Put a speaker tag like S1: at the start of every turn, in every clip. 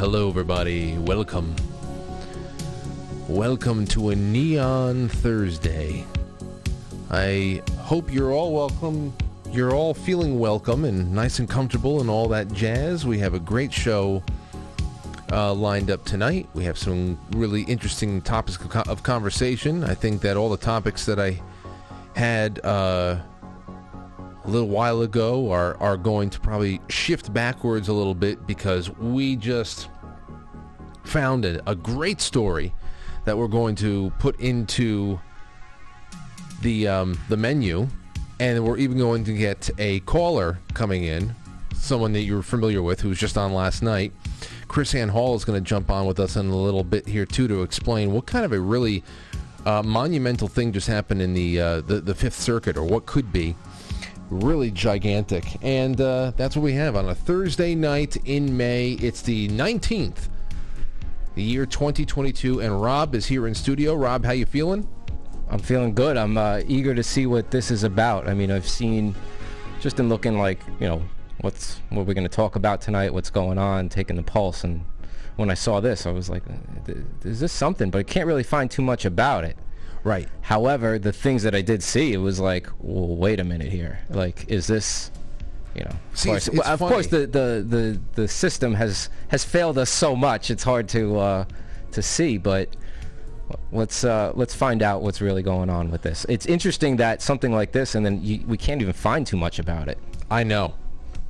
S1: Hello everybody. Welcome. Welcome to a Neon Thursday. I hope you're all welcome. You're all feeling welcome and nice and comfortable and all that jazz. We have a great show uh, lined up tonight. We have some really interesting topics of of conversation. I think that all the topics that I had uh, a little while ago are, are going to probably shift backwards a little bit because we just found a, a great story that we're going to put into the um, the menu, and we're even going to get a caller coming in, someone that you're familiar with who was just on last night. KrisAnne Hall is going to jump on with us in a little bit here too to explain what kind of a really uh, monumental thing just happened in the, uh, the the Fifth Circuit, or what could be really gigantic. And uh, that's what we have on a Thursday night in May. It's the 19th, the year 2022, and Rob is here in studio. Rob, how you feeling?
S2: I'm feeling good. I'm uh, eager to see what this is about. I mean, I've seen just in looking like you know what's what we're going to talk about tonight, what's going on, taking the pulse, and when I saw this, I was like, uh, "Is this something?" But I can't really find too much about it.
S1: Right.
S2: However, the things that I did see, it was like, well, wait a minute here. Like, is this, you know? Of
S1: See,
S2: course,
S1: it's- it's
S2: of course the, the, the, the system has has failed us so much. It's hard to uh, to see, but let's uh, let's find out what's really going on with this. It's interesting that something like this, and then you, we can't even find too much about it.
S1: I know.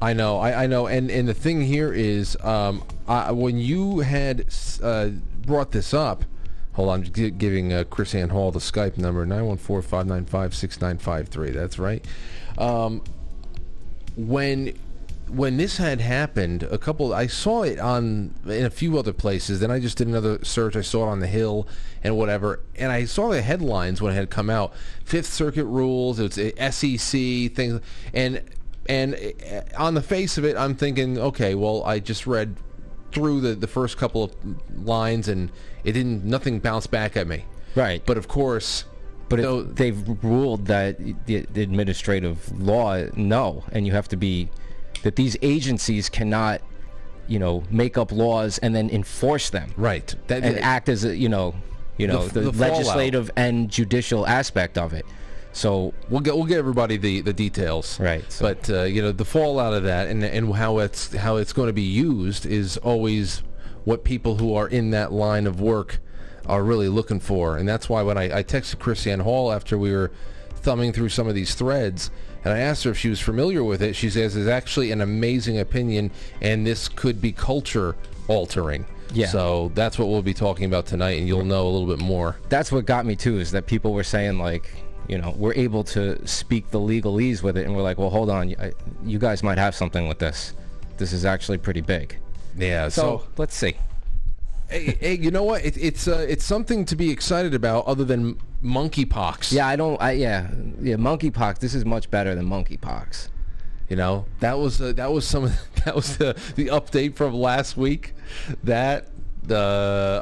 S1: I know. I, I know. And and the thing here is, um, I, when you had uh, brought this up, hold on, giving uh, KrisAnne Hall the Skype number 914-595-6953. That's right. Um, when when this had happened, a couple I saw it on in a few other places. Then I just did another search. I saw it on the Hill and whatever, and I saw the headlines when it had come out. Fifth Circuit rules. It's a SEC things, and and uh, on the face of it, I'm thinking, okay, well, I just read through the the first couple of lines, and it didn't. Nothing bounced back at me.
S2: Right.
S1: But of course,
S2: But it, they've ruled that the, the administrative law no, and you have to be that these agencies cannot, you know, make up laws and then enforce them
S1: right. That,
S2: and act as a you know, you know, the,
S1: the fallout.
S2: legislative and judicial aspect of it. So
S1: We'll get we'll get everybody the, the details.
S2: Right, so-
S1: But uh, you know the fallout of that and and how it's how it's going to be used is always what people who are in that line of work are really looking for, and that's why when I, I texted KrisAnne Hall after we were thumbing through some of these threads. And I asked her if she was familiar with it. She says it's actually an amazing opinion, and this could be culture altering.
S2: Yeah.
S1: So that's what we'll be talking about tonight, and you'll know a little bit more.
S2: that's what got me too is that people were saying like you know we're able to speak the legalese with it and we're like well hold on I, you guys might have something with this this is actually pretty big
S1: Yeah.
S2: so, let's see
S1: hey, hey, you know what? It, it's uh, it's something to be excited about, other than monkeypox.
S2: yeah i don't i yeah yeah monkeypox this is much better than monkeypox
S1: you know that was uh, that was some of that was the the update from last week. That the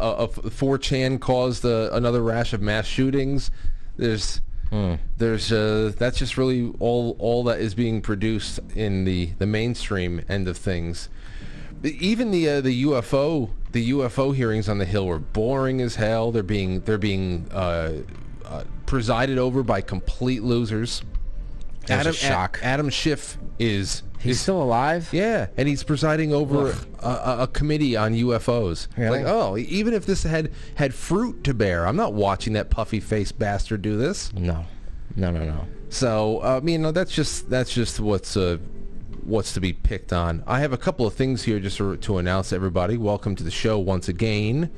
S1: uh, uh, 4chan caused uh, another rash of mass shootings. There's there's uh, that's just really all all that is being produced in the the mainstream end of things. Even the uh, the UFO the UFO hearings on the Hill were boring as hell. They're being they're being uh, uh, presided over by complete losers.
S2: That was a shock.
S1: Adam Schiff is
S2: he's
S1: is-
S2: still alive
S1: yeah, and he's presiding over a, a, committee on UFOs.
S2: Really?
S1: Like, oh, even if this had had fruit to bear, I'm not watching that puffy faced bastard do this.
S2: no no no no
S1: So, uh, I mean, no, that's just that's just what's uh, what's to be picked on. I have a couple of things here just to, to announce everybody. Welcome to the show once again.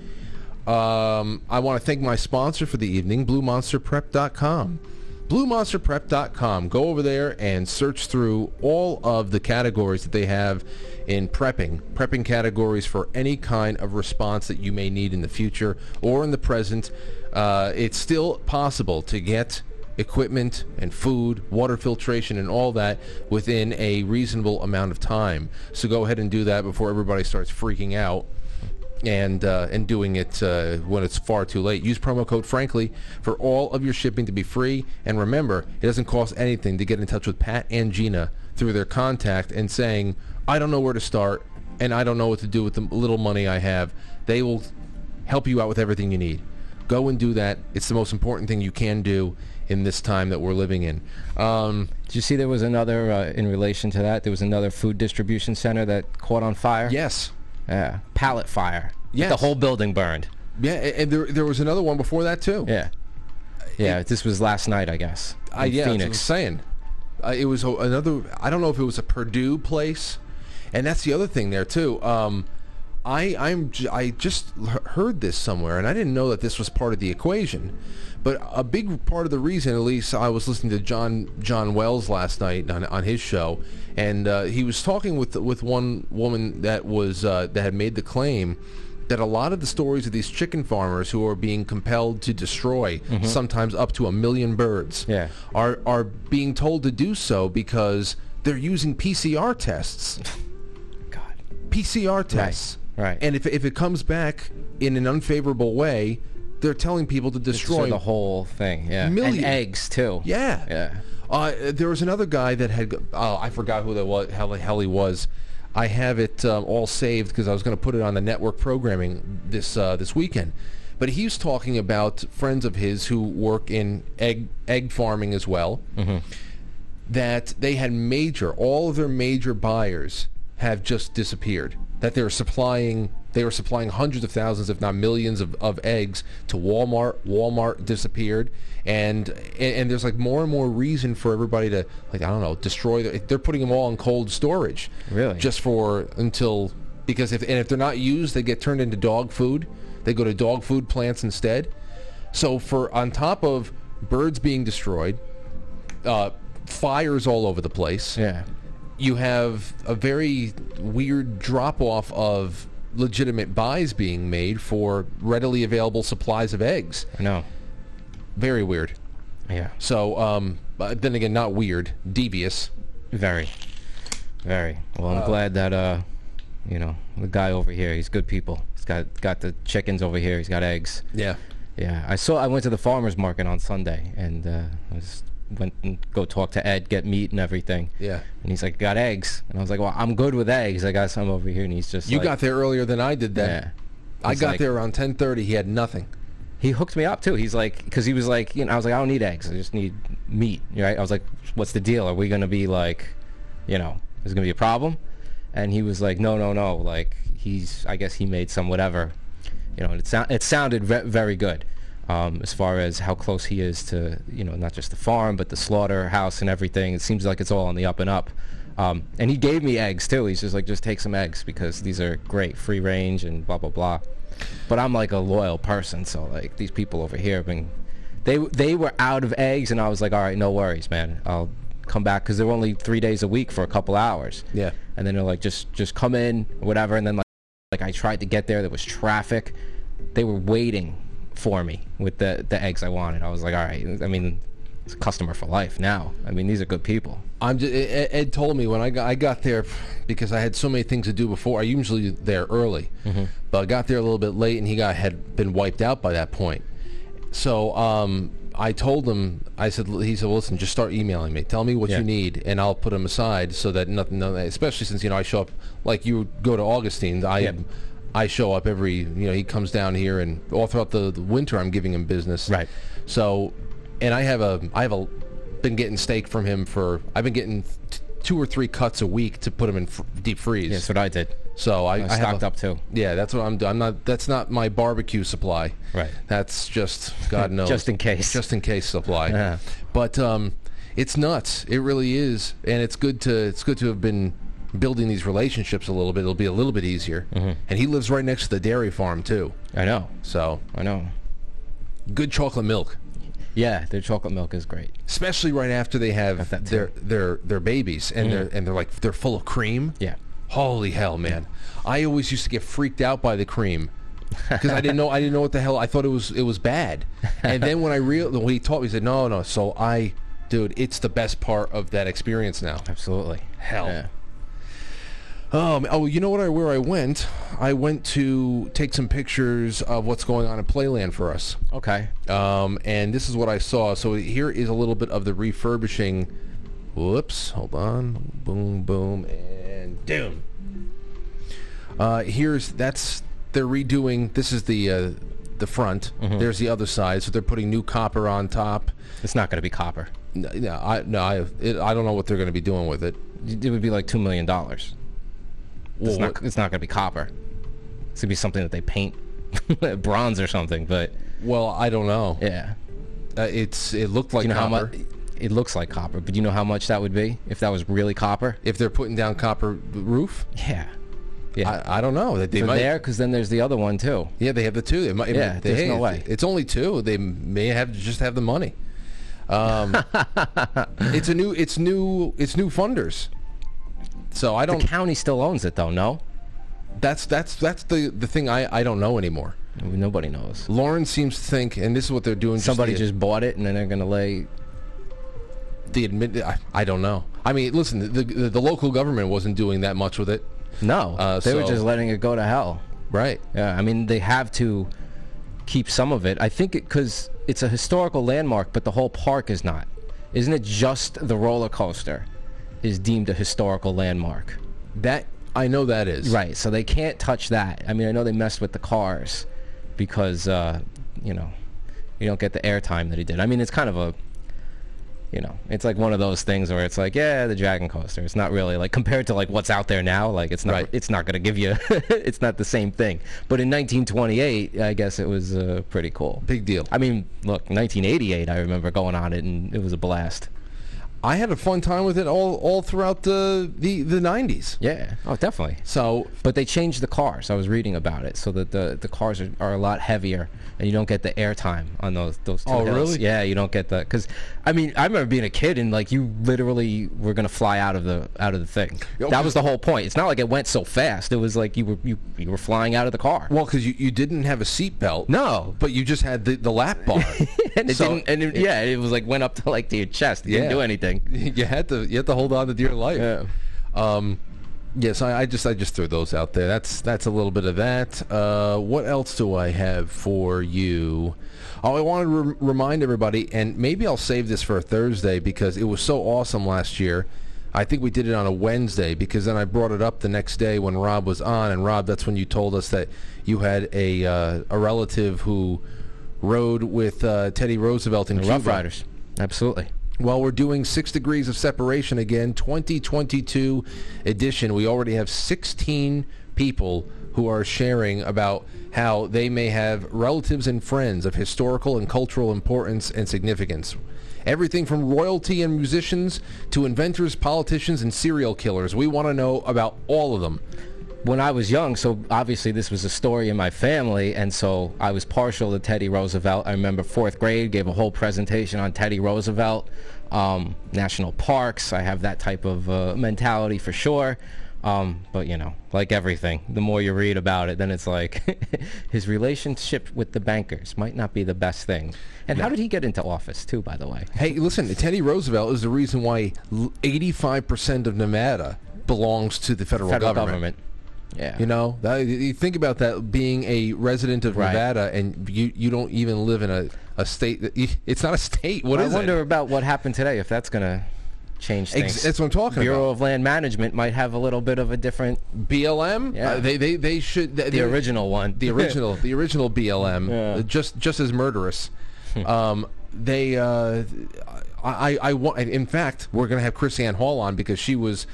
S1: Um, I want to thank my sponsor for the evening, BlueMonsterPrep.com. BlueMonsterPrep.com. Go over there and search through all of the categories that they have in prepping. Prepping categories for any kind of response that you may need in the future or in the present. Uh, it's still possible to get equipment and food, water filtration and all that within a reasonable amount of time. So go ahead and do that before everybody starts freaking out and uh, and doing it uh, when it's far too late. Use promo code Frankly for all of your shipping to be free. And remember, it doesn't cost anything to get in touch with Pat and Gina through their contact and saying, "I don't know where to start. and I don't know what to do with the little money I have, they will help you out with everything you need. Go and do that. It's the most important thing you can do in this time that we're living in. Um,
S2: Did you see there was another uh, in relation to that? There was another food distribution center that caught on fire.
S1: yes.
S2: Yeah. Pallet fire.
S1: Yes.
S2: The whole building burned.
S1: Yeah, and there, there was another one before that too.
S2: Yeah. Yeah. this was last night, I guess.
S1: I, yeah, what I was
S2: Phoenix.
S1: saying. Uh, it was another. I don't know if it was a Perdue place, and that's the other thing there too. Um, I I'm j- I just heard this somewhere, and I didn't know that this was part of the equation. But a big part of the reason, at least, I was listening to John John Wells last night on, on his show, and uh, he was talking with with one woman that was uh, that had made the claim that a lot of the stories of these chicken farmers who are being compelled to destroy sometimes up to a million birds
S2: Yeah.
S1: are are being told to do so because they're using PCR tests.
S2: God.
S1: PCR tests.
S2: Right. right.
S1: And if if it comes back in an unfavorable way, they're telling people to
S2: Destroy the whole thing. Yeah.
S1: Million.
S2: And eggs too.
S1: Yeah.
S2: Yeah.
S1: Uh, there was another guy that had. Oh, I forgot who that was. Hell, hell he was. I have it um, all saved because I was going to put it on the network programming this uh, this weekend. But he was talking about friends of his who work in egg egg farming as well. That they had major, all of their major buyers have just disappeared. That they're supplying, they were supplying hundreds of thousands, if not millions, of, of eggs to Walmart. Walmart disappeared, and, and and there's like more and more reason for everybody to like I don't know destroy. Their, they're putting them all in cold storage,
S2: Really?
S1: just for until because if and if they're not used, they get turned into dog food. They go to dog food plants instead. So for on top of birds being destroyed, uh, fires all over the place
S2: Yeah.
S1: you have a very weird drop off of legitimate buys being made for readily available supplies of eggs.
S2: I know.
S1: Very weird.
S2: Yeah.
S1: So, um, but then again, not weird, devious.
S2: Very. Very. Well, I'm glad that uh, you know, the guy over here, he's good people. He's got got the chickens over here. He's got eggs.
S1: Yeah.
S2: Yeah, I saw. I went to the farmers market on Sunday, and uh, I was went and go talk to Ed, get meat and everything.
S1: Yeah.
S2: And he's like, "Got eggs?" And I was like, "Well, I'm good with eggs. I got some over here." And he's just
S1: You
S2: like,
S1: got there earlier than I did. Then
S2: Yeah.
S1: I
S2: He's
S1: got
S2: like-
S1: there around 10:30. He had nothing.
S2: He hooked me up too. He's like, because he was like, you know, I was like, I don't need eggs. I just need meat. Right? I was like, what's the deal? Are we gonna be like, you know, is gonna be a problem? And he was like, no, no, no. Like he's, I guess he made some whatever, you know. And it sound it sounded ve- very good. Um, as far as how close he is to, you know, not just the farm, but the slaughterhouse and everything. It seems like it's all on the up and up. Um, and he gave me eggs too. He's just like, just take some eggs because these are great, free range and blah blah blah. But I'm like a loyal person, so like these people over here have been, they they were out of eggs, and I was like, all right, no worries, man. I'll come back because they're only three days a week for a couple hours.
S1: Yeah.
S2: And then they're like, just just come in, whatever. And then like, like I tried to get there, there was traffic. They were waiting for me with the the eggs I wanted. I was like, all right. I mean, it's a customer for life now. I mean, these are good people.
S1: I'm just, Ed told me when I got, I got there because I had so many things to do before. I usually there early, but I got there a little bit late, and he got had been wiped out by that point. So um, I told him, I said, he said, well, listen, just start emailing me. Tell me what
S2: Yeah.
S1: you need, and I'll put them aside so that nothing, especially since you know I show up like you go to Augustine. I
S2: Yeah.
S1: I show up every, you know, he comes down here, and all throughout the, the winter, I'm giving him business.
S2: Right.
S1: So, and I have a, I have a, been getting steak from him for, I've been getting t- two or three cuts a week to put them in fr- deep freeze.
S2: Yeah, that's what I did.
S1: so I,
S2: I,
S1: I
S2: stocked
S1: a-
S2: up too.
S1: Yeah, that's what I'm doing. I'm not. That's not my barbecue supply.
S2: Right.
S1: That's just God knows.
S2: Just in case.
S1: Just in case supply.
S2: Yeah.
S1: But um, it's nuts. It really is, and it's good to it's good to have been building these relationships a little bit. It'll be a little bit easier.
S2: Mm-hmm.
S1: And he lives right next to the dairy farm too.
S2: I know.
S1: So
S2: I know.
S1: good chocolate milk,
S2: Yeah, their chocolate milk is great.
S1: especially right after they have their their their babies, and they're and they're like they're full of cream.
S2: Yeah.
S1: Holy hell, man! I always used to get freaked out by the cream because I didn't know I didn't know what the hell I thought it was it was bad. And then when I real when he taught me, he said, "No, no." So I, dude, it's the best part of that experience now.
S2: Absolutely.
S1: Hell.
S2: Yeah.
S1: Um, oh, you know what? I where I went? I went to take some pictures of what's going on in Playland for us.
S2: Okay.
S1: Um, and this is what I saw. So here is a little bit of the refurbishing. Whoops, hold on. Boom, boom, and doom. Uh, here's that's they're redoing. This is the uh, the front.
S2: Mm-hmm.
S1: There's the other side. So they're putting new copper on top.
S2: It's not going to be copper.
S1: No, no, I no, I it, I don't know what they're going to be doing with it.
S2: It would be like two million dollars.
S1: Well,
S2: It's not. It's not going to be copper. It's going to be something that they paint bronze or something. But
S1: well, I don't know.
S2: yeah,
S1: Uh, it's it looked like
S2: you know
S1: copper.
S2: how much? It looks like copper, but do you know how much that would be if that was really copper?
S1: If they're putting down copper roof,
S2: Yeah. Yeah.
S1: I, I don't know. They
S2: For
S1: might.
S2: there, because then there's the other one too.
S1: Yeah, they have the two. It might,
S2: Yeah,
S1: might-
S2: there's
S1: hey,
S2: no
S1: it's-
S2: way.
S1: It's only two. They may have just have the money. Um, it's a new. It's new. It's new funders. So I don't.
S2: county still owns it though. No,
S1: That's that's that's the the thing I I don't know anymore.
S2: nobody knows.
S1: Lauren seems to think, and this is what they're doing.
S2: Somebody
S1: just
S2: just bought it and then they're going to lay.
S1: the, the admit. I, I don't know. I mean, listen, the, the the local government wasn't doing that much with it,
S2: No,
S1: Uh,
S2: they were just letting it go to hell.
S1: right?
S2: Yeah, I mean they have to keep some of it. I think because it's a historical landmark, but the whole park is not. Isn't it just the roller coaster is deemed a historical landmark?
S1: That I know that is
S2: Right. So they can't touch that. I mean, I know they messed with the cars because uh, you know you don't get the airtime that he did. I mean, it's kind of a you know, it's like one of those things where it's like, yeah, the dragon coaster. It's not really like compared to like what's out there now. Like it's not,
S1: Right.
S2: it's not going to give you, it's not the same thing. But in 1928, I guess it was uh, pretty cool.
S1: Big deal.
S2: I mean, look, 1988, I remember going on it and it was a blast.
S1: I had a fun time with it all all throughout the the the nineties.
S2: Yeah. Oh, definitely.
S1: So
S2: But they changed the cars. I was reading about it, so that the the cars are, are a lot heavier, and you don't get the airtime on those those two
S1: Oh,
S2: hills.
S1: really?
S2: Yeah, you don't get the because I mean I remember being a kid and like you literally were gonna fly out of the out of the thing.
S1: Yeah,
S2: that was the whole point. It's not like it went so fast. It was like you were you, you were flying out of the car.
S1: well, because you, you didn't have a seatbelt.
S2: no,
S1: but you just had the, the lap bar.
S2: and it
S1: So-
S2: didn't. And it, yeah, it was like went up to like to your chest. It
S1: Yeah.
S2: didn't do anything.
S1: you had to you had to hold on to dear life.
S2: Yeah.
S1: Um, yes, I, I just I just threw those out there. That's that's a little bit of that. Uh, what else do I have for you? Oh, I want to re- remind everybody, and maybe I'll save this for a Thursday because it was so awesome last year. I think we did it on a Wednesday because then I brought it up the next day when Rob was on, and Rob, that's when you told us that you had a uh, a relative who rode with uh, Teddy Roosevelt in
S2: The
S1: Cuba.
S2: Rough Riders. Absolutely.
S1: Well, we're doing Six Degrees of Separation again, 2022 edition. We already have 16 people who are sharing about how they may have relatives and friends of historical and cultural importance and significance. Everything from royalty and musicians to inventors, politicians, and serial killers. We want to know about all of them.
S2: When I was young, so obviously this was a story in my family, and so I was partial to Teddy Roosevelt. I remember fourth grade, gave a whole presentation on Teddy Roosevelt, um, national parks. I have that type of uh, mentality for sure. Um, but you know, like everything, the more you read about it, then it's like his relationship with the bankers might not be the best thing. And how did he get into office, too? By the way,
S1: Hey, listen, Teddy Roosevelt is the reason why 85% of Nevada belongs to the federal,
S2: federal
S1: government.
S2: government. Yeah.
S1: You know, that, you think about that being a resident of
S2: Right.
S1: Nevada, and you you don't even live in a, a state that it's not a state. What
S2: I
S1: is
S2: wonder
S1: it?
S2: about what happened today. If that's gonna change things.
S1: Ex- that's what I'm talking
S2: Bureau
S1: about.
S2: of Land Management might have a little bit of a different,
S1: BLM.
S2: Yeah.
S1: Uh, they they they should the,
S2: the original one.
S1: the original the original BLM
S2: Yeah.
S1: uh, just just as murderous. um, they uh, I I want in fact we're gonna have KrisAnne Hall on because she was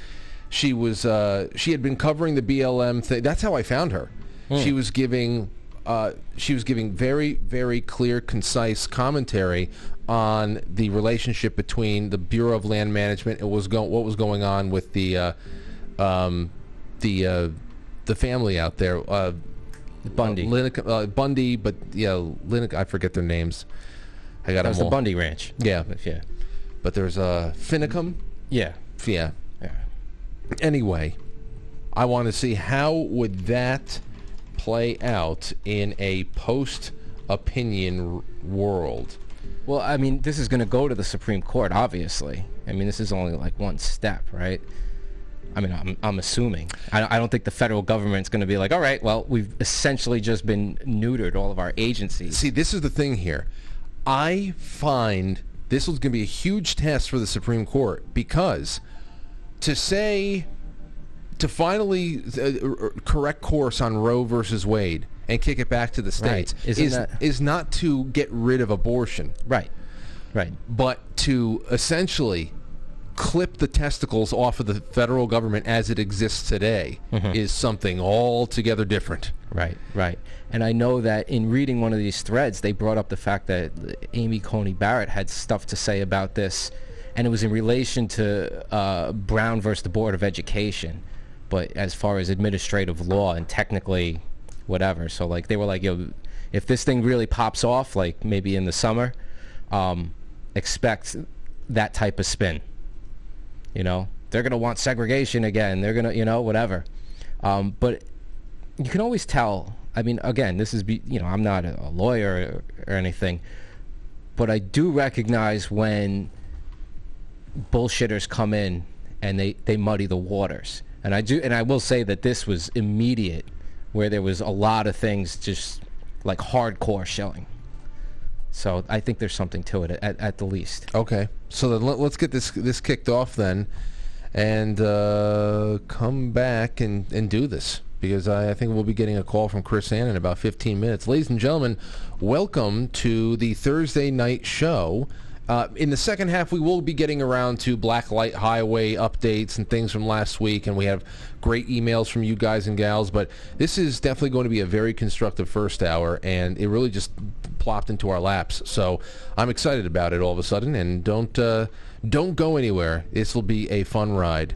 S1: she was uh, she had been covering the BLM thing. That's how I found her. She was giving uh, she was giving very very clear concise commentary on the relationship between the Bureau of Land Management and was go- what was going on with the uh, um, the uh, the family out there. Uh,
S2: Bundy.
S1: uh, uh, Bundy, but yeah, Linick, I forget their names. I got
S2: that was the. Bundy Ranch.
S1: Yeah,
S2: Yeah.
S1: but there's uh, Finicum.
S2: Yeah.
S1: Yeah. Anyway, I want to see how would that play out in a post opinion r- world.
S2: Well, I mean, this is going to go to the Supreme Court, obviously. I mean, this is only like one step, right? I mean, I'm, I'm assuming. I, I don't think the federal government's going to be like, all right, well, we've essentially just been neutered all of our agencies.
S1: See, this is the thing here. I find this is going to be a huge test for the Supreme Court because to say to finally uh, correct course on Roe versus Wade and kick it back to the states
S2: Isn't
S1: is
S2: that-
S1: is not to get rid of abortion,
S2: Right. Right.
S1: but to essentially clip the testicles off of the federal government as it exists today
S2: Mm-hmm.
S1: is something altogether different.
S2: Right, right. And I know that in reading one of these threads, they brought up the fact that Amy Coney Barrett had stuff to say about this, and it was in relation to uh, Brown versus the Board of Education, but as far as administrative law and technically whatever. So like they were like, yo, if this thing really pops off, like maybe in the summer, um, expect that type of spin. You know, they're gonna want segregation again. They're gonna, you know, whatever. Um, but you can always tell. I mean, again, this is be, you know, I'm not a, lawyer or, or anything, but I do recognize when bullshitters come in and they they muddy the waters. And I do, and I will say that this was immediate, where there was a lot of things just like hardcore shelling. So I think there's something to it at, at the least.
S1: Okay, so then let, let's get this this kicked off then, and uh, come back and, and do this because I, I think we'll be getting a call from KrisAnne in about 15 minutes. Ladies and gentlemen, welcome to the Thursday night show. Uh, in the second half, we will be getting around to Black Light Highway updates and things from last week, and we have great emails from you guys and gals. But this is definitely going to be a very constructive first hour, and it really just plopped into our laps. So I'm excited about it all of a sudden, and don't uh, don't go anywhere. This will be a fun ride.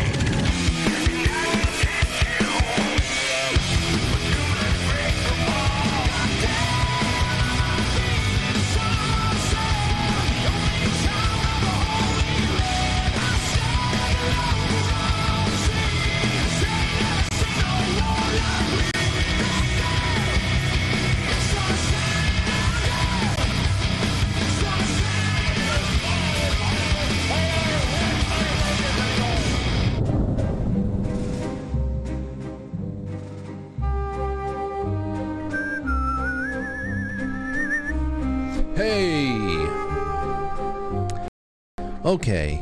S1: Okay.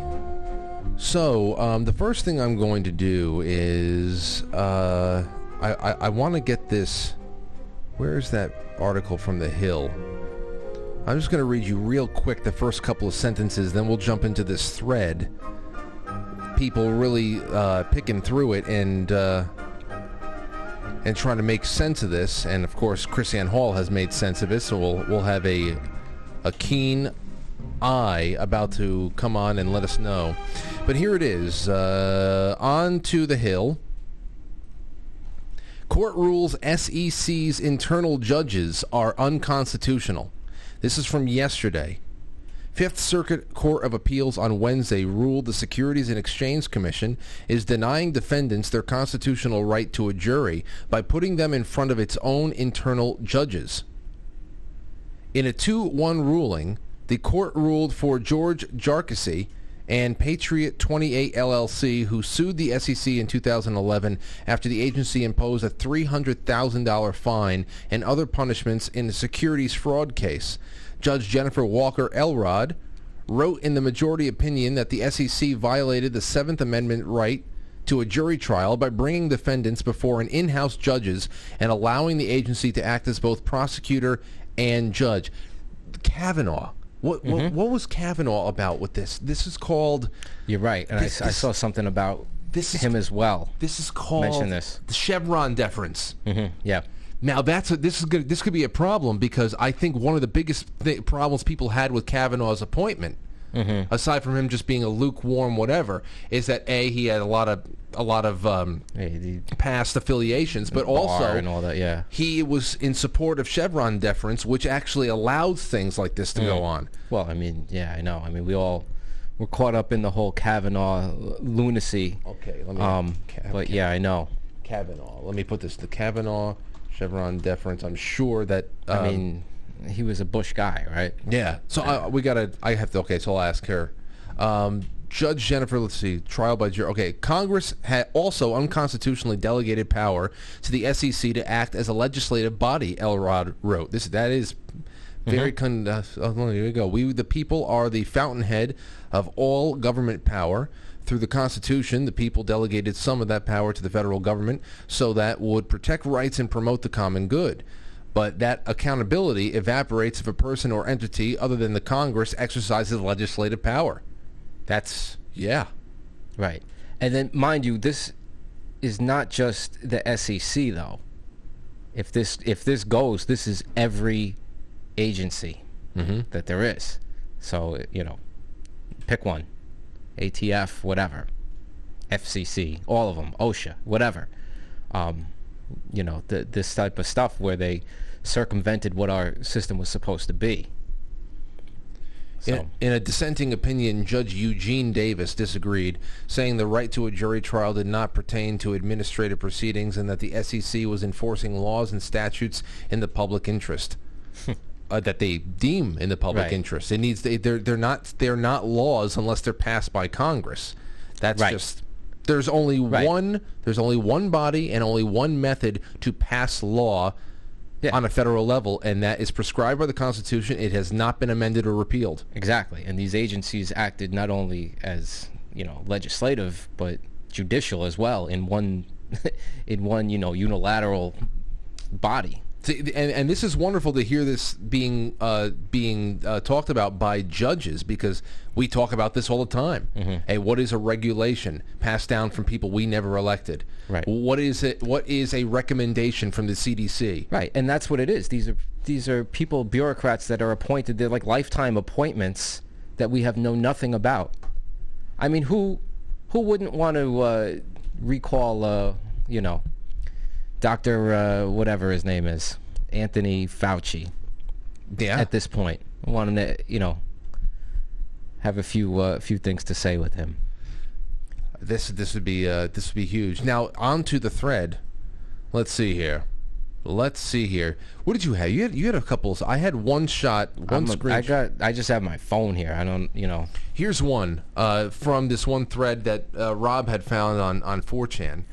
S1: So um, the first thing I'm going to do is uh, I, I, I want to get this. Where's that article from the Hill? I'm just going to read you real quick the first couple of sentences, then we'll jump into this thread. People really uh, picking through it and uh, and trying to make sense of this. And of course, KrisAnne Hall has made sense of it, so we'll we'll have a a keen eye about to come on and let us know. But here it is. Uh, on to the Hill. Court rules SEC's internal judges are unconstitutional. This is from yesterday. Fifth Circuit Court of Appeals on Wednesday ruled the Securities and Exchange Commission is denying defendants their constitutional right to a jury by putting them in front of its own internal judges. In a 2-1 ruling, the court ruled for George Jarkesy and Patriot 28 LLC, who sued the SEC in 2011 after the agency imposed a $300,000 fine and other punishments in a securities fraud case. Judge Jennifer Walker Elrod wrote in the majority opinion that the SEC violated the Seventh Amendment right to a jury trial by bringing defendants before an in-house judges and allowing the agency to act as both prosecutor and judge. Kavanaugh. What, what what was Kavanaugh about with this? This is called
S2: You're right, and
S1: This-
S2: I, I saw something about
S1: this is
S2: him as well.
S1: this is called
S2: Mention this.
S1: the Chevron deference.
S2: hmm Yeah,
S1: Now that's a, this is good. This could be a problem because I think one of the biggest th- problems people had with Kavanaugh's appointment mm-hmm. aside from him just being a lukewarm whatever, is that a he had a lot of a lot of um,
S2: Hey,
S1: past affiliations, but also
S2: and all that, yeah.
S1: he was in support of Chevron deference, which actually allows things like this to
S2: Mm.
S1: go on.
S2: Well, I mean, yeah, I know. I mean, we all were caught up in the whole Kavanaugh lunacy.
S1: Okay, let me.
S2: Um, but yeah, I know.
S1: Kavanaugh. Let me put this: the Kavanaugh Chevron deference. I'm sure that.
S2: I
S1: um,
S2: mean, he was a Bush guy, right?
S1: Yeah. So I, we gotta. I have to. Okay. So I'll ask her. Um, Judge Jennifer, let's see, trial by jury. Okay, Congress had also unconstitutionally delegated power to the SEC to act as a legislative body. Elrod wrote this. That is very. Con- uh, oh, here we go. We, the people, are the fountainhead of all government power. Through the Constitution, the people delegated some of that power to the federal government so that would protect rights and promote the common good. But that accountability evaporates if a person or entity other than the Congress exercises legislative power. That's, yeah.
S2: Right. And then, mind you, this is not just the SEC, though. If this if this goes, this is every agency that there is. So you know, pick one, ATF, whatever, FCC, all of them, OSHA, whatever. Um, you know, th- this type of stuff where they circumvented what our system was supposed to be. So,
S1: In, in a dissenting opinion, Judge Eugene Davis disagreed, saying the right to a jury trial did not pertain to administrative proceedings and that the SEC was enforcing laws and statutes in the public interest. uh, that they deem in the public
S2: Right.
S1: interest. It needs they, they're they're not they're not laws unless they're passed by Congress. That's
S2: Right.
S1: just there's only
S2: Right.
S1: one there's only one body and only one method to pass law
S2: Yeah.
S1: on a federal level, and that is prescribed by the Constitution. It has not been amended or repealed.
S2: Exactly. And these agencies acted not only as, you know, legislative, but judicial as well in one in one, you know, unilateral body.
S1: See, and, and this is wonderful to hear this being uh, being uh, talked about by judges because we talk about this all the time.
S2: Mm-hmm.
S1: Hey, what is a regulation passed down from people we never elected?
S2: Right.
S1: What is it? What is a recommendation from the CDC?
S2: Right. And that's what it is. These are these are people bureaucrats that are appointed they're like lifetime appointments that we have known nothing about. I mean, who who wouldn't want to uh, recall uh, you know, Dr. Uh, whatever his name is, Anthony Fauci.
S1: Yeah.
S2: at this point. Wanting to, you know, have a few uh, few things to say with him.
S1: This this would be uh, this would be huge. Now onto the thread. Let's see here. Let's see here. What did you have? You had you had a couple. I had one shot, one
S2: I'm a-
S1: screen.
S2: I got. I just have my phone here. I don't. You know.
S1: Here's one uh, from this one thread that uh, Rob had found on, on 4chan.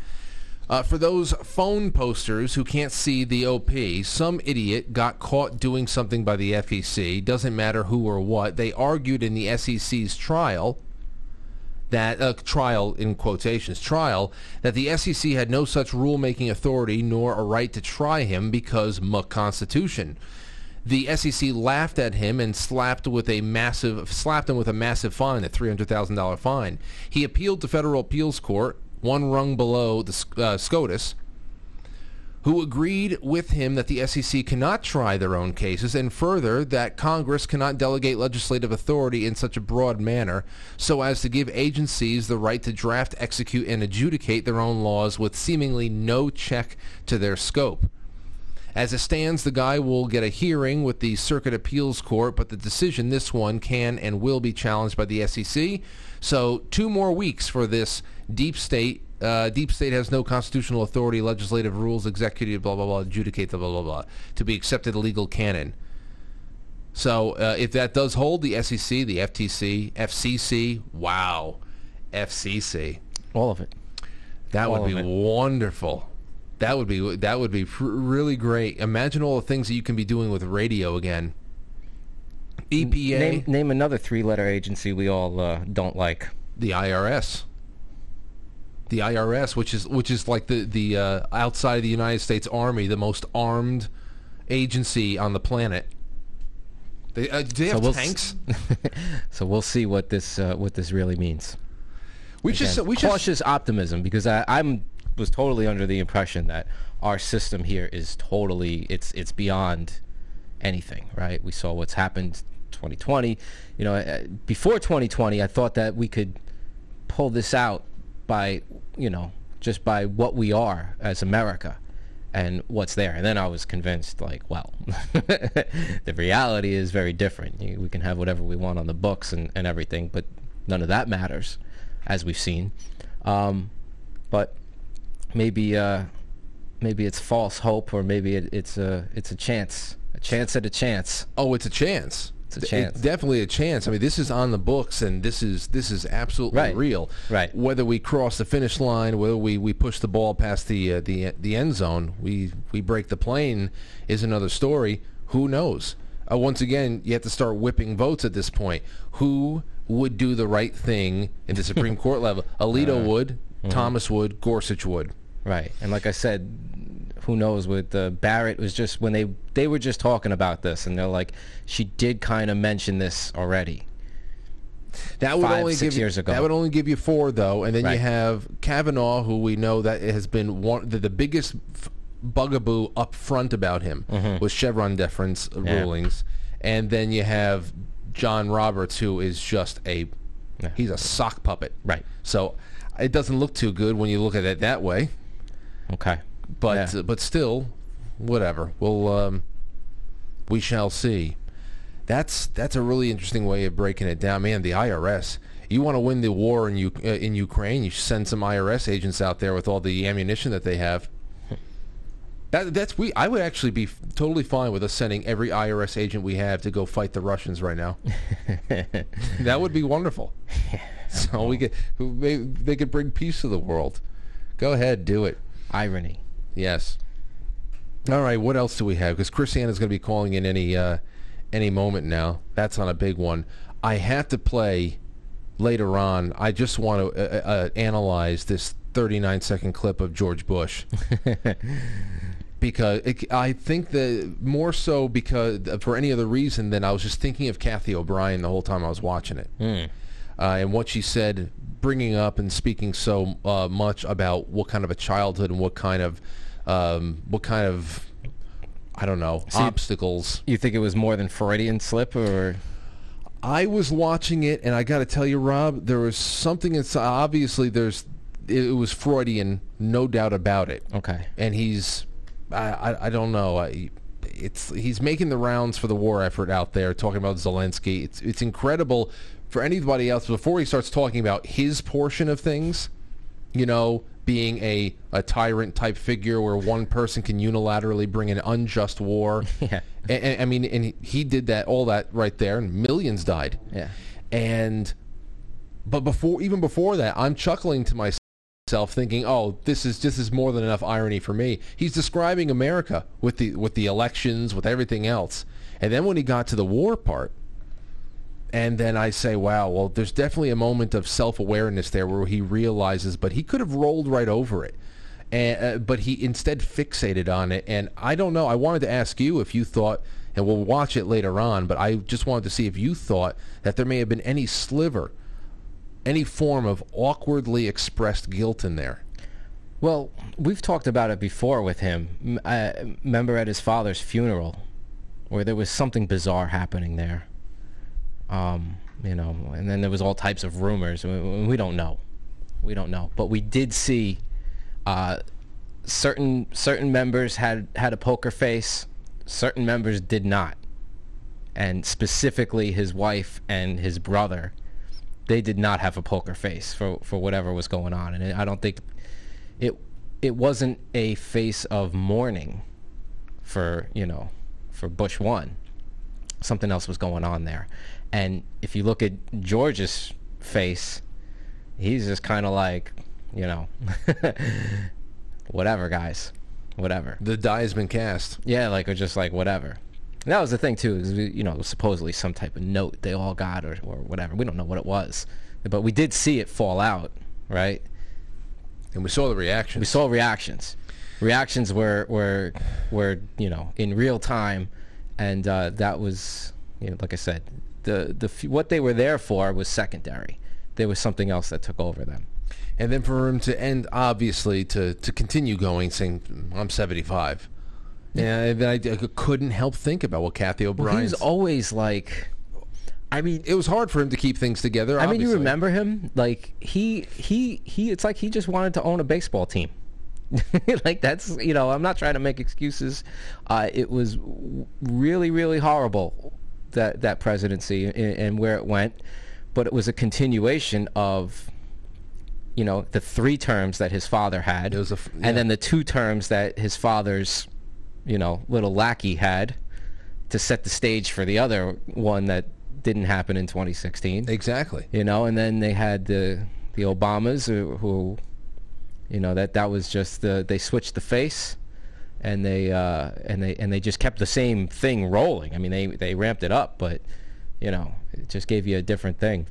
S1: Uh, for those phone posters who can't see the OP, some idiot got caught doing something by the FEC. Doesn't matter who or what. They argued in the SEC's trial that uh, trial in quotations trial that the SEC had no such rulemaking authority nor a right to try him because muck constitution. The SEC laughed at him and slapped with a massive slapped him with a massive fine, a three hundred thousand dollar fine. He appealed to federal appeals court, one rung below the uh, SCOTUS, who agreed with him that the SEC cannot try their own cases, and further that Congress cannot delegate legislative authority in such a broad manner so as to give agencies the right to draft, execute, and adjudicate their own laws with seemingly no check to their scope. As it stands, the guy will get a hearing with the Circuit Appeals Court, but the decision, this one, can and will be challenged by the SEC. So two more weeks for this deep state. Uh, deep state has no constitutional authority, legislative rules, executive, blah, blah, blah, adjudicate the blah, blah, blah, to be accepted a legal canon. So uh, if that does hold, the SEC, the FTC, FCC, wow, FCC.
S2: All of it.
S1: That
S2: All
S1: would be wonderful. That would be that would be pr- really great. Imagine all the things that you can be doing with radio again. EPA,
S2: Name name another three letter agency we all uh, don't like.
S1: the IRS, the IRS, which is which is like the the uh, outside of the United States Army, the most armed agency on the planet. They, uh, do they have
S2: we'll s-
S1: tanks?
S2: So we'll see what this uh, what this really means.
S1: We just
S2: Again,
S1: we just
S2: cautious optimism because I, I'm was totally under the impression that our system here is totally it's it's beyond anything. Right? We saw what's happened 2020. You know, uh, before 2020, I thought that we could pull this out by, you know, just by what we are as America and what's there. And then I was convinced, like, well, the reality is very different. We can have whatever we want on the books and, and everything, but none of that matters, as we've seen. Um, but maybe uh, maybe it's false hope, or maybe it, it's a it's a chance, a chance at a chance.
S1: Oh, it's a chance.
S2: It's a chance.
S1: It's definitely a chance. I mean, this is on the books, and this is this is absolutely
S2: Right.
S1: real.
S2: Right.
S1: Whether we cross the finish line, whether we, we push the ball past the uh, the the end zone, we we break the plane is another story. Who knows? Uh, once again, you have to start whipping votes at this point. Who would do the right thing in the Supreme Court level? Alito would, Thomas would, Gorsuch would.
S2: Right. And like I said, who knows with uh, Barrett was just when they they were just talking about this and they're like she did kind of mention this already.
S1: That would
S2: five,
S1: only give you,
S2: ago.
S1: That would only give you four, though, and then you have Kavanaugh, who we know that has been one the, the biggest bugaboo up front about him was Chevron deference
S2: Mm-hmm. Yeah.
S1: rulings, and then you have John Roberts, who is just a
S2: Yeah.
S1: he's a sock puppet.
S2: Right.
S1: So it doesn't look too good when you look at it that way,
S2: Okay.
S1: But
S2: Yeah.
S1: but still, whatever. We'll um, we shall see. That's that's a really interesting way of breaking it down, man. The IRS. You want to win the war in U- uh, in Ukraine? You send some IRS agents out there with all the ammunition that they have. That, that's we. I would actually be f- totally fine with us sending every IRS agent we have to go fight the Russians right now. that would be wonderful. So we could they, they could bring peace to the world. Go ahead, do it.
S2: Irony.
S1: Yes. All right. What else do we have? Because KrisAnne is going to be calling in any uh, any moment now. That's on a big one. I have to play later on. I just want to uh, uh, analyze this 39 second clip of George Bush because it, I think that more so because for any other reason than I was just thinking of Cathy O'Brien the whole time I was watching it uh, and what she said, bringing up and speaking so uh, much about what kind of a childhood and what kind of um, what kind of I don't know obstacles.
S2: You think it was more than Freudian slip or
S1: I was watching it, and I got to tell you, Rob, there was something. It's obviously there's it was Freudian, no doubt about it.
S2: okay.
S1: and he's I, I, I don't know I, it's he's making the rounds for the war effort out there talking about Zelensky it's it's incredible for anybody else before he starts talking about his portion of things you know being a, a tyrant type figure where one person can unilaterally bring an unjust war
S2: Yeah.
S1: and, and- I mean and he- he did that all that right there and millions died
S2: Yeah.
S1: and but before even before that i'm chuckling to myself thinking oh this is this is more than enough irony for me he's describing america with the with the elections with everything else and then when he got to the war part and then I say, wow, well, there's definitely a moment of self-awareness there where he realizes, but he could have rolled right over it. And, uh, but he instead fixated on it. And I don't know. I wanted to ask you if you thought, and we'll watch it later on, but I just wanted to see if you thought that there may have been any sliver, any form of awkwardly expressed guilt in there.
S2: Well, we've talked about it before with him. I remember at his father's funeral, where there was something bizarre happening there. Um, you know, and then there was all types of rumors. We, we don't know, we don't know, but we did see uh, certain certain members had had a poker face, certain members did not, and specifically his wife and his brother, they did not have a poker face for for whatever was going on, and I don't think it it wasn't a face of mourning for you know for Bush one. Something else was going on there, and if you look at George's face, he's just kind of like you know whatever guys, whatever.
S1: The die has been cast.
S2: Yeah, like or just like whatever. And that was the thing too, is you know supposedly some type of note they all got or or whatever. We don't know what it was, but we did see it fall out, right?
S1: And we saw the reactions.
S2: we saw reactions. Reactions were were were you know in real time, and uh, that was you know like I said, the the what they were there for was secondary. There was something else that took over them.
S1: And then for him to end, obviously, to, to continue going, saying, I'm 75. And I, I couldn't help think about what Cathy
S2: He
S1: O'Brien
S2: was always like I mean,
S1: it was hard for him to keep things together.
S2: I mean, you remember him? Like he he he. It's like he just wanted to own a baseball team. like that's you know. I'm not trying to make excuses. Uh, it was really really horrible that that presidency and, and where it went, but it was a continuation of you know the three terms that his father had,
S1: It was a f- yeah.
S2: and then the two terms that his father's you know little lackey had to set the stage for the other one that didn't happen in 2016
S1: Exactly.
S2: you know and then they had the the obamas who, who you know that that was just the they switched the face and they uh and they and they just kept the same thing rolling i mean they they ramped it up but you know it just gave you a different thing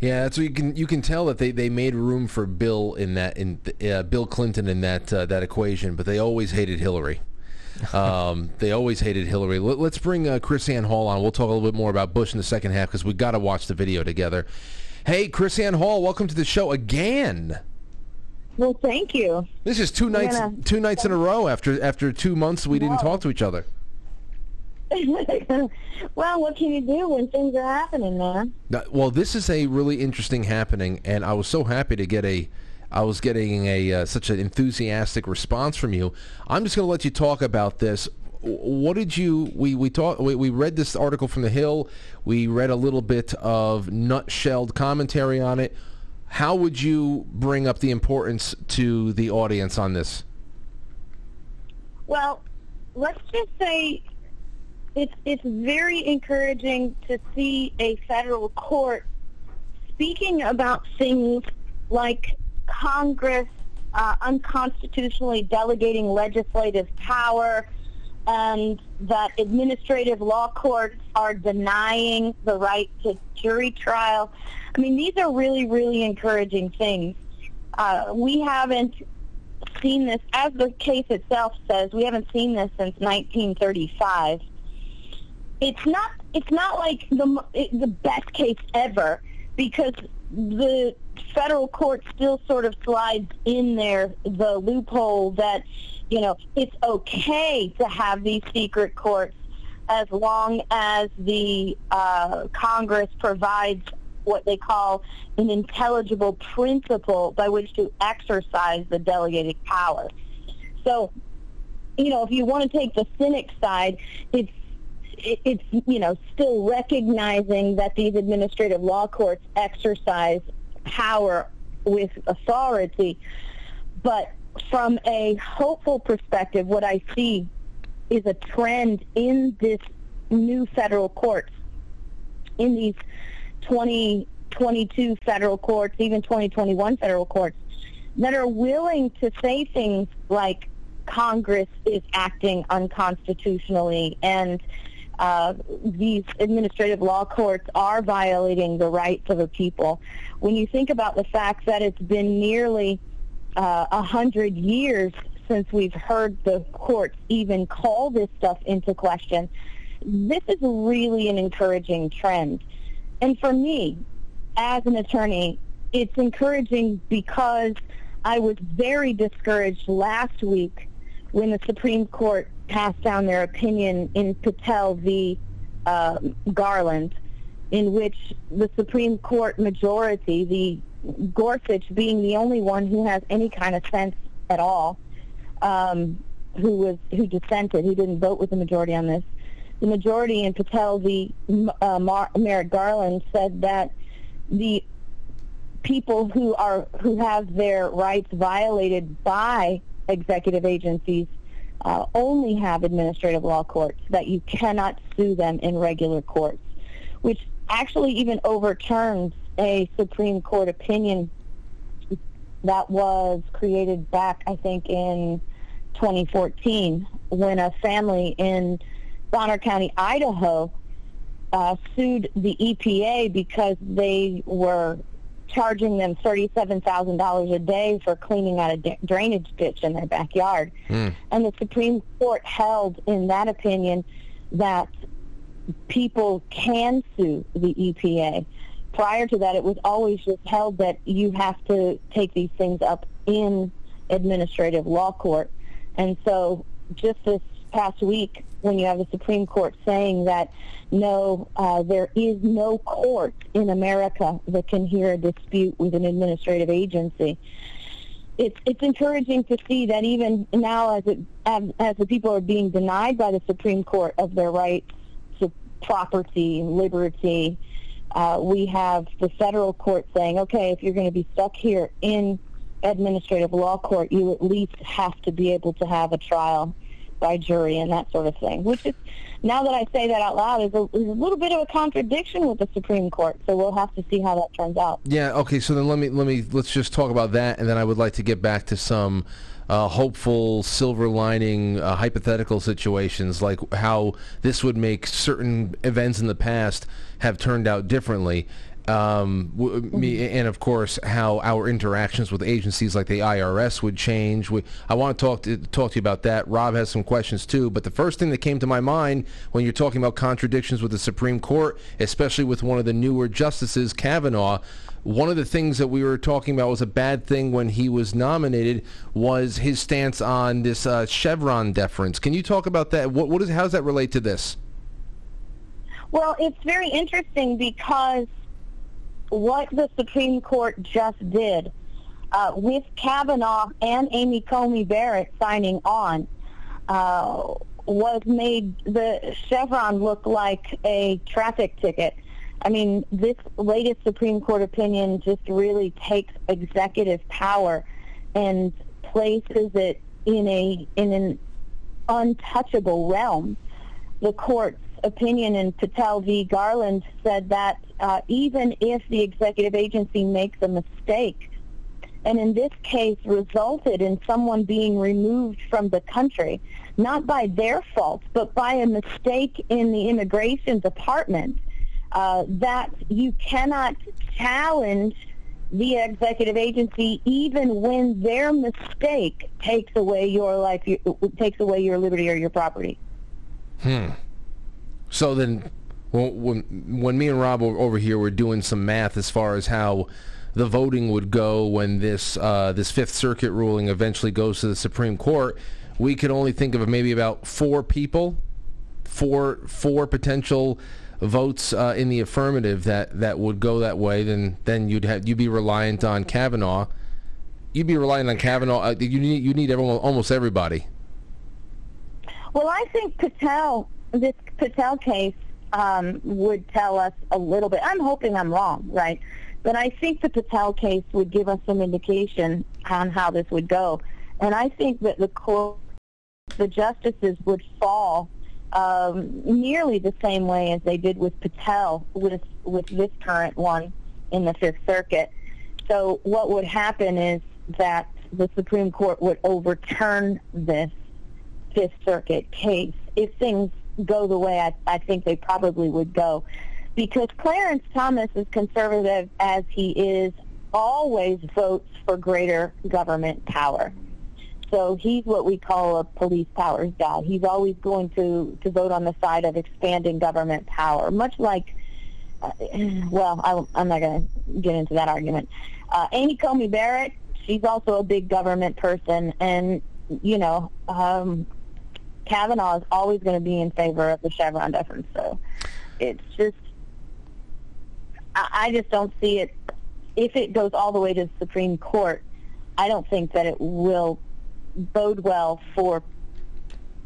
S1: Yeah, so you can you can tell that they, they made room for Bill in that in uh, Bill Clinton in that uh, that equation, but they always hated Hillary. Um, they always hated Hillary. Let, us bring uh, KrisAnne Hall on. We'll talk a little bit more about Bush in the second half because we got to watch the video together. Hey, KrisAnne Hall, welcome to the show again.
S3: Well, thank you.
S1: This is two nights
S3: Yeah.
S1: two nights in a row after after two months we didn't talk to each other.
S3: well, what can you do when things are happening, man?
S1: Now, Well, this is a really interesting happening, and I was so happy to get a. I was getting a uh, such an enthusiastic response from you. I'm just going to let you talk about this. What did you? We we talked. We, we read this article from the Hill. We read a little bit of nutshelled commentary on it. How would you bring up the importance to the audience on this?
S3: Well, let's just say it's it's very encouraging to see a federal court speaking about things like Congress uh, unconstitutionally delegating legislative power and that administrative law courts are denying the right to jury trial. I mean, these are really, really encouraging things. Uh, we haven't seen this, as the case itself says, we haven't seen this since 1935. It's not. It's not like the the best case ever because the federal court still sort of slides in there the loophole that you know it's okay to have these secret courts as long as the uh, Congress provides what they call an intelligible principle by which to exercise the delegated power. So, you know, if you want to take the cynic side, it's it's you know still recognizing that these administrative law courts exercise power with authority, but from a hopeful perspective, what I see is a trend in this new federal courts, in these 2022 federal courts, even 2021 federal courts, that are willing to say things like Congress is acting unconstitutionally and uh, these administrative law courts are violating the rights of the people. When you think about the fact that it's been nearly uh, a hundred years since we've heard the courts even call this stuff into question, this is really an encouraging trend. And for me, as an attorney, it's encouraging because I was very discouraged last week when the Supreme Court passed down their opinion in Patel v. Uh, Garland, in which the Supreme Court majority, the Gorsuch being the only one who has any kind of sense at all, um, who was who dissented, who didn't vote with the majority on this. The majority in Patel v. Uh, Mar- Merrick Garland said that the people who are who have their rights violated by executive agencies uh, only have administrative law courts that you cannot sue them in regular courts which actually even overturns a supreme court opinion that was created back i think in 2014 when a family in bonner county idaho uh, sued the EPA because they were charging them $37,000 a day for cleaning out a drainage ditch in their backyard. And the Supreme Court held in that opinion that people can sue the EPA. Prior to that, it was always just held that you have to take these things up in administrative law court. And so just this past week when you have the Supreme Court saying that no, uh, there is no court in America that can hear a dispute with an administrative agency. It's it's encouraging to see that even now, as it as, as the people are being denied by the Supreme Court of their rights to property and liberty, uh, we have the federal court saying, okay, if you're going to be stuck here in administrative law court, you at least have to be able to have a trial by jury and that sort of thing, which is, now that I say that out loud, is a, is a little bit of a contradiction with the Supreme Court. So we'll have to see how that turns out.
S1: Yeah. Okay. So then let me let me let's just talk about that, and then I would like to get back to some uh, hopeful silver lining uh, hypothetical situations, like how this would make certain events in the past have turned out differently um, w- me,
S3: Mm-hmm.
S1: and of course how our interactions with agencies like the IRS would change. We, I want to talk to talk to you about that. Rob has some questions too, but the first thing that came to my mind when you're talking about contradictions with the Supreme Court, especially with one of the newer justices, Kavanaugh. One of the things that we were talking about was a bad thing when he was nominated was his stance on this uh, Chevron deference. Can you talk about that? What, what is how does that relate to this?
S3: Well, it's very interesting because what the Supreme Court just did uh, with Kavanaugh and Amy Coney Barrett signing on uh, was made the Chevron look like a traffic ticket. I mean, this latest Supreme Court opinion just really takes executive power and places it in a in an untouchable realm. The court's opinion in Patel v. Garland said that uh, even if the executive agency makes a mistake, and in this case resulted in someone being removed from the country, not by their fault, but by a mistake in the immigration department, uh, that you cannot challenge the executive agency even when their mistake takes away your life, takes away your liberty or your property.
S1: So then, when, when me and Rob over here were doing some math as far as how the voting would go when this uh, this Fifth Circuit ruling eventually goes to the Supreme Court, we could only think of maybe about four people, four four potential votes uh, in the affirmative that, that would go that way. Then then you'd have you'd be reliant on Kavanaugh. You'd be reliant on Kavanaugh. Uh, you need you need everyone, almost everybody.
S3: Well, I think Patel, this Patel case um, would tell us a little bit. I'm hoping I'm wrong, right? But I think the Patel case would give us some indication on how this would go. And I think that the court, the justices would fall um, nearly the same way as they did with Patel with with this current one in the Fifth Circuit. So what would happen is that the Supreme Court would overturn this Fifth Circuit case if things go the way I, I think they probably would go. Because Clarence Thomas, as conservative as he is, always votes for greater government power. So he's what we call a police powers guy. He's always going to, to vote on the side of expanding government power, much like, uh, well, I, I'm not going to get into that argument. Uh, Amy Coney Barrett, she's also a big government person, and, you know, um, Kavanaugh is always going to be in favor of the Chevron deference. So it's just, I, I just don't see it. If it goes all the way to the Supreme Court, I don't think that it will bode well for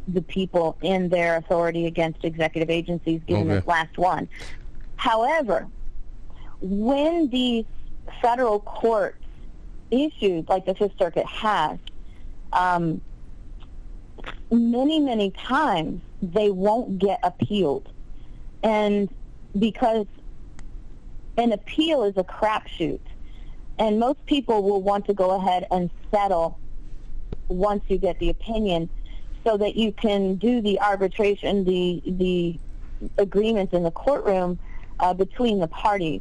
S3: the people in their authority against executive agencies, given
S1: Okay.
S3: this last one. However, when these federal courts issued, like the Fifth Circuit has, um, many, many times they won't get appealed. And because an appeal is a crapshoot, and most people will want to go ahead and settle once you get the opinion so that you can do the arbitration, the, the agreements in the courtroom uh, between the parties.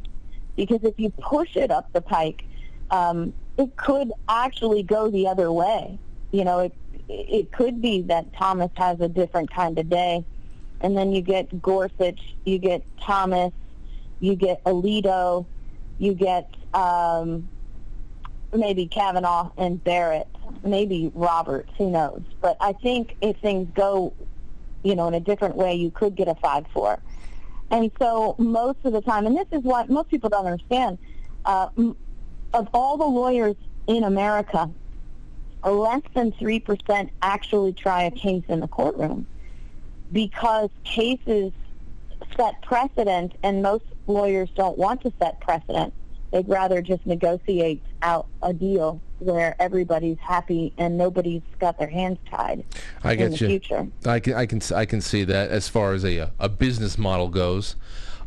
S3: Because if you push it up the pike, um, it could actually go the other way. You know, it, it could be that Thomas has a different kind of day, and then you get Gorsuch, you get Thomas, you get Alito, you get um, maybe Kavanaugh and Barrett, maybe Roberts, who knows. But I think if things go you know, in a different way, you could get a 5-4. And so most of the time, and this is what most people don't understand, uh, of all the lawyers in America, less than 3% actually try a case in the courtroom because cases set precedent and most lawyers don't want to set precedent. They'd rather just negotiate out a deal where everybody's happy and nobody's got their hands tied
S1: I
S3: in
S1: get
S3: the
S1: you.
S3: future.
S1: I can I can I can see that as far as a a business model goes.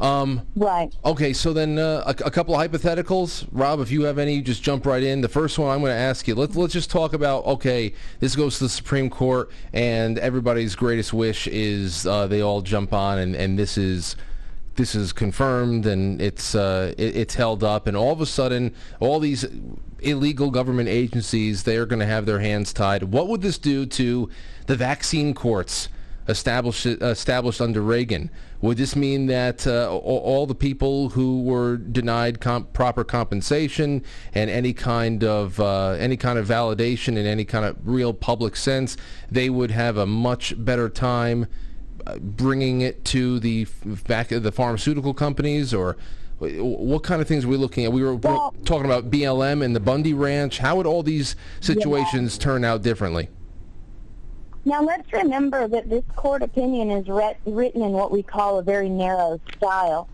S1: Um,
S3: Right.
S1: okay, so then uh, a, a couple of hypotheticals, Rob. If you have any, just jump right in. The first one I'm going to ask you. Let's let's just talk about. Okay, this goes to the Supreme Court, and everybody's greatest wish is uh, they all jump on, and, and this is this is confirmed and it's uh, it, it's held up, and all of a sudden, all these illegal government agencies they are going to have their hands tied. What would this do to the vaccine courts established established under Reagan? Would this mean that uh, all, the people who were denied comp- proper compensation and any kind of uh, any kind of validation in any kind of real public sense, they would have a much better time uh, bringing it to the back the pharmaceutical companies or what kind of things are we looking at? We were
S3: Well-
S1: talking about BLM and the Bundy Ranch. How would all these situations turn out differently?
S3: Now let's remember that this court opinion is written in what we call a very narrow style.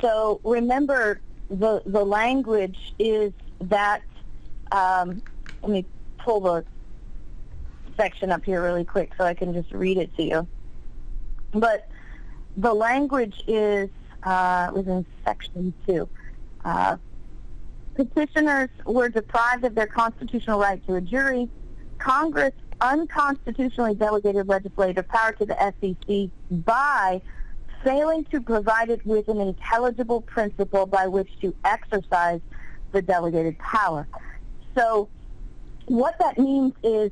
S3: So remember, the the language is that. Um, let me pull the section up here really quick so I can just read it to you. But the language is uh, was in section two. Uh, petitioners were deprived of their constitutional right to a jury. Congress unconstitutionally delegated legislative power to the SEC by failing to provide it with an intelligible principle by which to exercise the delegated power. So what that means is,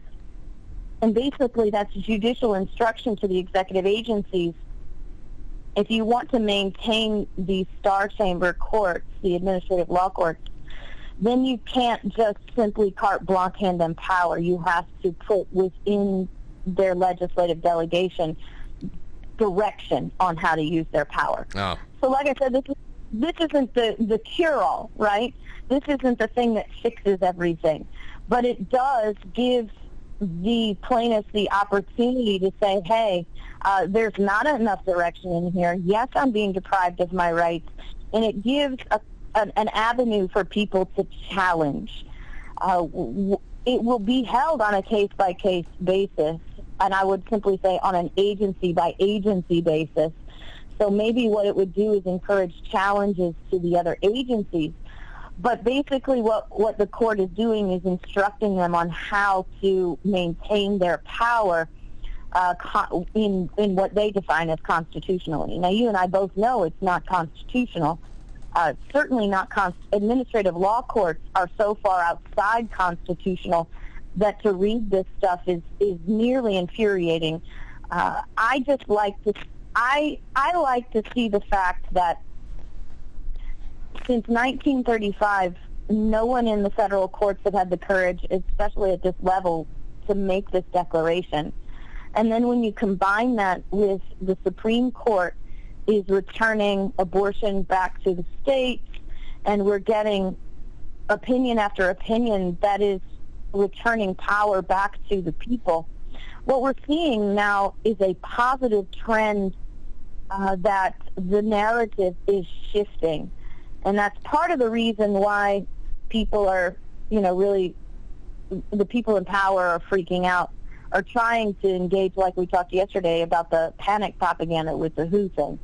S3: and basically that's judicial instruction to the executive agencies, if you want to maintain the star chamber courts, the administrative law courts, then you can't just simply carte blanche hand them power. You have to put within their legislative delegation direction on how to use their power.
S1: Oh.
S3: So like I said, this is this isn't the, the cure-all, right? This isn't the thing that fixes everything. But it does give the plaintiffs the opportunity to say, hey, uh, there's not enough direction in here. Yes, I'm being deprived of my rights. And it gives a, an, an avenue for people to challenge. Uh, it will be held on a case-by-case basis, and I would simply say on an agency-by-agency basis. So maybe what it would do is encourage challenges to the other agencies. But basically what, what the court is doing is instructing them on how to maintain their power uh, in, in what they define as constitutionally. Now, you and I both know it's not constitutional. Uh, certainly not administrative law courts are so far outside constitutional that to read this stuff is, is nearly infuriating. Uh, I just like to I I like to see the fact that since 1935, no one in the federal courts have had the courage, especially at this level, to make this declaration. And then when you combine that with the Supreme Court is returning abortion back to the states, and we're getting opinion after opinion that is returning power back to the people. What we're seeing now is a positive trend uh, that the narrative is shifting. And that's part of the reason why people are, you know, really, the people in power are freaking out, are trying to engage, like we talked yesterday about the panic propaganda with the WHO thing.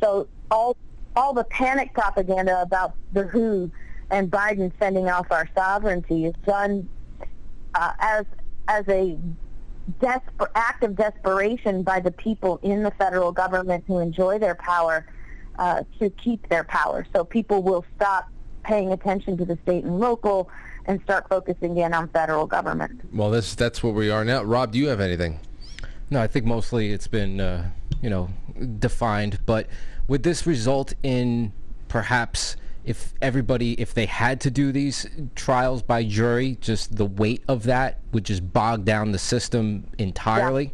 S3: So all, all the panic propaganda about the WHO and Biden sending off our sovereignty is done uh, as as a desper- act of desperation by the people in the federal government who enjoy their power uh, to keep their power. So people will stop paying attention to the state and local and start focusing in on federal government.
S1: Well, that's that's where we are now. Rob, do you have anything?
S2: No, I think mostly it's been, uh, you know, defined. But would this result in perhaps if everybody, if they had to do these trials by jury, just the weight of that would just bog down the system entirely? Yeah.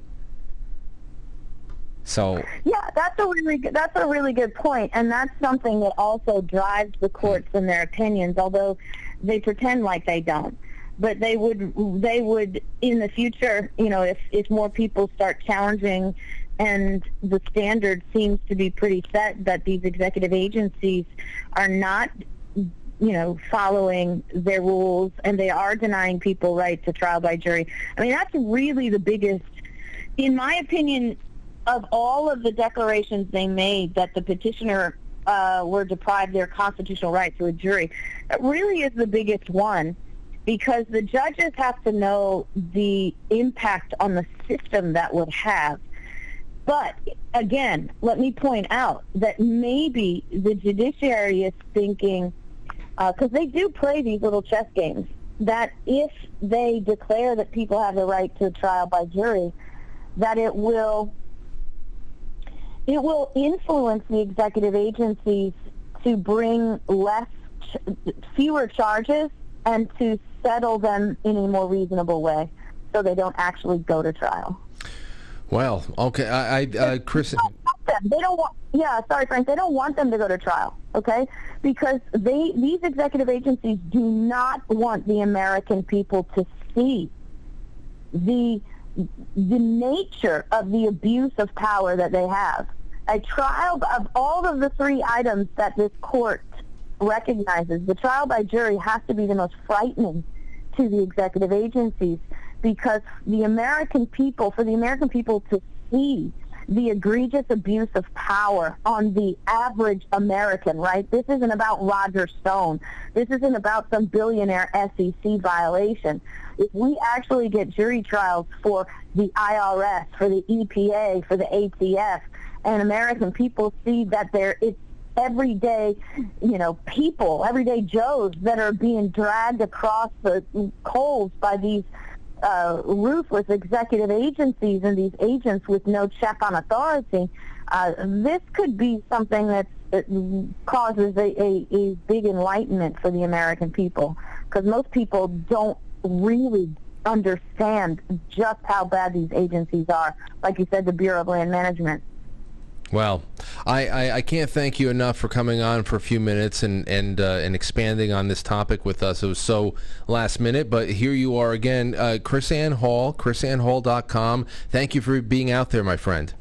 S2: So
S3: Yeah, that's a really good, that's a really good point, and that's something that also drives the courts in their opinions. Although they pretend like they don't, but they would they would in the future, you know, if if more people start challenging, and the standard seems to be pretty set that these executive agencies are not you know, following their rules and they are denying people right to trial by jury. I mean, that's really the biggest, in my opinion, of all of the declarations they made that the petitioner uh, were deprived their constitutional right to a jury. That really is the biggest one because the judges have to know the impact on the system that would have. But again, let me point out that maybe the judiciary is thinking, because uh, they do play these little chess games, that if they declare that people have the right to trial by jury, that it will it will influence the executive agencies to bring less, fewer charges and to settle them in a more reasonable way, so they don't actually go to trial.
S1: Well, okay, I, I uh, Chris.
S3: They don't want. Yeah, sorry, Frank. They don't want them to go to trial. Okay, because they these executive agencies do not want the American people to see the the nature of the abuse of power that they have. A trial of all of the three items that this court recognizes, the trial by jury has to be the most frightening to the executive agencies because the American people, for the American people to see the egregious abuse of power on the average American, right? This isn't about Roger Stone. This isn't about some billionaire SEC violation. If we actually get jury trials for the IRS, for the EPA, for the ATF, and American people see that there it's everyday, you know, people, everyday Joes that are being dragged across the coals by these uh, ruthless executive agencies and these agents with no check on authority, uh, this could be something that causes a, a, a big enlightenment for the American people because most people don't really understand just how bad these agencies are. Like you said, the Bureau of Land Management.
S1: Well, I, I, I, can't thank you enough for coming on for a few minutes and and uh, and expanding on this topic with us. It was so last minute, but here you are again, uh, KrisAnne Hall, krisannehall.com. Thank you for being out there, my friend.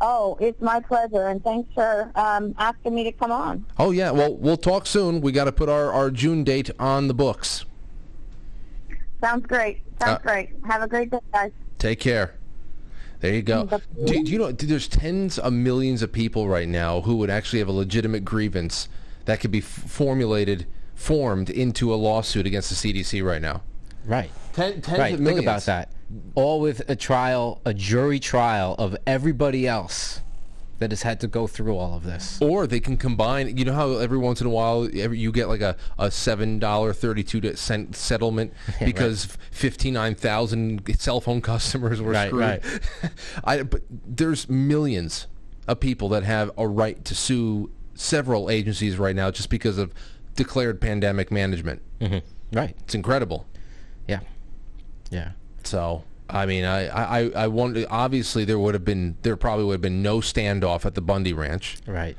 S3: Oh, it's my pleasure, and thanks for um, asking me to come on.
S1: Oh yeah, well we'll talk soon. We got to put our, our June date on the books.
S3: Sounds great. Sounds uh, great. Have a great day, guys.
S1: Take care. There you go. Mm, do, do, you know there's tens of millions of people right now who would actually have a legitimate grievance that could be f- formulated, formed into a lawsuit against the CDC right now.
S2: Right.
S1: Ten, tens
S2: right.
S1: of millions.
S2: Think about that. All with a trial, a jury trial of everybody else that has had to go through all of this.
S1: Or they can combine. You know how every once in a while every, you get like a, a seven dollar thirty two cent settlement because right. fifty nine thousand cell phone customers were
S2: right,
S1: screwed.
S2: Right.
S1: I, but there's millions of people that have a right to sue several agencies right now just because of declared pandemic management.
S2: Mm-hmm. Right.
S1: It's incredible.
S2: Yeah. Yeah.
S1: So I mean, I, I, I wonder. Obviously, there would have been, there probably would have been no standoff at the Bundy Ranch.
S2: Right.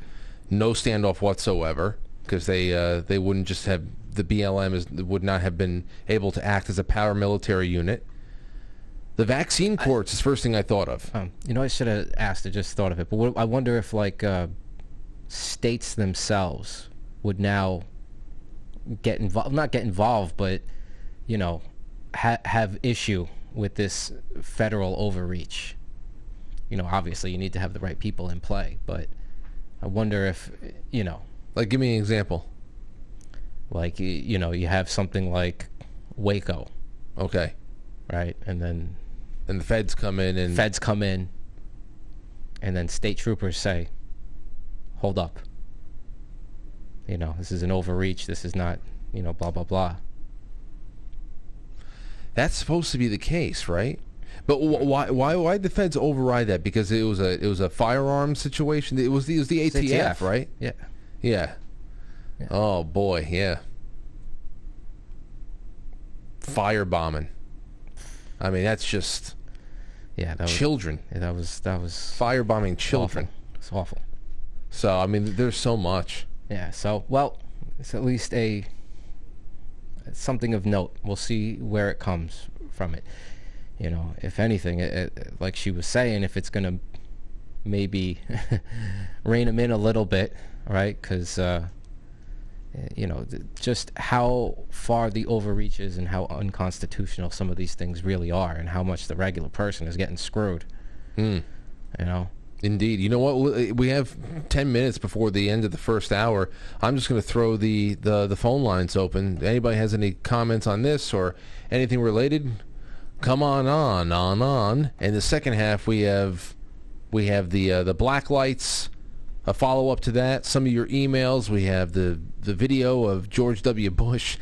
S1: No standoff whatsoever, because they, uh, they wouldn't just have the BLM is would not have been able to act as a paramilitary unit. The vaccine courts I, is the first thing I thought of.
S2: Um, you know, I should have asked. I just thought of it, but what, I wonder if like uh, states themselves would now get involved, not get involved, but you know, ha- have issue with this federal overreach. You know, obviously you need to have the right people in play, but I wonder if, you know.
S1: Like, give me an example.
S2: Like, you know, you have something like Waco.
S1: Okay.
S2: Right? And then.
S1: And the feds come in and.
S2: Feds come in. And then state troopers say, hold up. You know, this is an overreach. This is not, you know, blah, blah, blah.
S1: That's supposed to be the case, right? But why why why did the feds override that? Because it was a it was a firearm situation. It was the it was the ATF, ATF. right?
S2: Yeah.
S1: yeah. Yeah. Oh boy, yeah. Firebombing. I mean, that's just
S2: Yeah, that was
S1: children,
S2: yeah, that was that was
S1: firebombing children.
S2: awful. It's awful.
S1: So I mean, there's so much.
S2: Yeah. So well, it's at least a something of note. We'll see where it comes from it. You know, if anything, it, it, like she was saying, if it's gonna maybe rein him in a little bit, right? Because uh, you know, th- just how far the overreach is and how unconstitutional some of these things really are, and how much the regular person is getting screwed. You know.
S1: Indeed. You know what? We have 10 minutes before the end of the first hour. I'm just going to throw the, the, the phone lines open. Anybody has any comments on this or anything related? Come on on, on, on. And the second half, we have we have the uh, the black lights, a follow up to that. Some of your emails. We have the the video of George W. Bush.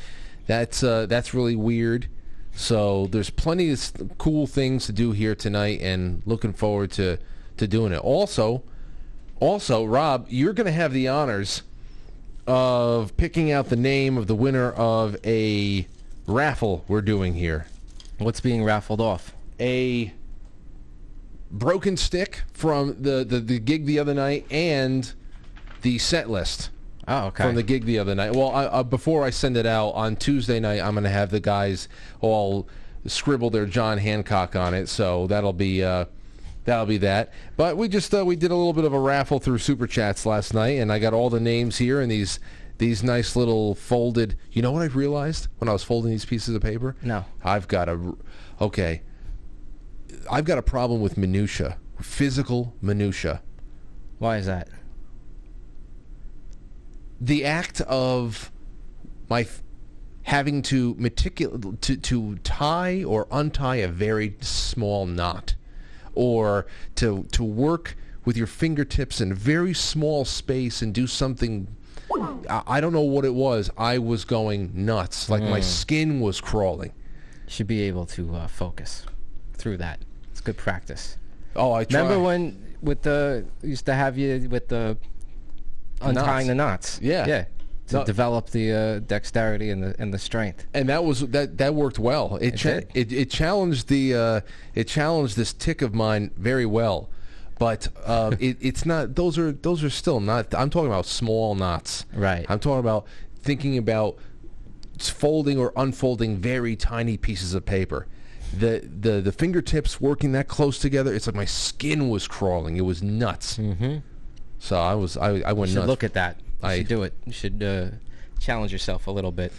S1: That's uh, that's really weird. So there's plenty of cool things to do here tonight, and looking forward to to doing it. Also, also, Rob, you're going to have the honors of picking out the name of the winner of a raffle we're doing here.
S2: What's being raffled off?
S1: A broken stick from the, the, the gig the other night and the set list
S2: Oh, okay.
S1: from the gig the other night. Well, I, uh, before I send it out on Tuesday night, I'm going to have the guys all scribble their John Hancock on it, so that'll be uh, that'll be that. But we just uh, we did a little bit of a raffle through super chats last night, and I got all the names here and these these nice little folded. You know what I realized when I was folding these pieces of paper?
S2: No.
S1: I've got a okay. I've got a problem with minutia, physical minutia.
S2: Why is that?
S1: the act of my f- having to meticulous to, to tie or untie a very small knot or to to work with your fingertips in a very small space and do something I, I don't know what it was I was going nuts like my skin was crawling
S2: should be able to uh, focus through that. It's good practice.
S1: oh I tried.
S2: Remember when with the used to have you with the untying
S1: Knots.
S2: the knots?
S1: Yeah.
S2: yeah. To
S1: No.
S2: develop the uh, dexterity and the and the strength.
S1: and that was that that worked well. It cha- it, it challenged the uh, it challenged this tick of mine very well, but uh, it, it's not. Those are those are still not. I'm talking about small knots.
S2: Right.
S1: I'm talking about thinking about folding or unfolding very tiny pieces of paper. The, the the fingertips working that close together, it's like my skin was crawling. It was nuts. Mm-hmm. So I was I, I went nuts.
S2: look at that. You
S1: I-
S2: should do it. You should uh, challenge yourself a little bit.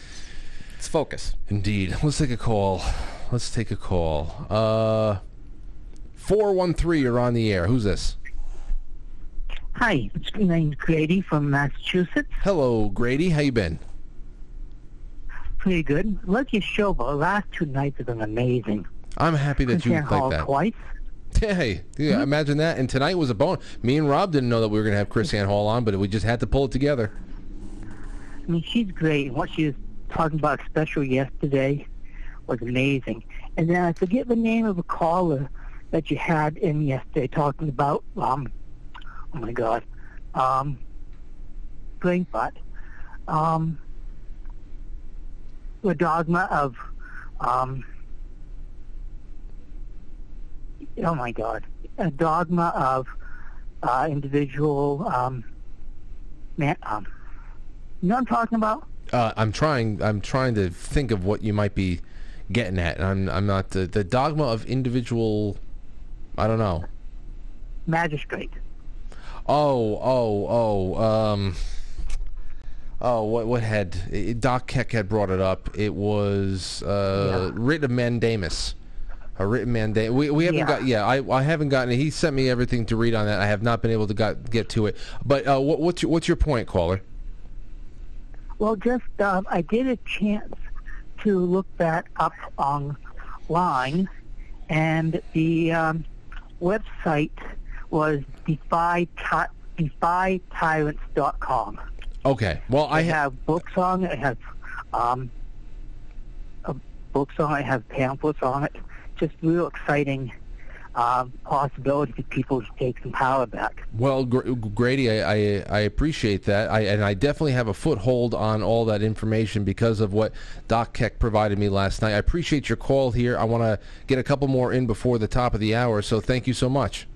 S2: Let's focus.
S1: Indeed. Let's take a call. Let's take a call. Uh, 413, you're on the air. Who's this?
S4: Hi, it's my name's Grady from Massachusetts.
S1: Hello, Grady. How you been?
S4: Pretty good. Love your show, but the last two nights have been amazing.
S1: I'm happy that you
S4: Christian
S1: like
S4: Hall
S1: that.
S4: twice.
S1: Hey, yeah, imagine that. And tonight was a bone. Me and Rob didn't know that we were going to have KrisAnne Hall on, but we just had to pull it together.
S4: I mean, she's great. And what she was talking about special yesterday was amazing. And then I forget the name of a caller that you had in yesterday talking about, um, oh my God, um, brain fart. Um, the dogma of, um, oh my God, a dogma of uh, individual, um, man, um, you know what I'm talking about?
S1: Uh, I'm trying. I'm trying to think of what you might be getting at. And I'm. I'm not the the dogma of individual. I don't know.
S4: Magistrate.
S1: Oh, oh, oh. Um. Oh, what what had it- Doc Keck had brought it up? It was uh, writ of mandamus. A written mandate. We, we haven't
S4: Yeah.
S1: got. Yeah, I, I haven't gotten it. He sent me everything to read on that. I have not been able to got, get to it. But uh, what, what's your what's your point, caller?
S4: Well, just um, I did a chance to look that up online, and the um, website was defy defytyrants.com.
S1: Okay. Well, I have.
S4: have books on it. I have um, uh, books on it. I have pamphlets on it. Just real exciting um, possibility for people to take some power back.
S1: Well, Gr- Grady, I, I, I appreciate that, I, and I definitely have a foothold on all that information because of what Doc Keck provided me last night. I appreciate your call here. I want to get a couple more in before the top of the hour, so thank you so much.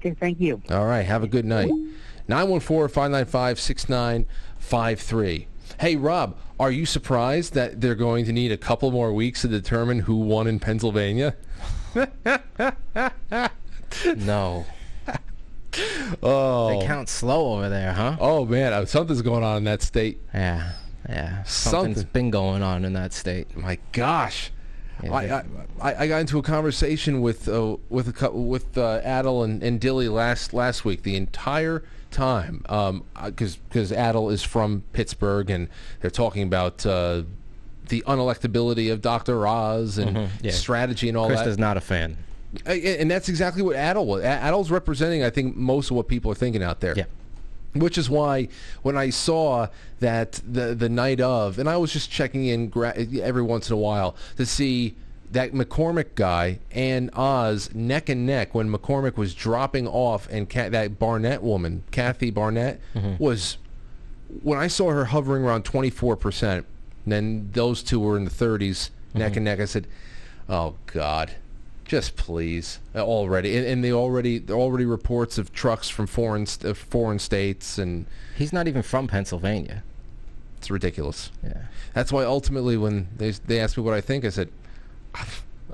S4: Okay, thank you.
S1: All right, have a good night. 914-595-6953. Hey, Rob, are you surprised that they're going to need a couple more weeks to determine who won in Pennsylvania?
S2: No.
S1: Oh,
S2: They count slow over there, huh?
S1: oh man, uh, something's going on in that state.
S2: Yeah. Yeah. Something's
S1: Something.
S2: been going on in that state.
S1: My gosh.
S2: Yeah,
S1: I, I, I I got into a conversation with uh, with a with uh, Adel and, and Dilly last last week. The entire time, because because Adel is from Pittsburgh, and they're talking about uh, the unelectability of Dr. Oz and
S2: yeah.
S1: strategy and all that.
S2: Krista's not a fan.
S1: And that's exactly what Adel was. Adel's representing, I think, most of what people are thinking out there.
S2: Yeah.
S1: Which is why when I saw that the the night of, and I was just checking in gra- every once in a while to see that McCormick guy and Oz neck and neck when McCormick was dropping off, and that Barnett woman, Kathy Barnett, was when I saw her hovering around 24%, then those two were in the 30s, neck and neck, I said, oh, God, just please, already. And, and they already, there are already reports of trucks from foreign, uh, foreign states, and
S2: He's not even from Pennsylvania.
S1: it's ridiculous.
S2: Yeah.
S1: That's why ultimately when they, they asked me what I think, I said,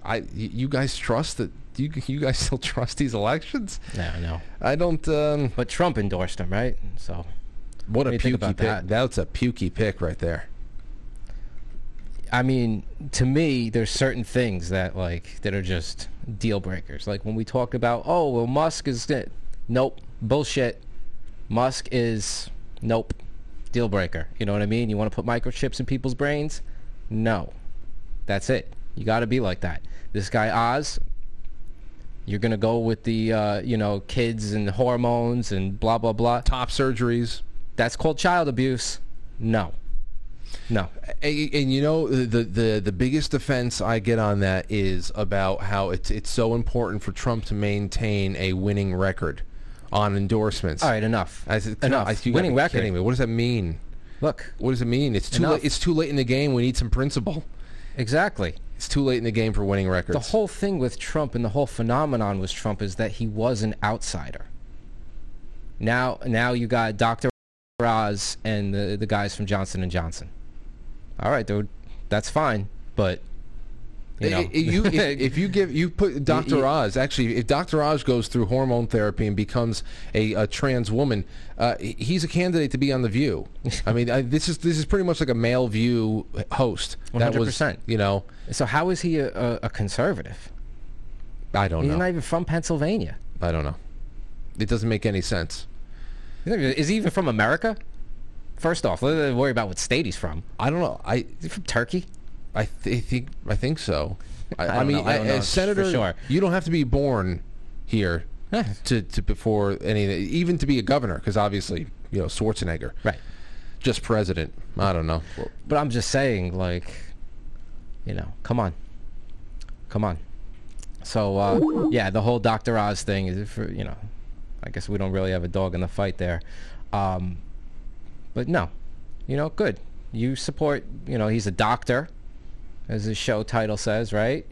S1: I, you guys trust that, you, you guys still trust these elections?
S2: Yeah, I know.
S1: I don't, um,
S2: But Trump endorsed him, right? So
S1: what a
S2: do
S1: pukey pick.
S2: that?
S1: That's a pukey pick right there.
S2: I mean, to me, there's certain things that like that are just deal breakers. Like when we talk about, oh, well, Musk is. Nope, bullshit. Musk is nope, deal breaker. You know what I mean? You want to put microchips in people's brains? No, that's it. You got to be like that. This guy Oz, you're gonna go with the uh, you know kids and hormones and blah blah blah.
S1: Top surgeries.
S2: That's called child abuse. No, no.
S1: And, and you know the, the the biggest defense I get on that is about how it's it's so important for Trump to maintain a winning record on endorsements.
S2: All right, enough.
S1: I said,
S2: enough.
S1: I, you
S2: Winning record.
S1: kidding me. What does that mean?
S2: Look,
S1: What does it mean? It's too
S2: Enough.
S1: late. It's too late in the game. We need some principle.
S2: exactly.
S1: It's too late in the game for winning records.
S2: The whole thing with Trump and the whole phenomenon with Trump is that he was an outsider. Now, now you got Dr. Oz and the the guys from Johnson and Johnson. All right, dude, that's fine, but you know,
S1: you- if, if you give you put Dr. Oz actually if Dr. Oz goes through hormone therapy and becomes a, a trans woman, uh, he's a candidate to be on the View. I mean, I, this is this is pretty much like a male View host. That was
S2: 100%.
S1: you know
S2: so how is he a, a, a conservative?
S1: I don't know.
S2: He's
S1: know.
S2: not even from Pennsylvania.
S1: I don't know. It doesn't make any sense.
S2: He's Is he even from America? First off, let's worry about what state he's from.
S1: I don't know. I
S2: Is he from Turkey?
S1: I th- think I think so. I,
S2: I don't
S1: mean.
S2: I don't know
S1: as
S2: for
S1: senator,
S2: sure.
S1: you don't have to be born here to, to before any even to be a governor because obviously you know Schwarzenegger.
S2: Right.
S1: Just president. I don't know.
S2: But I'm just saying, like, you know, come on, come on. So uh, yeah, the whole Dr. Oz thing is for you know, I guess we don't really have a dog in the fight there. Um, but no, you know, good. You support. You know, he's a doctor, as the show title says, right?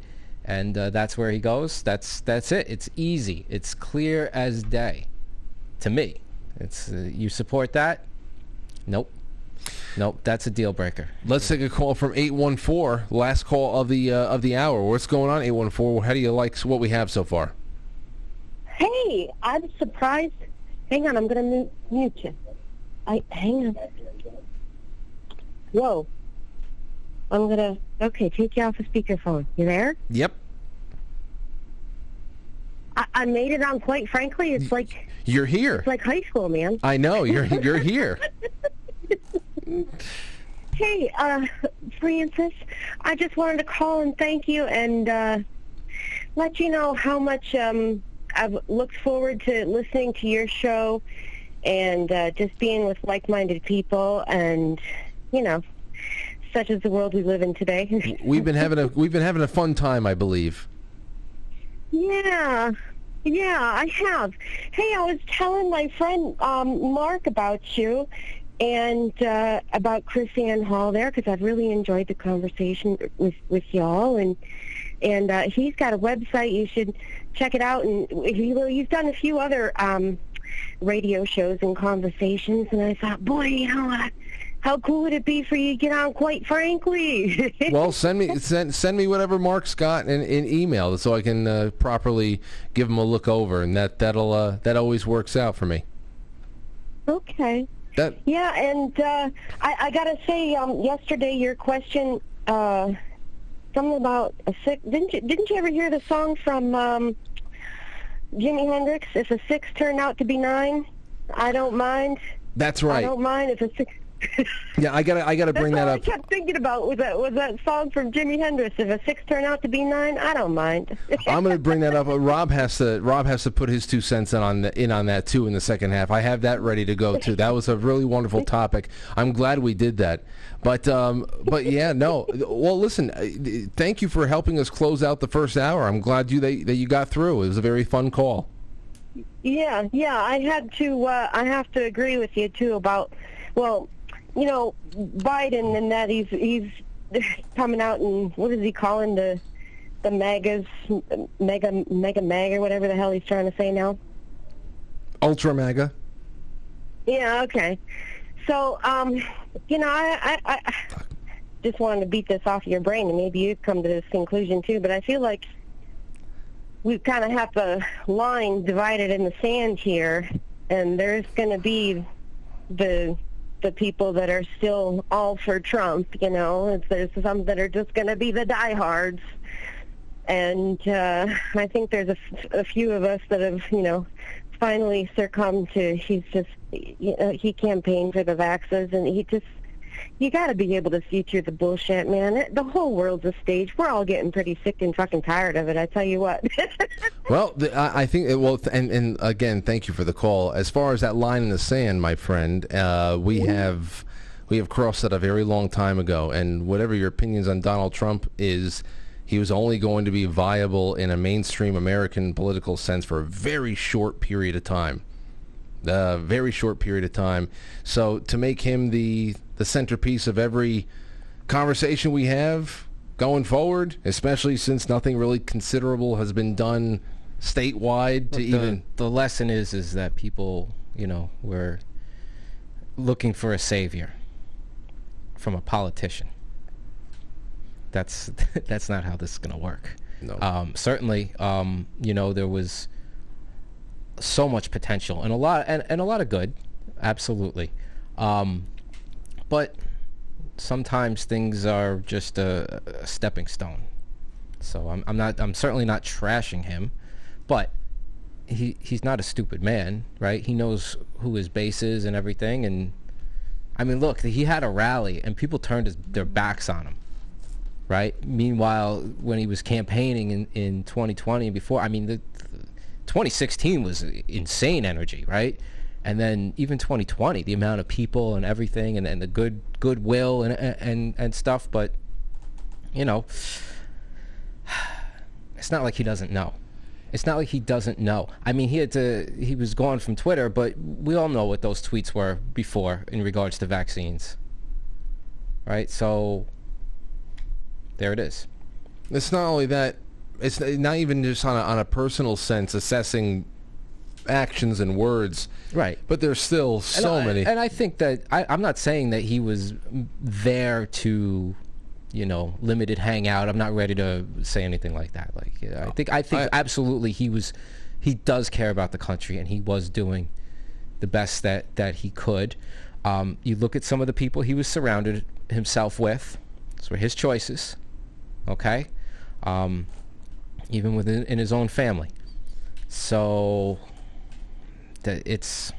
S2: And uh, that's where he goes. That's that's it. It's easy. It's clear as day, to me. It's uh, you support that. Nope. Nope, that's a deal breaker.
S1: let's take a call from eight one four. Last call of the uh, of the hour. What's going on? Eight one four. How do you like what we have so far?
S3: Hey, I'm surprised. Hang on, I'm going to mute, mute you. I hang on. Whoa. I'm going to okay, take you off the speakerphone. You there?
S1: Yep.
S3: I, I made it on quite frankly, it's like
S1: You're here.
S3: it's like high school, man.
S1: I know. You're you're here.
S3: Hey, uh, Francis, I just wanted to call and thank you and uh, let you know how much um, I've looked forward to listening to your show and uh, just being with like-minded people and, you know, such is the world we live in today.
S1: We've been having a we've been having a fun time, I believe.
S5: Yeah. Yeah, I have. Hey, I was telling my friend um, Mark about you and uh, about KrisAnne Hall there because I've really enjoyed the conversation with with y'all and and uh, he's got a website. You should check it out. And he, well, he's done a few other um, radio shows and conversations. And I thought, boy, you know what? How cool would it be for you to get on? Quite frankly.
S1: well, send me send send me whatever Mark's got in, in email so I can uh, properly give him a look over, and that that'll uh, that always works out for me.
S5: Okay.
S1: That
S5: yeah, and uh, I, I gotta say, um, yesterday your question, uh, something about a six. Didn't you didn't you ever hear the song from um, Jimi Hendrix? If a six turned out to be nine, I don't mind.
S1: that's right.
S5: I don't mind if a six.
S1: Yeah, I gotta I gotta bring that up.
S5: I kept thinking about was that was that song from Jimi Hendrix. If a six turned out to be nine, I don't mind.
S1: I'm going to bring that up. Uh, Rob has to Rob has to put his two cents in on the, in on that too in the second half. I have that ready to go too. That was a really wonderful topic. I'm glad we did that. But um, but yeah, no. Well, listen. uh, Thank you for helping us close out the first hour. I'm glad you that, that you got through. It was a very fun call.
S5: Yeah, yeah, I had to. Uh, I have to agree with you too about, well, you know, Biden and that he's he's coming out and what is he calling the the megas mega mega mag or whatever the hell he's trying to say now.
S1: Ultra mega.
S5: Yeah, okay. So, um, you know, I, I, I just wanted to beat this off your brain, and maybe you come to this conclusion too. But I feel like we kind of have a line divided in the sand here, and there's going to be the the people that are still all for Trump. You know, there's some that are just going to be the diehards, and uh, I think there's a, f- a few of us that have, you know, finally succumbed to. He's just, you know, he campaigned for the vaxxers, and he just. You got to be able to see through the bullshit, man. It, the whole world's a stage. We're all getting pretty sick and fucking tired of it. I tell you what.
S1: Well, the, I, I think it, well, and and again, thank you for the call. As far as that line in the sand, my friend, uh, we have we have crossed that a very long time ago. And whatever your opinions on Donald Trump is, he was only going to be viable in a mainstream American political sense for a very short period of time. A very short period of time. So to make him the the centerpiece of every conversation we have going forward, especially since nothing really considerable has been done statewide to
S2: the,
S1: even
S2: the lesson is is that people you know were looking for a savior from a politician that's that's not how this is going to work
S1: No.
S2: um, certainly um, you know there was so much potential and a lot and, and a lot of good absolutely um, but sometimes things are just a, a stepping stone so I'm, I'm not I'm certainly not trashing him but he he's not a stupid man, right? He knows who his base is and everything. And I mean, look, he had a rally and people turned his, their backs on him, right? Meanwhile, when he was campaigning in, in 2020 and before, I mean, the, 2016 was insane energy, right? And then even 2020, the amount of people and everything, and, and the good goodwill and and and stuff. But you know, it's not like he doesn't know. It's not like he doesn't know. I mean, he had to. He was gone from Twitter, but we all know what those tweets were before in regards to vaccines. Right. So there it is.
S1: it's not only that it's not even just on a, on a personal sense assessing actions and words
S2: Right.
S1: but there's still so
S2: and I,
S1: many
S2: And I think that I, I'm not saying that he was there to, you know, limited hangout. I'm not ready to say anything like that. Like you know, I think I think
S1: I-
S2: absolutely he was, he does care about the country and he was doing the best that that he could. Um, you look at some of the people he was surrounded himself with. Those were his choices. Okay, um, even within in his own family. So that it's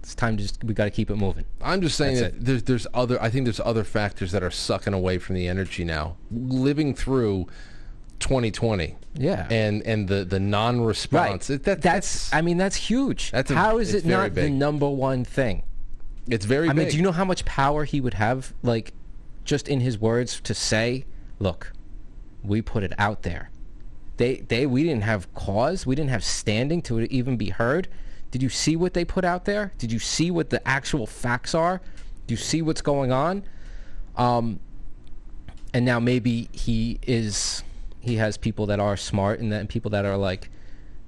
S2: it's time to just we got to keep it moving.
S1: I'm just saying
S2: That's
S1: that there's there's other I think there's other factors that are sucking away from the energy now. Living through 2020
S2: Yeah.
S1: and and the the non-response it- that,
S2: that's, I mean that's huge.
S1: That's a-
S2: How is it not the number one thing?
S1: it's very
S2: I mean, do you know how much power he would have, like, just in his words to say, "Look, we put it out there. They they we didn't have cause, we didn't have standing to even be heard. Did you see what they put out there? Did you see what the actual facts are? Do you see what's going on? Um, and now maybe he is he has people that are smart and then people that are like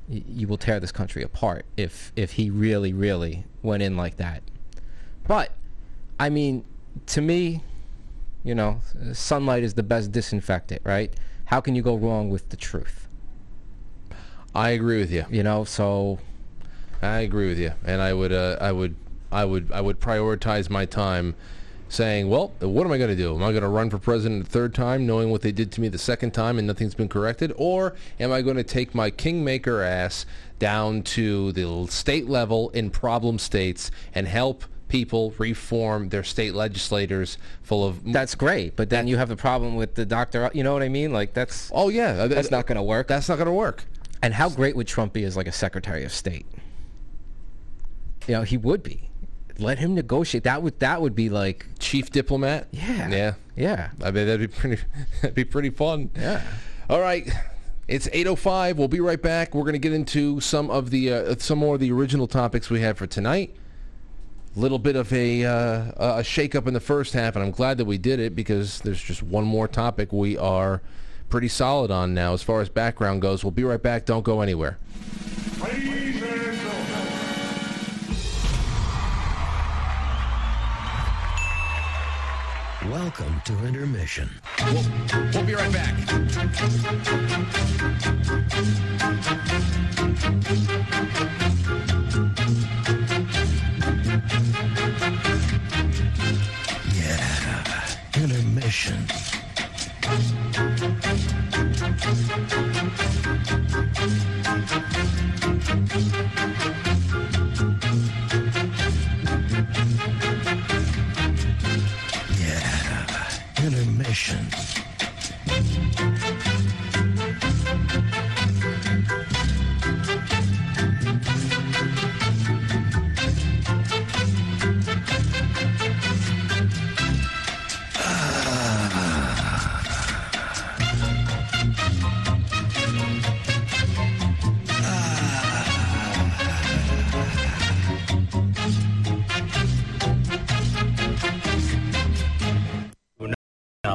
S2: you will tear this country apart if if he really really went in like that but i mean to me you know sunlight is the best disinfectant right how can you go wrong with the truth
S1: I agree with you.
S2: you know so
S1: I agree with you, and I would, uh, I would, I would, I would prioritize my time, saying, "Well, what am I going to do? Am I going to run for president a third time, knowing what they did to me the second time and nothing's been corrected, or am I going to take my kingmaker ass down to the state level in problem states and help?" People reform their state legislators full of
S2: that's great but then you have a problem with the doctor you know what i mean like that's
S1: oh yeah
S2: that's not going to work
S1: that's not going to work
S2: and how great would trump be as like a secretary of state you know he would be let him negotiate that would that would be like
S1: chief diplomat
S2: yeah
S1: yeah
S2: yeah
S1: I mean that'd be pretty that'd be pretty fun.
S2: Yeah.
S1: All right. It's 8:05. We'll be right back. We're going to get into some of the uh, some more of the original topics we had for tonight. Little bit of a uh, a shake up in the first half and I'm glad that we did it because there's just one more topic we are pretty solid on now as far as background goes. We'll be right back. Don't go anywhere.
S6: Welcome to intermission.
S1: We'll, we'll be right back.
S6: Intermission. Yeah, intermission.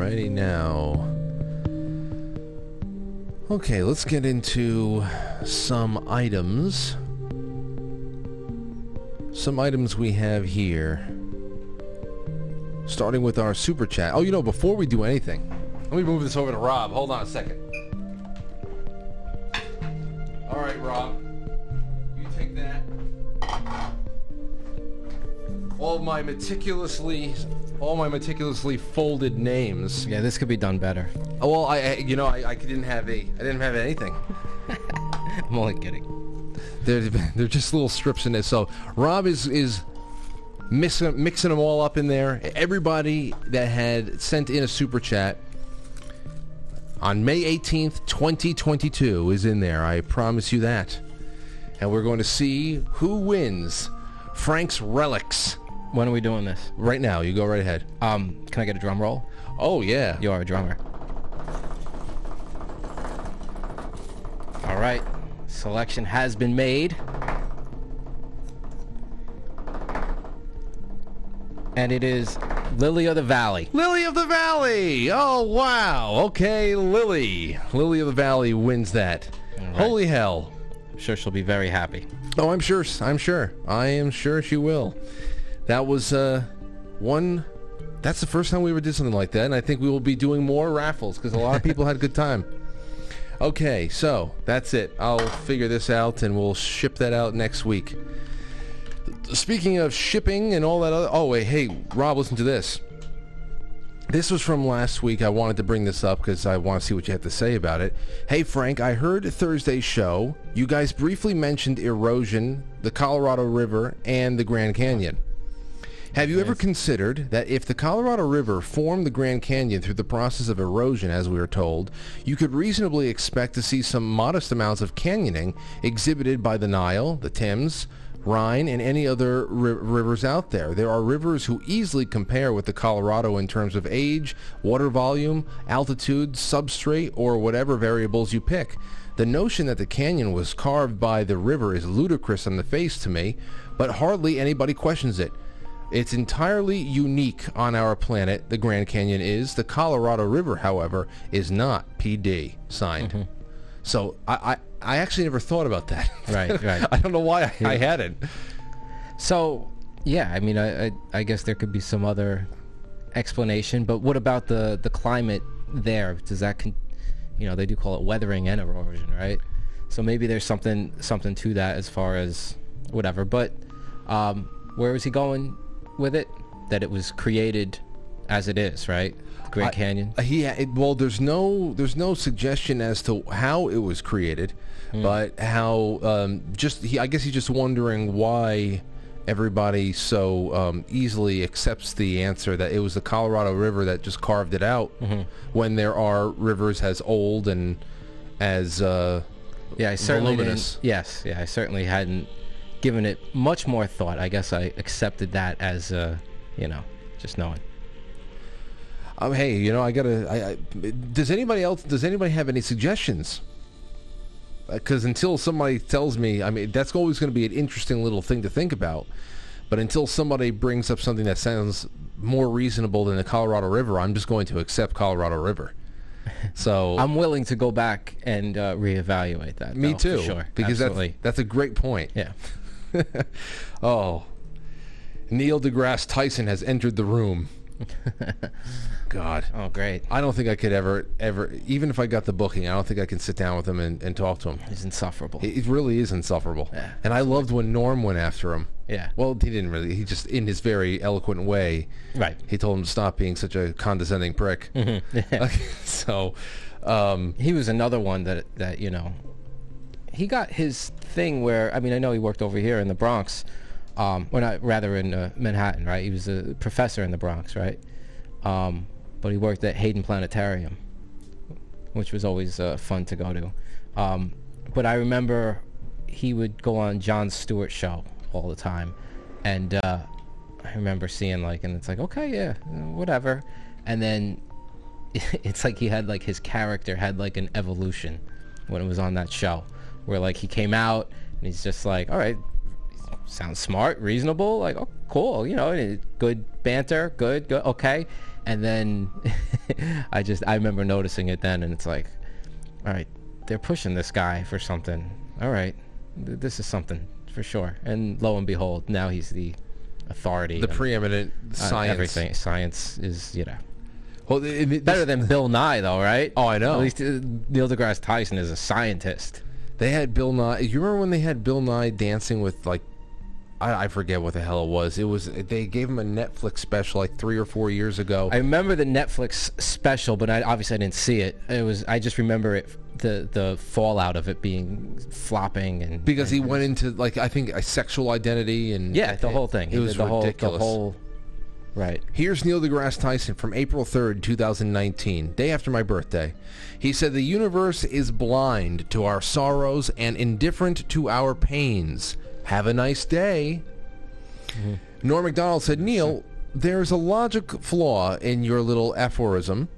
S1: Alrighty now. Okay, let's get into some items. Some items we have here. Starting with our super chat. Oh, you know, before we do anything, let me move this over to Rob. Hold on a second. All right, Rob. You take that. All my meticulously, all my meticulously folded names.
S2: Yeah, this could be done better.
S1: Oh, well, I, I you know, I, I didn't have a, I didn't have anything.
S2: I'm only kidding.
S1: They're they're just little strips in there. So Rob is is mixing mixing them all up in there. Everybody that had sent in a super chat on May 18th, 2022 is in there. I promise you that. And we're going to see who wins Frank's Relics.
S2: When are we doing this?
S1: Right now. You go right ahead.
S2: Um, can I get a drum roll?
S1: Oh yeah.
S2: You are a drummer. All right. Selection has been made. and it is Lily of the Valley.
S1: Lily of the Valley. Oh wow. Okay, Lily. Lily of the Valley wins that. Holy hell.
S2: I'm sure she'll be very happy.
S1: Oh, I'm sure. I'm sure. I am sure she will. That was uh, one. That's the first time we ever did something like that, and I think we will be doing more raffles because a lot of people had a good time. Okay, so that's it. I'll figure this out, and we'll ship that out next week. Speaking of shipping and all that other... Oh, wait, hey, Rob, listen to this. This was from last week. I wanted to bring this up because I want to see what you have to say about it. Hey, Frank, I heard Thursday's show. You guys briefly mentioned erosion, the Colorado River, and the Grand Canyon. Have you ever considered that if the Colorado River formed the Grand Canyon through the process of erosion, as we are told, you could reasonably expect to see some modest amounts of canyoning exhibited by the Nile, the Thames, Rhine, and any other ri- rivers out there. There are rivers who easily compare with the Colorado in terms of age, water volume, altitude, substrate, or whatever variables you pick. The notion that the canyon was carved by the river is ludicrous on the face to me, but hardly anybody questions it. It's entirely unique on our planet, the Grand Canyon is. The Colorado River, however, is not PD signed. So I, I, I actually never thought about that.
S2: Right, right.
S1: I don't know why I, I hadn't.
S2: So, yeah, I mean, I, I, I guess there could be some other explanation, but what about the, the climate there? Does that, con- you know, they do call it weathering and erosion, right? So maybe there's something something to that as far as whatever. But um, where was he going with it? That it was created as it is, right? The Grand Canyon.
S1: uh, He it, well, there's no there's no suggestion as to how it was created,
S2: Hmm.
S1: but how um, just he, I guess he's just wondering why everybody so um, easily accepts the answer that it was the Colorado River that just carved it out,
S2: Mhm.
S1: when there are rivers as old and as uh,
S2: Yeah, I certainly
S1: voluminous.
S2: Yes, yeah, I certainly hadn't given it much more thought. I guess I accepted that as, uh, you know, just knowing.
S1: Um, hey, you know, I gotta. I, I, does anybody else? Does anybody have any suggestions? Because until somebody tells me, I mean, that's always going to be an interesting little thing to think about. But until somebody brings up something that sounds more reasonable than the Colorado River, I'm just going to accept Colorado River. So
S2: I'm willing to go back and uh, reevaluate that.
S1: me
S2: though,
S1: too,
S2: for sure.
S1: because
S2: Absolutely.
S1: that's that's a great point.
S2: Yeah.
S1: oh, Neil deGrasse Tyson has entered the room. God.
S2: Oh, great.
S1: I don't think I could ever, ever, even if I got the booking, I don't think I can sit down with him and, and talk to him.
S2: He's insufferable.
S1: It, it really is insufferable.
S2: Yeah,
S1: and I loved when Norm went after him.
S2: Yeah.
S1: Well, he didn't really. He just, in his very eloquent way,
S2: Right.
S1: He told him to stop being such a condescending prick.
S2: Mhm. Yeah.
S1: so, um,
S2: he was another one that that you know he got his thing where I mean I know he worked over here in the Bronx, um, or not rather in uh, Manhattan, right? He was a professor in the Bronx, right? Um, but he worked at Hayden Planetarium, which was always uh, fun to go to. Um, but I remember he would go on Jon Stewart show all the time, and uh, I remember seeing like, and it's like, okay, yeah, whatever, and then it's like he had like his character had like an evolution when it was on that show where like he came out and he's just like all right sounds smart reasonable like oh cool you know good banter good good okay and then i just i remember noticing it then and it's like all right they're pushing this guy for something all right th- this is something for sure and lo and behold now he's the authority
S1: the preeminent
S2: uh,
S1: science.
S2: everything science is you know
S1: Well, it, it,
S2: better than Bill Nye, though, right?
S1: Oh, I know.
S2: At least uh, Neil deGrasse Tyson is a scientist.
S1: They had Bill Nye. You remember when they had Bill Nye dancing with like, I, I forget what the hell it was. It was they gave him a Netflix special like three or four years ago.
S2: I remember the Netflix special, but I obviously I didn't see it. It was I just remember it the the fallout of it being flopping and
S1: because he
S2: and-
S1: went into like I think a sexual identity and
S2: yeah the whole thing.
S1: It
S2: He
S1: was
S2: the whole
S1: ridiculous.
S2: the whole right.
S1: Here's Neil deGrasse Tyson from April 3rd, 2019, day after my birthday. He said, The universe is blind to our sorrows and indifferent to our pains. Have a nice day. Norm MacDonald said, Neil, there's a logic flaw in your little aphorism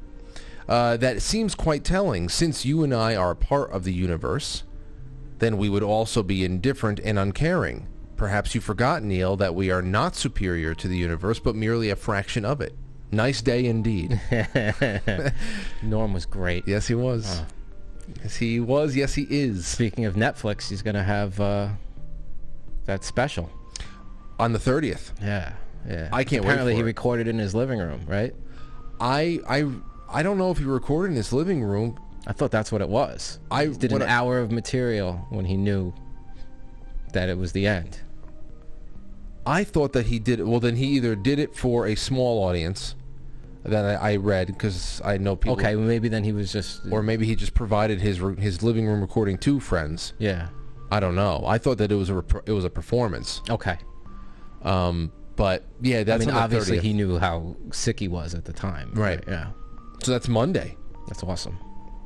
S1: uh, that seems quite telling. Since you and I are a part of the universe, then we would also be indifferent and uncaring. Perhaps you forgot, Neil, that we are not superior to the universe, but merely a fraction of it. Nice day indeed.
S2: Norm was great.
S1: Yes, he was. Yes, he was. Yes, he is.
S2: Speaking of Netflix, he's going to have uh, that special.
S1: On the 30th.
S2: Yeah, yeah.
S1: I can't wait
S2: Apparently he
S1: it.
S2: recorded in his living room, right?
S1: I I I don't know if he recorded in his living room.
S2: I thought that's what it was.
S1: I
S2: He did an
S1: I-
S2: hour of material when he knew that it was the end.
S1: I thought that he did it. Well, then he either did it for a small audience that I, I read because I know people.
S2: Okay, well, maybe then he was just
S1: Or maybe he just provided his re- his living room recording to friends.
S2: yeah.
S1: I don't know. I thought that it was a rep- it was a performance.
S2: Okay.
S1: Um, but yeah, that's
S2: I mean, obviously
S1: 30th.
S2: he knew how sick he was at the time.
S1: Right.
S2: Yeah.
S1: So that's Monday.
S2: That's awesome.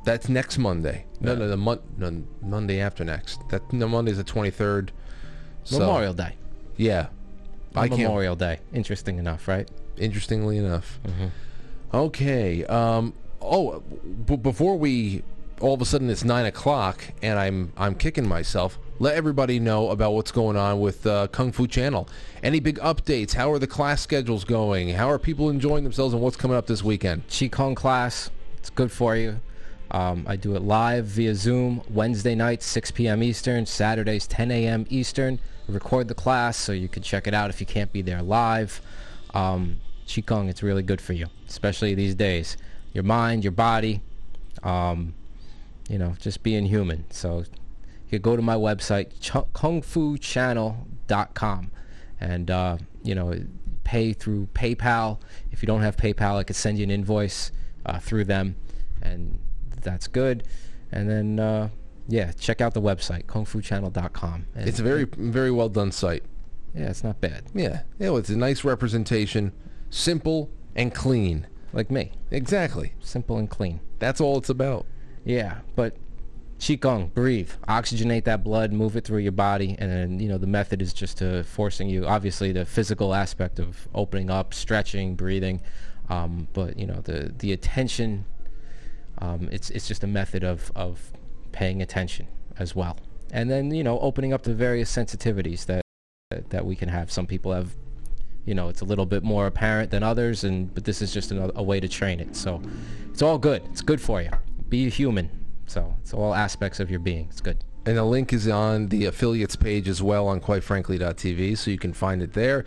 S1: That's next Monday. No, no, the mon- no, Monday after next. That no Monday's the twenty third.
S2: Memorial Day.
S1: Yeah, I can't.
S2: Memorial Day. Interesting enough, right?
S1: Interestingly enough.
S2: Mm-hmm.
S1: Okay. Um. Oh, b- before we all of a sudden it's nine o'clock and I'm I'm kicking myself. Let everybody know about what's going on with uh, Kung Fu Channel. Any big updates? How are the class schedules going? How are people enjoying themselves and what's coming up this weekend?
S2: Qigong class. It's good for you. Um, I do it live via Zoom Wednesday nights, 6 p.m. Eastern, Saturdays, 10 a.m. Eastern. Record the class so you can check it out if you can't be there live. Um, Qigong, it's really good for you, especially these days. Your mind, your body, um, you know, just being human. So you go to my website, ch- kungfuchannel.com, and, uh, you know, pay through PayPal. If you don't have PayPal, I could send you an invoice uh, through them, and that's good. And then, uh, yeah, check out the website, kungfuchannel.com. And
S1: It's a very very well done site.
S2: yeah, it's not bad.
S1: Yeah, yeah, well, it's a nice representation, simple and clean.
S2: Like me,
S1: Exactly.
S2: simple and clean.
S1: That's all it's about.
S2: Yeah, but Qigong, breathe, oxygenate that blood, move it through your body, and then you know the method is just to forcing you. Obviously, the physical aspect of opening up, stretching, breathing, um, but you know the the attention. Um, it's it's just a method of of paying attention as well, and then you know opening up to various sensitivities that that, we can have. Some people have. You know, it's a little bit more apparent than others, and but this is just another, a way to train it. So, it's all good. It's good for you. Be a human. So it's all aspects of your being. It's good.
S1: And the link is on the affiliates page as well on quitefrankly.tv, so you can find it there.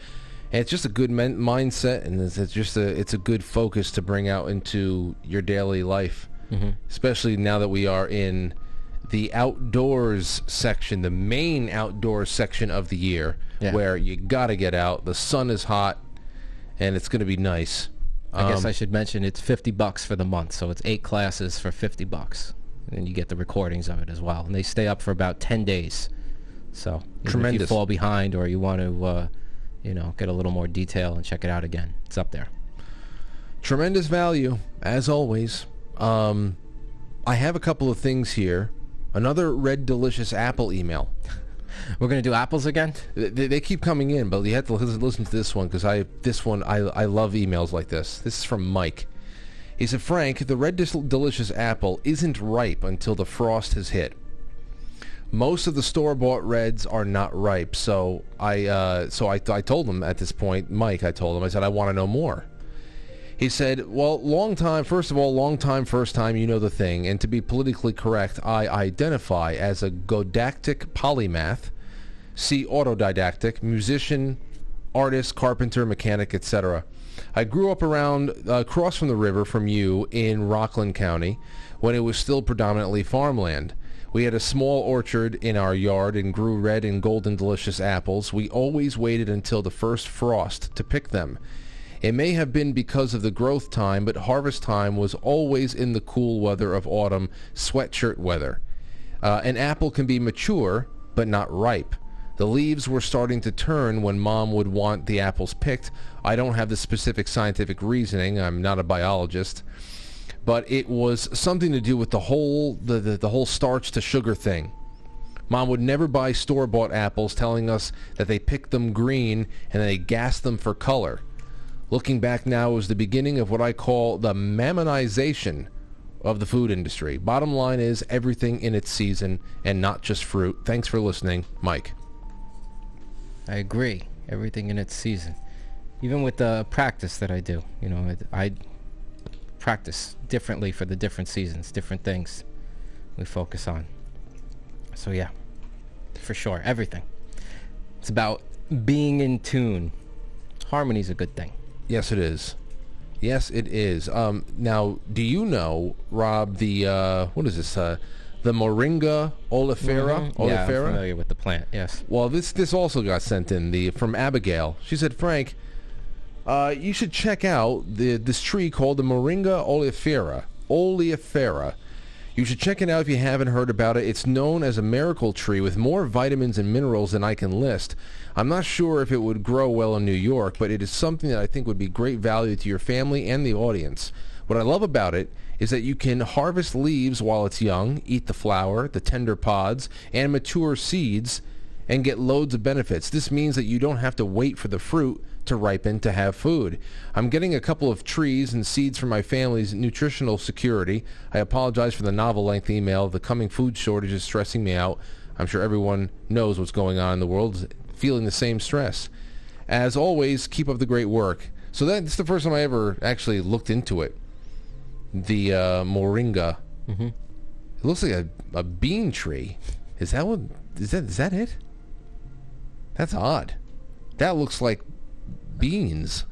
S1: And it's just a good men- mindset, and it's, it's just a it's a good focus to bring out into your daily life,
S2: Mhm.
S1: especially now that we are in the outdoors section, the main outdoors section of the year,
S2: Yeah.
S1: where you gotta get out. The sun is hot, and it's gonna be nice.
S2: I guess
S1: Um,
S2: I should mention it's 50 bucks for the month, so it's eight classes for 50 bucks. And you get the recordings of it as well. And they stay up for about 10 days. So even if you
S1: Tremendous.
S2: fall behind or you want to, uh, you know, get a little more detail and check it out again, it's up there.
S1: tremendous value as always um, i have a couple of things here another red delicious apple email.
S2: We're going to do apples again?
S1: they, they keep coming in but you have to listen, to this one because i this one I, I love emails like this. This is from mike. He said frank the red delicious apple isn't ripe until the frost has hit. Most of the store-bought reds are not ripe so i uh, so I, I told him at this point mike i told him i said i want to know more he said, well, long time, first of all, long time, first time, you know the thing. And to be politically correct, I identify as a godactic polymath, see autodidactic, musician, artist, carpenter, mechanic, etc. I grew up around, uh, across from the river from you in Rockland County when it was still predominantly farmland. We had a small orchard in our yard and grew red and golden delicious apples. We always waited until the first frost to pick them. It may have been because of the growth time, but harvest time was always in the cool weather of autumn, sweatshirt weather. Uh, an apple can be mature, but not ripe. The leaves were starting to turn when mom would want the apples picked. I don't have the specific scientific reasoning. I'm not a biologist. But it was something to do with the whole the, the, the whole starch to sugar thing. Mom would never buy store-bought apples telling us that they picked them green and they gassed them for color. Looking back now was the beginning of what I call the mammonization of the food industry. Bottom line is everything in its season and not just fruit. Thanks for listening, Mike.
S2: I agree. Everything in its season. Even with the practice that I do, you know, I, I practice differently for the different seasons, different things we focus on. So yeah, for sure, everything. It's about being in tune. Harmony's a good thing.
S1: Yes, it is. Yes, it is. Um, now, do you know, Rob, the, uh, what is this, uh, the Moringa oleifera?
S2: Mhm. Yeah, I'm familiar with the plant. Yes.
S1: Well, this this also got sent in the from Abigail. She said, Frank, uh, you should check out the this tree called the Moringa oleifera. Oleifera. You should check it out if you haven't heard about it. It's known as a miracle tree with more vitamins and minerals than I can list. I'm not sure if it would grow well in New York, but it is something that I think would be great value to your family and the audience. What I love about it is that you can harvest leaves while it's young, eat the flower, the tender pods, and mature seeds, and get loads of benefits. This means that you don't have to wait for the fruit to ripen to have food. I'm getting a couple of trees and seeds for my family's nutritional security. I apologize for the novel length email. The coming food shortage is stressing me out. I'm sure everyone knows what's going on in the world, feeling the same stress. As always, keep up the great work. So that's the first time I ever actually looked into it. The uh, moringa.
S2: Mm-hmm.
S1: It looks like a, a bean tree. Is that what? Is that is that it? That's odd. That looks like beans.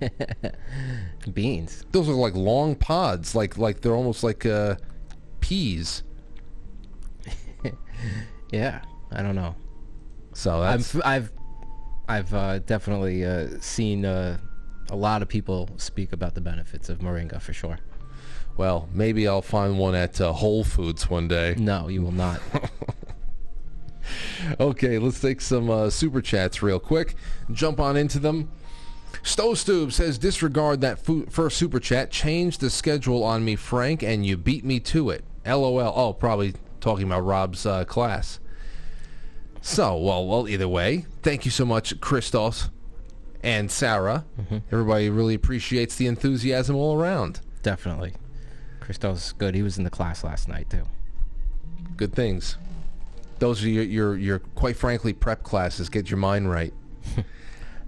S2: beans.
S1: Those are like long pods, like like they're almost like uh, peas.
S2: Yeah, I don't know.
S1: So that's
S2: I've I've I've uh, definitely uh, seen uh, a lot of people speak about the benefits of moringa for sure.
S1: well, maybe I'll find one at uh, Whole Foods one day.
S2: No, you will not.
S1: Okay, let's take some uh, super chats real quick. Jump on into them. Stove says, disregard that fu- first super chat. Change the schedule on me, Frank, and you beat me to it. LOL. Oh, probably talking about Rob's uh, class. So, well, well, either way, thank you so much, Christos and Sarah. Everybody really appreciates the enthusiasm all around.
S2: Definitely. Christo's good. He was in the class last night too.
S1: Good things. Those are your, your, your quite frankly, prep classes. Get your mind right.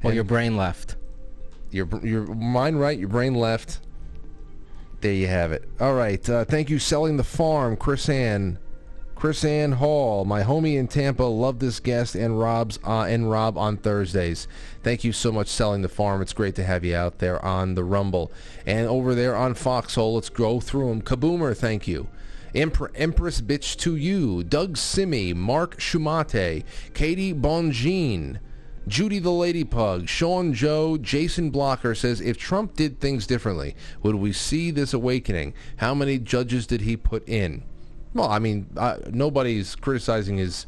S2: Well, your brain left.
S1: Your your mind right, your brain left. There you have it. All right. Uh, thank you, selling the farm, KrisAnne, Chris Ann Hall, my homie in Tampa. Love this guest and Rob's uh, and Rob on Thursdays. Thank you so much, selling the farm. It's great to have you out there on the Rumble and over there on Foxhole. Let's go through them. Kaboomer, thank you. Empress Bitch to You, Doug Simi, Mark Schumate, Katie Bonjean, Judy the Lady Pug, Sean Joe, Jason Blocker says, if Trump did things differently, would we see this awakening? How many judges did he put in? Well, I mean, uh, nobody's criticizing his,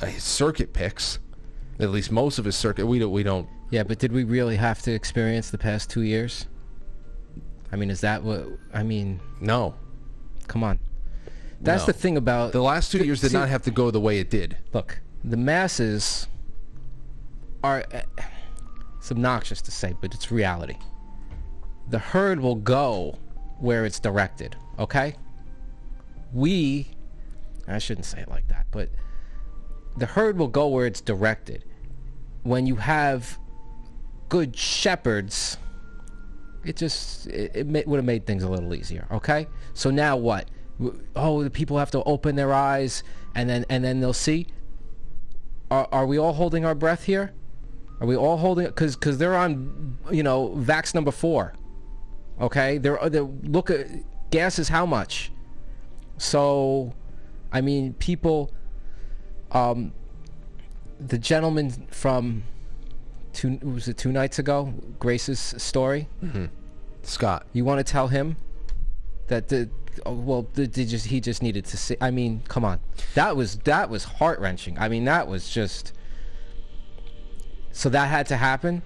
S1: uh, his circuit picks. At least most of his circuit. We don't. We don't.
S2: Yeah, but did we really have to experience the past two years? I mean, is that what? I mean,
S1: No.
S2: come on. That's
S1: No.
S2: the thing about
S1: The last two years did
S2: see-
S1: not have to go the way it did.
S2: Look, the masses are. Uh, it's obnoxious to say, but it's reality. The herd will go where it's directed. Okay. We, I shouldn't say it like that, but the herd will go where it's directed. When you have good shepherds, it just it, it would have made things a little easier. Okay, so now what? Oh, the people have to open their eyes, and then and then they'll see. Are are we all holding our breath here? Are we all holding? Because because they're on, you know, vax number four. Okay, they're they look at gas is how much. So, I mean, people. Um, the gentleman from two was it two nights ago? Grace's story.
S1: Mm-hmm. Scott.
S2: You want to tell him that the oh, well, the, the just he just needed to see. I mean, come on, that was that was heart wrenching. I mean, that was just. So that had to happen.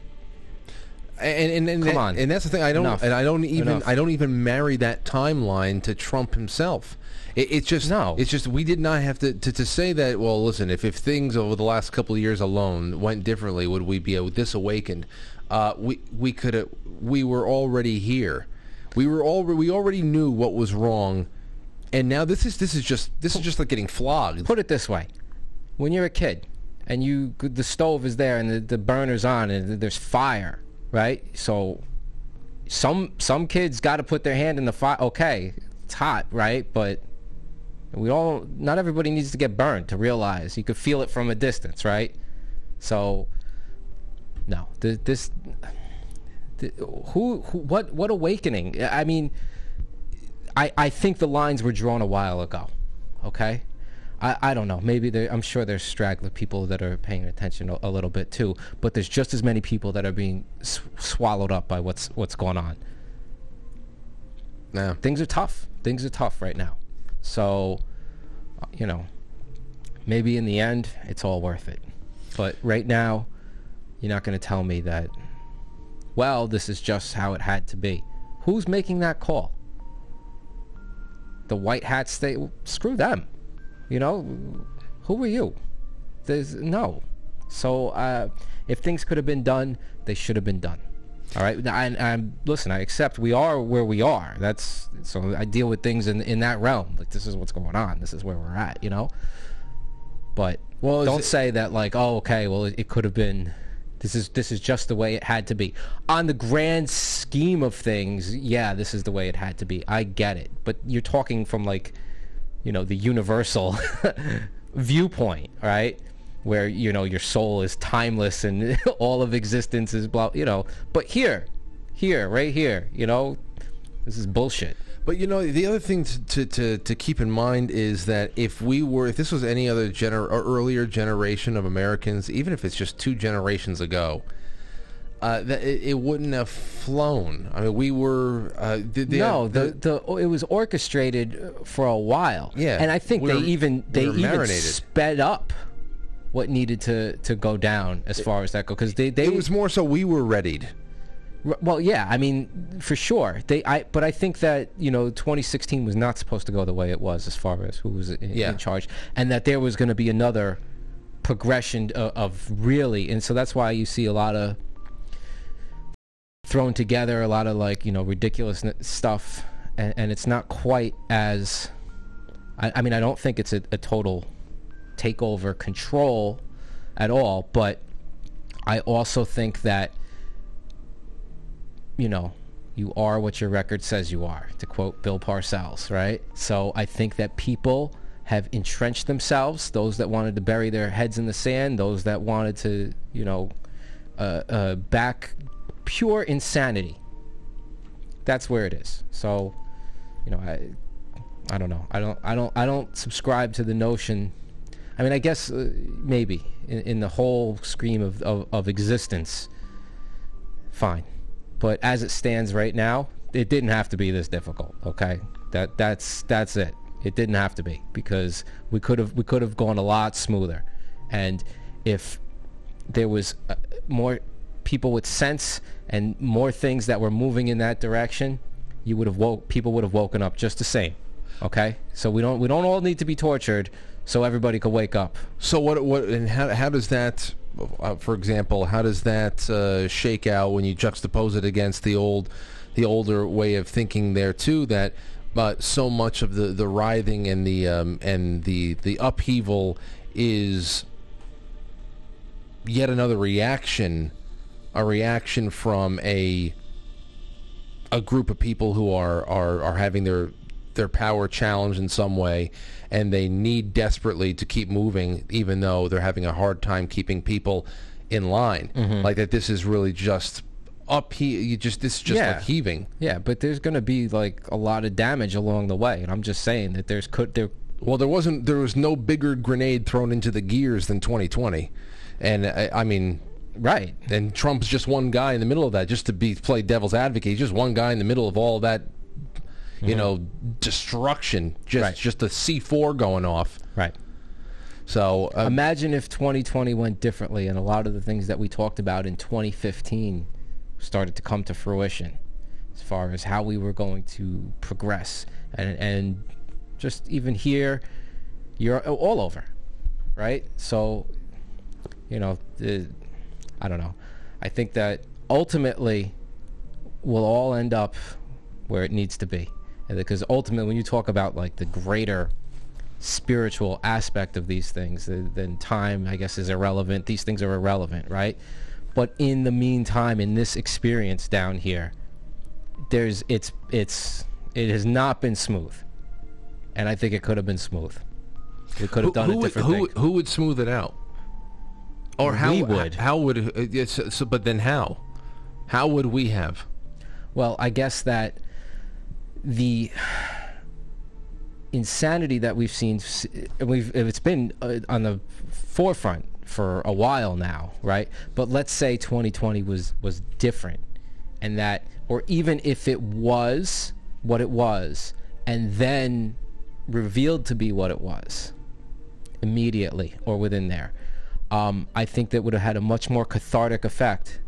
S1: And, and, and
S2: Come on.
S1: and that's the thing. I don't,
S2: Enough.
S1: and I don't even,
S2: Enough.
S1: I don't even marry that timeline to Trump himself. It, it's just,
S2: No.
S1: it's just we did not have to, to to say that. Well, listen, if if things over the last couple of years alone went differently, would we be this awakened? Uh, we we could we were already here. We were all we already knew what was wrong, and now this is this is just this is just like getting flogged.
S2: Put it this way: when you're a kid and you the stove is there and the, the burner's on and there's fire, right? So some some kids got to put their hand in the fire. Okay, it's hot, right? But we all not everybody needs to get burned to realize you could feel it from a distance, right? So no, th- this th- who, who what what awakening? I mean, I I think the lines were drawn a while ago. Okay. I, I don't know. Maybe there, I'm sure there's straggler people that are paying attention a, a little bit too, but there's just as many people that are being sw- swallowed up by what's what's going on.
S1: Yeah.
S2: Things are tough. Things are tough right now. So, you know, maybe in the end it's all worth it. But right now, you're not going to tell me that well, this is just how it had to be. Who's making that call? The white hats they screw them. You know, who are you? There's no. So uh, if things could have been done, they should have been done. All right. And, and listen, I accept we are where we are. That's so I deal with things in in that realm. Like this is what's going on. This is where we're at. You know. But
S1: Well,
S2: don't
S1: it-
S2: say that like, oh, okay, well, it, it could have been. This is this is just the way it had to be. On the grand scheme of things, yeah, this is the way it had to be. I get it, but you're talking from like, you know, the universal viewpoint, right? Where you know your soul is timeless and all of existence is blah, you know. But here, here, right here, you know, this is bullshit.
S1: But you know, the other thing to, to, to, to keep in mind is that if we were, if this was any other gener- earlier generation of Americans, even if it's just two generations ago, uh, that it, it wouldn't have flown. I mean, we were. Uh, the, the,
S2: no, the, the it was orchestrated uh, for a while.
S1: Yeah,
S2: and I think
S1: we
S2: they
S1: were-
S2: even they even
S1: marinated.
S2: sped up what needed to to go down as far as that go because they they
S1: it was more so we were readied.
S2: Well, yeah, I mean, for sure. They, I, but I think that you know, 2016 was not supposed to go the way it was as far as who was in,
S1: Yeah.
S2: in charge, and that there was going to be another progression of, of really, and so that's why you see a lot of thrown together, a lot of like you know ridiculous stuff, and, and it's not quite as. I, I mean, I don't think it's a, a total takeover control at all, but I also think that you know, you are what your record says you are, to quote Bill Parcells, right? So I think that people have entrenched themselves, those that wanted to bury their heads in the sand, those that wanted to, you know, uh, uh, back pure insanity. That's where it is. So, you know, I, I don't know. I don't, I don't, I don't subscribe to the notion. I mean, I guess uh, maybe in, in the whole scheme of, of, of existence, fine. But as it stands right now, it didn't have to be this difficult. Okay, that that's that's it. It didn't have to be because we could have we could have gone a lot smoother, and if there was uh, more people with sense and more things that were moving in that direction, you would have woke people would have woken up just the same. Okay, so we don't we don't all need to be tortured so everybody could wake up.
S1: So what what and how how does that, uh, for example, how does that uh, shake out when you juxtapose it against the old, the older way of thinking there too? That, but so much of the the writhing and the um, and the the upheaval is yet another reaction, a reaction from a a group of people who are are, are having their their power challenged in some way and they need desperately to keep moving even though they're having a hard time keeping people in line
S2: Mhm.
S1: like that this is really just up he you just this is just
S2: Yeah.
S1: like heaving
S2: Yeah, but there's going to be like a lot of damage along the way, and I'm just saying that there's could there.
S1: well there wasn't there was no bigger grenade thrown into the gears than 2020 and I, I mean
S2: right
S1: and Trump's just one guy in the middle of that just to be play devil's advocate he's just one guy in the middle of all that you
S2: Mhm.
S1: know destruction just just the C4 going off
S2: Right.
S1: so uh,
S2: Imagine if 2020 went differently, and a lot of the things that we talked about in 2015 started to come to fruition, as far as how we were going to progress, and and just even here, you're all over, right? So, you know, the, I don't know. I think that ultimately, we'll all end up where it needs to be, because ultimately, when you talk about like the greater spiritual aspect of these things, then time, I guess, is irrelevant. These things are irrelevant, right? But in the meantime, in this experience down here, there's it's it's it has not been smooth, and I think it could have been smooth. We could have done
S1: who
S2: a different
S1: who,
S2: thing.
S1: who would smooth it out? Or how
S2: We would.
S1: How would? uh, yes, so, but then how? How would we have?
S2: Well, I guess that the insanity that we've seen, we've it's been uh, on the forefront for a while now, right? But let's say 2020 was was different, and that, or even if it was what it was, and then revealed to be what it was immediately or within there, um, I think that would have had a much more cathartic effect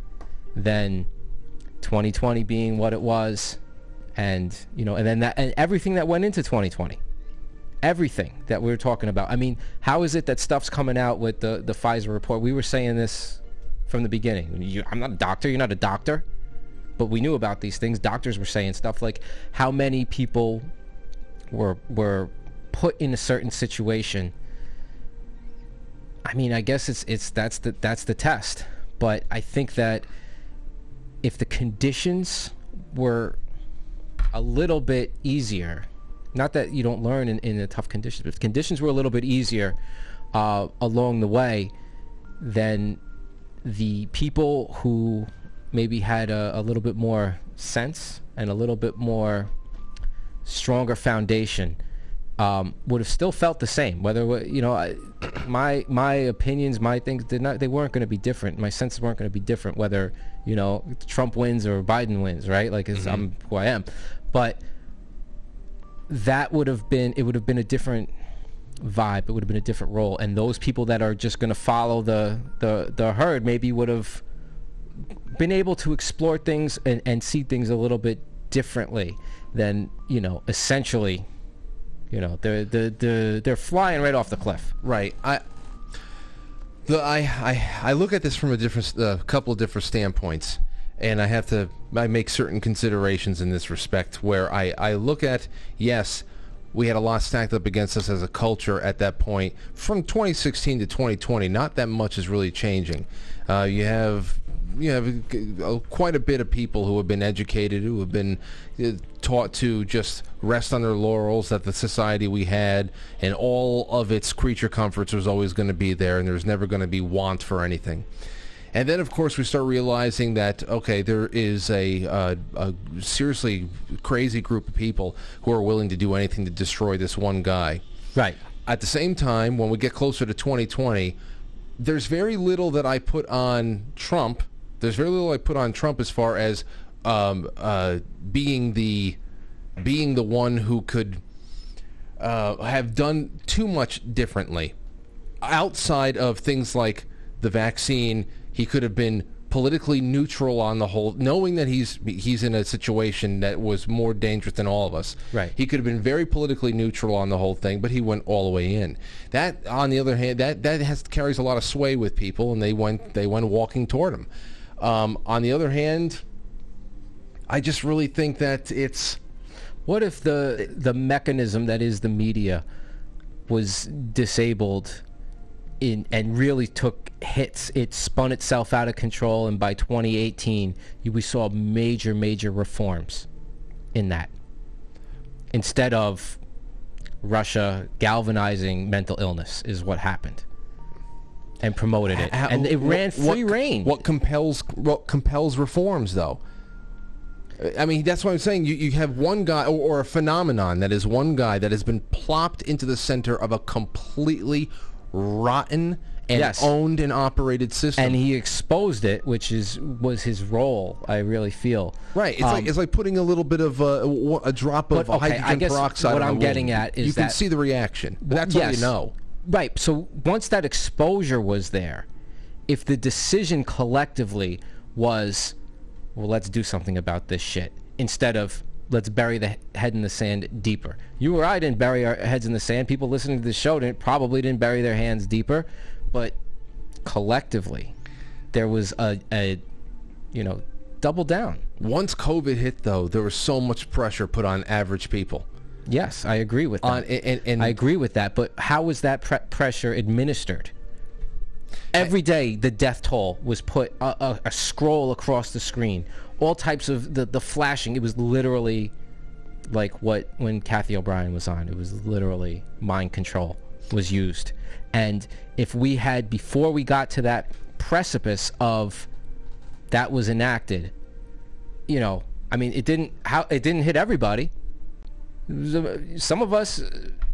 S2: than 2020 being what it was and you know and then that and everything that went into 2020 everything that we were talking about. I mean how is it that stuff's coming out with the the pfizer report? We were saying this from the beginning. You, i'm not a doctor you're not a doctor. But we knew about these things. Doctors were saying stuff like how many people were were put in a certain situation i mean i guess it's it's that's the that's the test. But i think that if the conditions were a little bit easier, not that you don't learn in, in the tough conditions, but if conditions were a little bit easier uh, along the way, then the people who maybe had a, a little bit more sense and a little bit more stronger foundation um, would have still felt the same. Whether you know, I, my my opinions, my things did not, they weren't going to be different. My senses weren't going to be different. Whether you know Trump wins or Biden wins, right? Like 'cause I'm who I am, but that would have been it would have been a different vibe. It would have been a different role, and those people that are just going to follow the the the herd maybe would have been able to explore things and, and see things a little bit differently than you know essentially you know they're they're they're, they're flying right off the cliff
S1: Right. I. The, I, I I look at this from a different a couple of different standpoints, and I have to I make certain considerations in this respect. Where I I look at yes, we had a lot stacked up against us as a culture at that point. From 2016 to 2020, not that much is really changing. Uh, you have you have quite a bit of people who have been educated, who have been uh, taught to just rest on their laurels that the society we had and all of its creature comforts was always going to be there, and there's never going to be want for anything. And then, of course, we start realizing that okay, there is a, uh, a seriously crazy group of people who are willing to do anything to destroy this one guy.
S2: Right.
S1: At the same time, when we get closer to 2020, there's very little that I put on Trump. There's very little I put on Trump as far as um, uh, being the being the one who could uh, have done too much differently outside of things like the vaccine. He could have been politically neutral on the whole, knowing that he's he's in a situation that was more dangerous than all of us.
S2: Right.
S1: He could have been very politically neutral on the whole thing, but he went all the way in. That, on the other hand, that that has carries a lot of sway with people, and they went they went walking toward him. Um, on the other hand, I just really think that it's
S2: what if the the mechanism that is the media was disabled in and really took hits? It spun itself out of control and by 2018 we saw major major reforms in that. Instead of Russia galvanizing mental illness is what happened and promoted it
S1: How-
S2: and it ran
S1: what-
S2: free
S1: what,
S2: reign
S1: What compels what compels reforms though? I mean, that's what I'm saying. You, you have one guy or, or a phenomenon that is one guy that has been plopped into the center of a completely rotten and
S2: Yes.
S1: owned and operated system.
S2: and he exposed it which is was his role I really feel
S1: right. It's
S2: Um,
S1: like it's like putting a little bit of uh, a, a drop of
S2: okay,
S1: hydrogen peroxide.
S2: what I'm
S1: wound.
S2: getting at is
S1: you can see the reaction. That's what you
S2: Yes.
S1: know.
S2: Right. So once that exposure was there, if the decision collectively was, well, let's do something about this shit, instead of let's bury the head in the sand deeper. You or I didn't bury our heads in the sand. People listening to the show didn't probably didn't bury their hands deeper, but collectively, there was a, a you know, double down.
S1: Once COVID hit, though, there was so much pressure put on average people.
S2: Yes, I agree with that.
S1: On- and- and-
S2: I agree with that. But how was that pre- pressure administered? Every day, the death toll was put a, a, a scroll across the screen. All types of the the flashing. It was literally like what when Cathy O'Brien was on. It was literally mind control was used. And if we had before we got to that precipice of that was enacted, you know, I mean, it didn't how it didn't hit everybody. Some of us,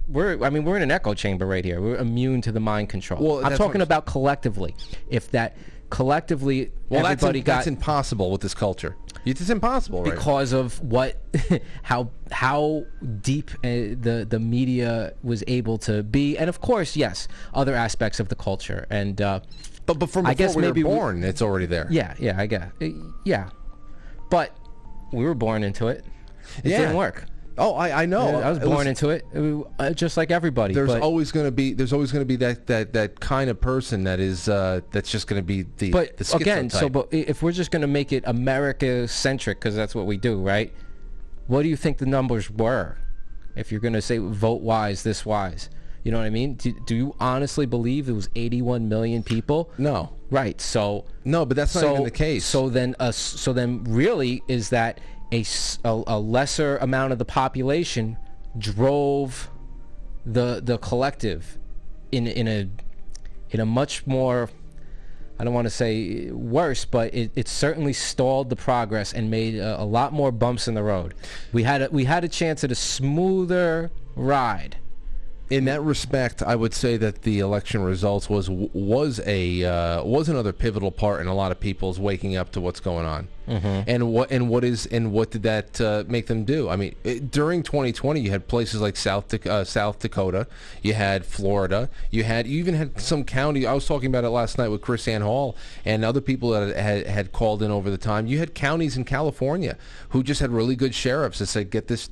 S2: we're I mean, we're in an echo chamber right here. We're immune to the mind control.
S1: Well,
S2: I'm talking about collectively. If that collectively
S1: Well, that's,
S2: everybody got
S1: that's impossible with this culture. It's impossible, right?
S2: because of what how how deep uh, the the media was able to be and of course yes other aspects of the culture and uh
S1: but but from
S2: I
S1: before
S2: guess
S1: we
S2: maybe
S1: were
S2: we-
S1: born, it's already there.
S2: yeah yeah i guess Uh, yeah but we were born into it it
S1: Yeah.
S2: didn't work
S1: Oh, I, I know.
S2: i was born into it. Uh, just like everybody
S1: There's
S2: but,
S1: always going to be there's always going to be that, that, that kind of person that is uh, that's just going to be the
S2: but
S1: the
S2: again so but if we're just going to make it america centric because that's what we do right? What do you think the numbers were if you're going to say vote wise this wise you know what i mean? Do, do you honestly believe it was 81 million people?
S1: No.
S2: Right so
S1: no but that's not
S2: so,
S1: even the case.
S2: so then uh, so then really is that a, a lesser amount of the population drove the the collective in in a in a much more I don't want to say worse, but it, it certainly stalled the progress and made a, a lot more bumps in the road. We had a, we had a chance at a smoother ride.
S1: In that respect, I would say that the election results was was a uh, was another pivotal part in a lot of people's waking up to what's going on,
S2: Mhm.
S1: and what and what is and what did that uh, make them do? I mean, it, during 2020, you had places like South uh, South Dakota, you had Florida, you had you even had some county. I was talking about it last night with KrisAnne Hall and other people that had, had called in over the time. You had counties in California who just had really good sheriffs that said, "Get this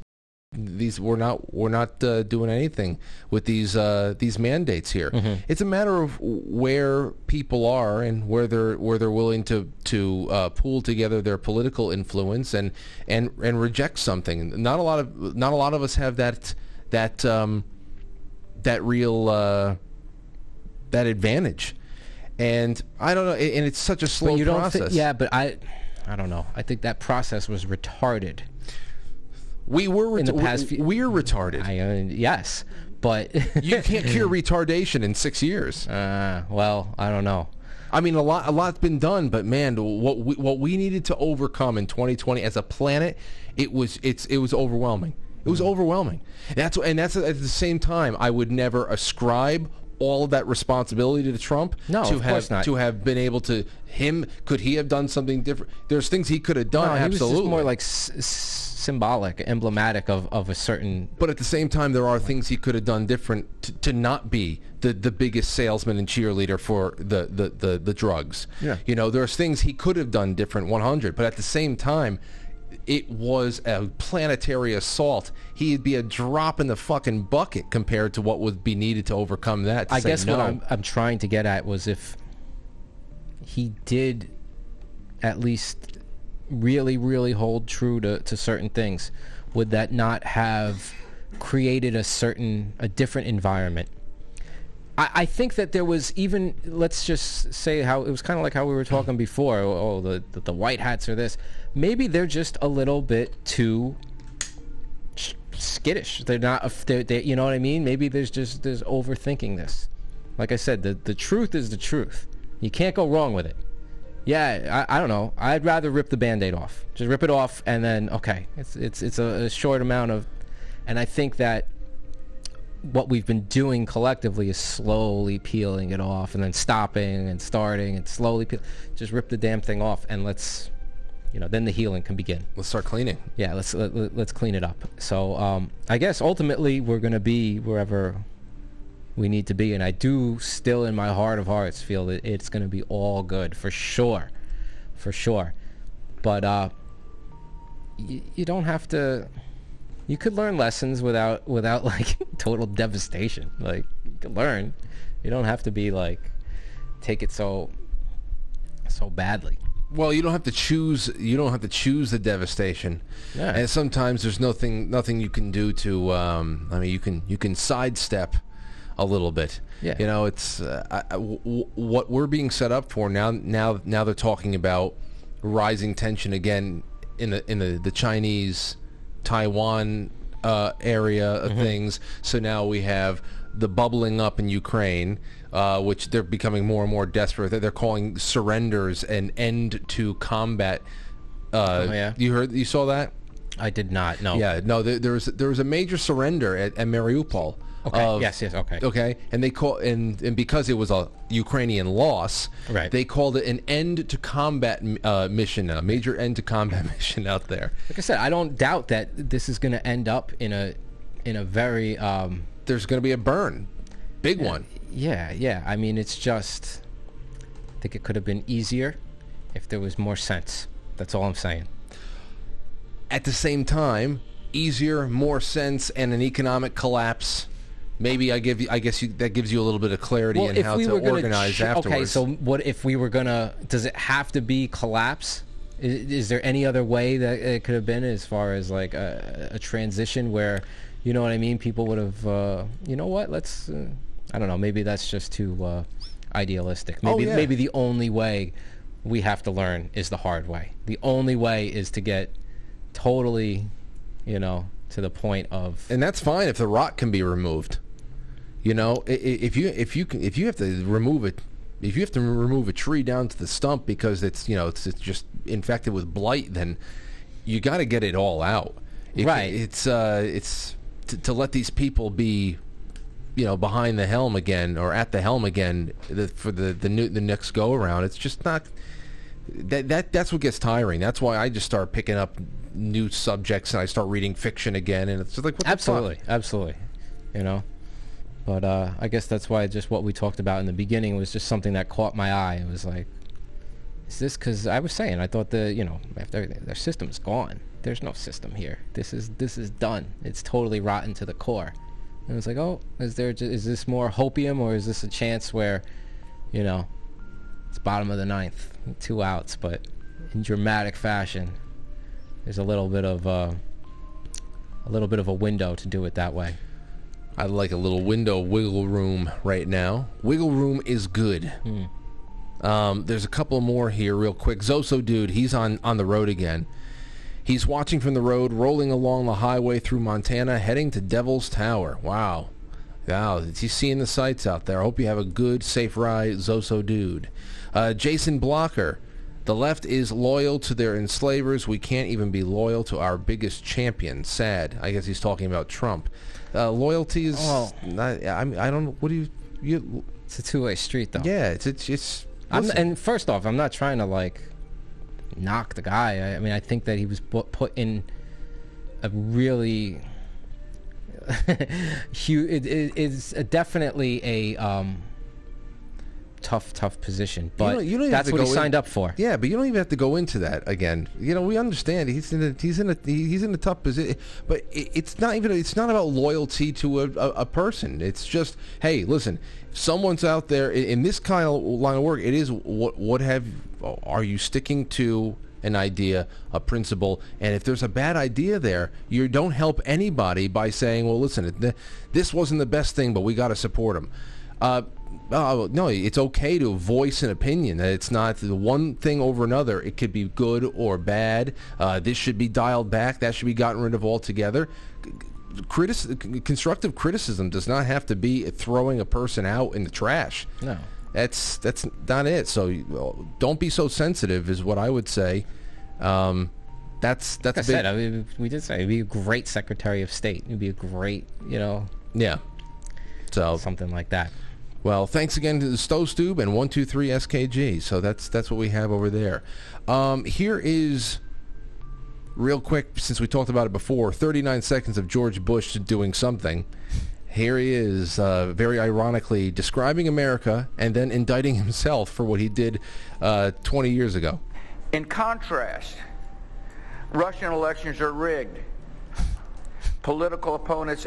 S1: these we're not we're not uh, doing anything with these uh, these mandates here. It's a matter of where people are and where they're where they're willing to to uh, pool together their political influence and and and reject something. Not a lot of not a lot of us have that that um, that real uh, that advantage. And I don't know, and it's such a slow
S2: but you don't
S1: process.
S2: yeah, but I I don't know. I think that process was retarded.
S1: We were
S2: in the past few,
S1: we're retarded.
S2: I, uh, yes, but
S1: you can't cure retardation in six years.
S2: Uh, well, I don't know.
S1: I mean, a lot, a lot's been done, but man, what we, what we needed to overcome in 2020 as a planet, it was it's it was overwhelming. It was overwhelming. That's and that's at the same time, I would never ascribe all of that responsibility to Trump.
S2: No,
S1: to
S2: of
S1: have
S2: course not.
S1: to have been able to him. Could he have done something different? There's things he could have done.
S2: No,
S1: absolutely.
S2: more like s- s- symbolic, emblematic of, of a certain.
S1: But at the same time, there are things he could have done different to, to not be the, the biggest salesman and cheerleader for the, the, the, the drugs.
S2: Yeah.
S1: You know, there's things he could have done different 100, but at the same time, it was a planetary assault. He'd be a drop in the fucking bucket compared to what would be needed to overcome that. to
S2: I guess
S1: no.
S2: what I'm, I'm trying to get at was if he did at least really, really hold true to, to certain things, would that not have created a certain, a different environment? I, I think that there was even, let's just say how it was kind of like how we were talking before. Oh, oh, the, the the white hats are this. Maybe they're just a little bit too skittish. They're not. They're, they you know what I mean? Maybe there's just there's overthinking this. Like I said, the the truth is the truth. You can't go wrong with it. Yeah, I, I don't know. I'd rather rip the band-aid off. Just rip it off and then okay. It's it's it's a, a short amount of and I think that what we've been doing collectively is slowly peeling it off and then stopping and starting and slowly peel. just rip the damn thing off and let's you know then the healing can begin
S1: Let's start cleaning.
S2: yeah let's let, let- let's clean it up so um, i guess ultimately we're going to be wherever we need to be and i do still in my heart of hearts feel that it's going to be all good for sure for sure but uh y- you don't have to you could learn lessons without without like total devastation like you can learn you don't have to be like take it so so badly
S1: Well, you don't have to choose. You don't have to choose the devastation,
S2: Yeah.
S1: and sometimes there's nothing nothing you can do to. Um, I mean, you can you can sidestep a little bit.
S2: Yeah.
S1: You know, it's uh, I, w- what we're being set up for now. Now, now they're talking about rising tension again in the in the the Chinese Taiwan uh, area of things. So now we have the bubbling up in Ukraine, uh, which they're becoming more and more desperate. They're, they're calling surrenders an end to combat. Uh,
S2: Oh, yeah?
S1: You heard? You saw that?
S2: I did not. No.
S1: Yeah, no. There, there was there was a major surrender at, at Mariupol.
S2: Okay,
S1: of-
S2: yes, yes, okay.
S1: Okay, and they call and and because it was a Ukrainian loss,
S2: Right.
S1: They called it an end to combat uh, mission, a major end to combat mission out there.
S2: Like I said, I don't doubt that this is going to end up in a in a very um,
S1: There's going to be a burn, big one.
S2: Yeah, yeah. I mean, it's just. I think it could have been easier if there was more sense. That's all I'm saying.
S1: At the same time, easier, more sense, and an economic collapse. Maybe I give you. I guess you, that gives you a little bit of clarity in how to
S2: gonna
S1: organize
S2: ch-
S1: afterwards.
S2: Okay, so what if we were gonna? Does it have to be collapse? Is, is there any other way that it could have been as far as like a, a transition where, you know what I mean? People would have, uh, you know what? Let's. Uh, I don't know. Maybe that's just too uh, idealistic.
S1: Oh, yeah.
S2: maybe the only way we have to learn is the hard way. The only way is to get totally, you know, to the point of
S1: and that's fine if the rock can be removed. You know, if you if you can if you have to remove it, if you have to remove a tree down to the stump because it's you know it's, it's just infected with blight, then you got to get it all out. It-
S2: Right.
S1: It's uh it's to, to let these people be, you know, behind the helm again or at the helm again the, for the the new the next go around. It's just not. That, that that's what gets tiring. That's why I just start picking up new subjects and I start reading fiction again, and it's just like what the fuck?
S2: absolutely absolutely you know but uh, i guess that's why just what we talked about in the beginning was just something that caught my eye. It was like is this because i was saying i thought the you know after their system's gone there's no system here. This is this is done. It's totally rotten to the core. And it's like oh is there is this more hopium or is this a chance where you know it's bottom of the ninth two outs but in dramatic fashion there's a little bit of uh, a little bit of a window to do it that way.
S1: I like a little window wiggle room right now. Wiggle room is good. Um, there's a couple more here, real quick. Zoso dude, he's on on the road again. He's watching from the road, rolling along the highway through Montana, heading to Devil's Tower. Wow, wow, he's seeing the sights out there. I hope you have a good, safe ride, Zoso dude. Uh, Jason Blocker. The left is loyal to their enslavers. We can't even be loyal to our biggest champion. Sad. I guess he's talking about Trump. Uh, loyalty is.
S2: Oh.
S1: Not, I mean, I don't. know. What do you? You.
S2: It's a two-way street, though.
S1: Yeah. It's it's. it's
S2: I'm, and first off, I'm not trying to like knock the guy. I, I mean, I think that he was put, put in a really huge. It, it, it's definitely a um, tough, tough position. But
S1: don't- you don't
S2: that's what he
S1: in-
S2: signed up for.
S1: Yeah, but you don't even have to go into that again. You know, we understand he's in a he's in a he's in a tough position, but it, it's not even it's not about loyalty to a, a, a person. It's just hey, listen, if someone's out there in, in this kind of line of work. It is what what have are you sticking to an idea, a principle, and if there's a bad idea there, you don't help anybody by saying, well, listen, th- this wasn't the best thing, but we got to support him. Uh, Oh no! It's okay to voice an opinion. It's not the one thing over another. It could be good or bad. Uh, this should be dialed back. That should be gotten rid of altogether. Critis- constructive criticism does not have to be throwing a person out in the trash.
S2: No.
S1: That's that's not it. So well, don't be so sensitive, is what I would say. Um, that's that's
S2: Like I said, I mean, we did say he'd be a great Secretary of State. He'd be a great, you know,
S1: yeah. So
S2: something like that.
S1: Well, thanks again to the Stove and 123 SKG. So that's that's what we have over there. Um, here is real quick since we talked about it before 39 seconds of George Bush doing something. Here he is, uh, very ironically describing America and then indicting himself for what he did uh, 20 years ago.
S7: In contrast, Russian elections are rigged. Political opponents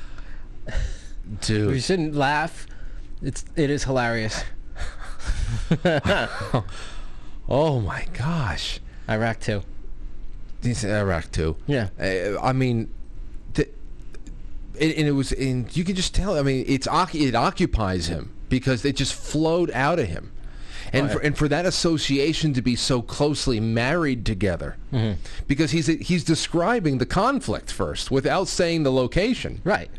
S1: Dude.
S2: You shouldn't laugh. It's it is hilarious.
S1: oh my gosh.
S2: Iraq too.
S1: Iraq too.
S2: Yeah.
S1: Uh, I mean, th- and, and it was, and you can just tell. I mean, it's it occupies him because it just flowed out of him, and
S2: Right.
S1: for, and for that association to be so closely married together,
S2: Mhm.
S1: because he's he's describing the conflict first without saying the location,
S2: right?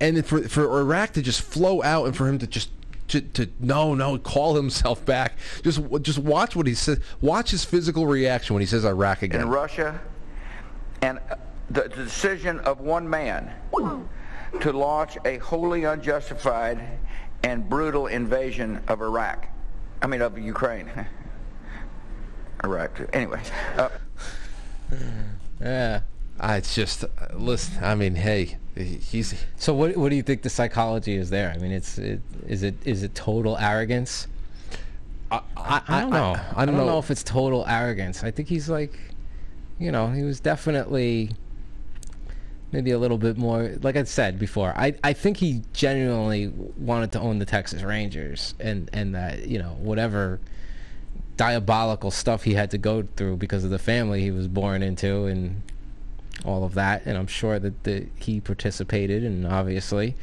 S1: And for for Iraq to just flow out, and for him to just. To, to no no call himself back just just watch what he says watch his physical reaction when he says Iraq again
S7: in Russia and uh, the, the decision of one man to launch a wholly unjustified and brutal invasion of Iraq. I mean, of Ukraine. Iraq, too. Anyway. Uh,
S1: Yeah. Uh, it's just uh, listen. I mean, hey, he's.
S2: So what what do you think the psychology is there? I mean, it's it, is it is it total arrogance? I, I, don't
S1: I-
S2: know.
S1: I don't know.
S2: if it's total arrogance. I think he's like, you know, he was definitely maybe a little bit more. Like I said before, I I think he genuinely wanted to own the Texas Rangers, and and that you know whatever diabolical stuff he had to go through because of the family he was born into and all of that and i'm sure that the, he participated and obviously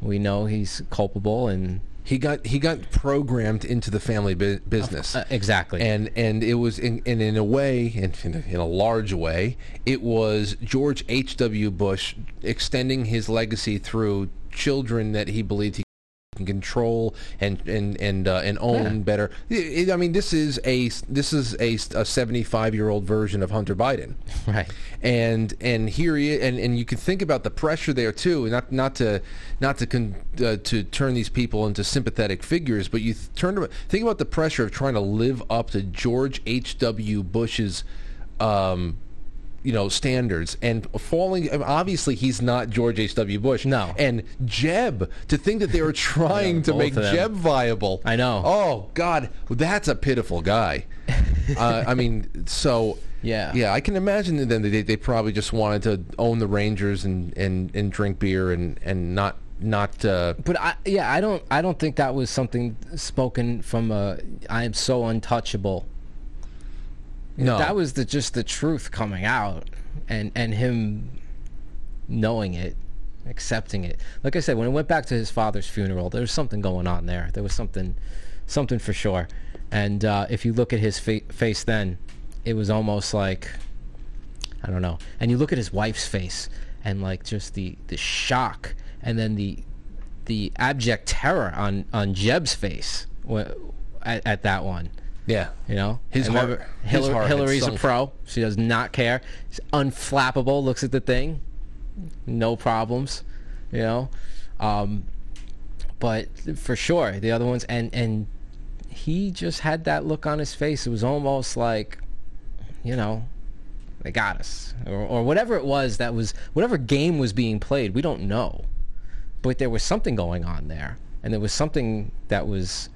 S2: we know he's culpable and
S1: he got he got programmed into the family bu- business
S2: Uh, exactly
S1: and and it was in and in a way and in, a- in a large way it was George H.W. Bush extending his legacy through children that he believed he can control and and and uh, and own
S2: Yeah.
S1: better It- it- I mean this is a this is a, 75 year old version of Hunter Biden
S2: right
S1: and and here he and and you can think about the pressure there too not not to not to con, uh, to turn these people into sympathetic figures but you th- turn think about the pressure of trying to live up to George H.W. Bush's um you know standards and falling obviously he's not George H.W. Bush no and Jeb to think that they were trying
S2: Yeah,
S1: to make. Jeb viable
S2: I know
S1: oh god that's a pitiful guy uh, I mean so
S2: yeah
S1: yeah I can imagine that then they, they probably just wanted to own the Rangers and, and, and drink beer and, and not not uh,
S2: but I, yeah, I don't, I don't think that was something spoken from a. I am so untouchable.
S1: No.
S2: that was the just the truth coming out, and and him knowing it, accepting it. Like I said, when it went back to his father's funeral, there was something going on there. There was something, something for sure. And uh, if you look at his fa- face then, it was almost like I don't know. And you look at his wife's face and like just the the shock and then the the abject terror on on Jeb's face at, at that one.
S1: Yeah.
S2: You know,
S1: His
S2: And
S1: heart-
S2: remember,
S1: his
S2: Hillary,
S1: heart
S2: Hillary's a pro. She does not care. She's unflappable. Looks at the thing, no problems. You know, um, but for sure the other ones and and he just had that look on his face. It was almost like, you know, they got us or, or whatever it was that was whatever game was being played. We don't know, but there was something going on there, and there was something that was.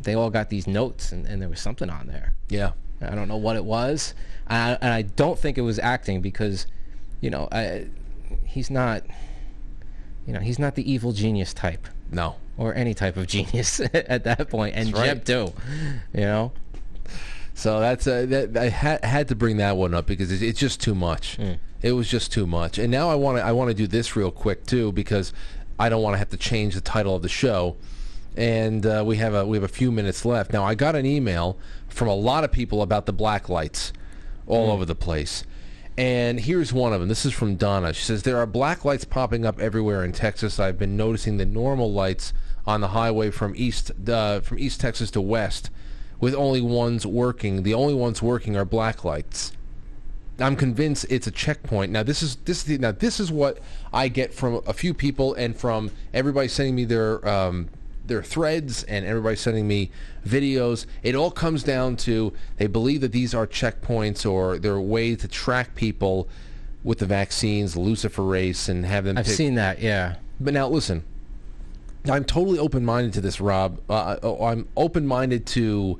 S2: They all got these notes, and, and there was something on there.
S1: Yeah.
S2: I don't know what it was, and I, and I don't think it was acting because, you know, I, he's not. You know, he's not the evil genius type.
S1: No.
S2: Or any type of genius at that point, and
S1: right.
S2: Jeb too. You know.
S1: So that's uh, that. I had had to bring that one up because it's, it's just too much. It was just too much. And now I want to I want to do this real quick too because I don't want to have to change the title of the show. And uh, we have a we have a few minutes left. Now I got an email from a lot of people about the black lights all over the place. And here's one of them. This is from Donna. She says there are black lights popping up everywhere in Texas. I've been noticing the normal lights on the highway from east uh, from East Texas to west, with only ones working. The only ones working are black lights. I'm convinced it's a checkpoint. Now this is this is the, now this is what I get from a few people and from everybody sending me their um, their threads and everybody's sending me videos. It all comes down to they believe that these are checkpoints or they're a way to track people with the vaccines, the luciferase, and have them.
S2: I've
S1: pick-
S2: seen that. Yeah.
S1: But now listen, I'm totally open-minded to this, Rob. Uh, I'm open-minded to,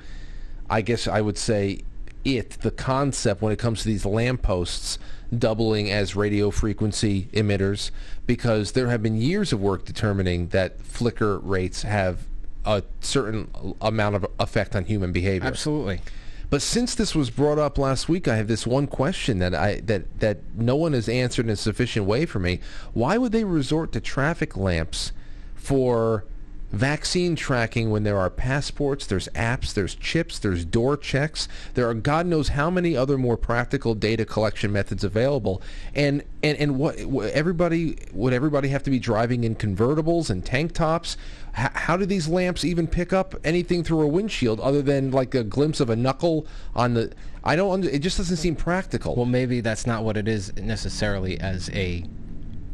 S1: I guess I would say, it the concept when it comes to these lampposts doubling as radio frequency emitters, because there have been years of work determining that flicker rates have a certain amount of effect on human behavior.
S2: Absolutely.
S1: But since this was brought up last week, I have this one question that I that that no one has answered in a sufficient way for me. Why would they resort to traffic lamps for vaccine tracking when there are passports, there's apps, there's chips, there's door checks, there are God knows how many other more practical data collection methods available. And and and what everybody would everybody have to be driving in convertibles and tank tops? H- how do these lamps even pick up anything through a windshield other than like a glimpse of a knuckle on the I don't under, it just doesn't seem practical.
S2: Well, maybe that's not what it is necessarily as a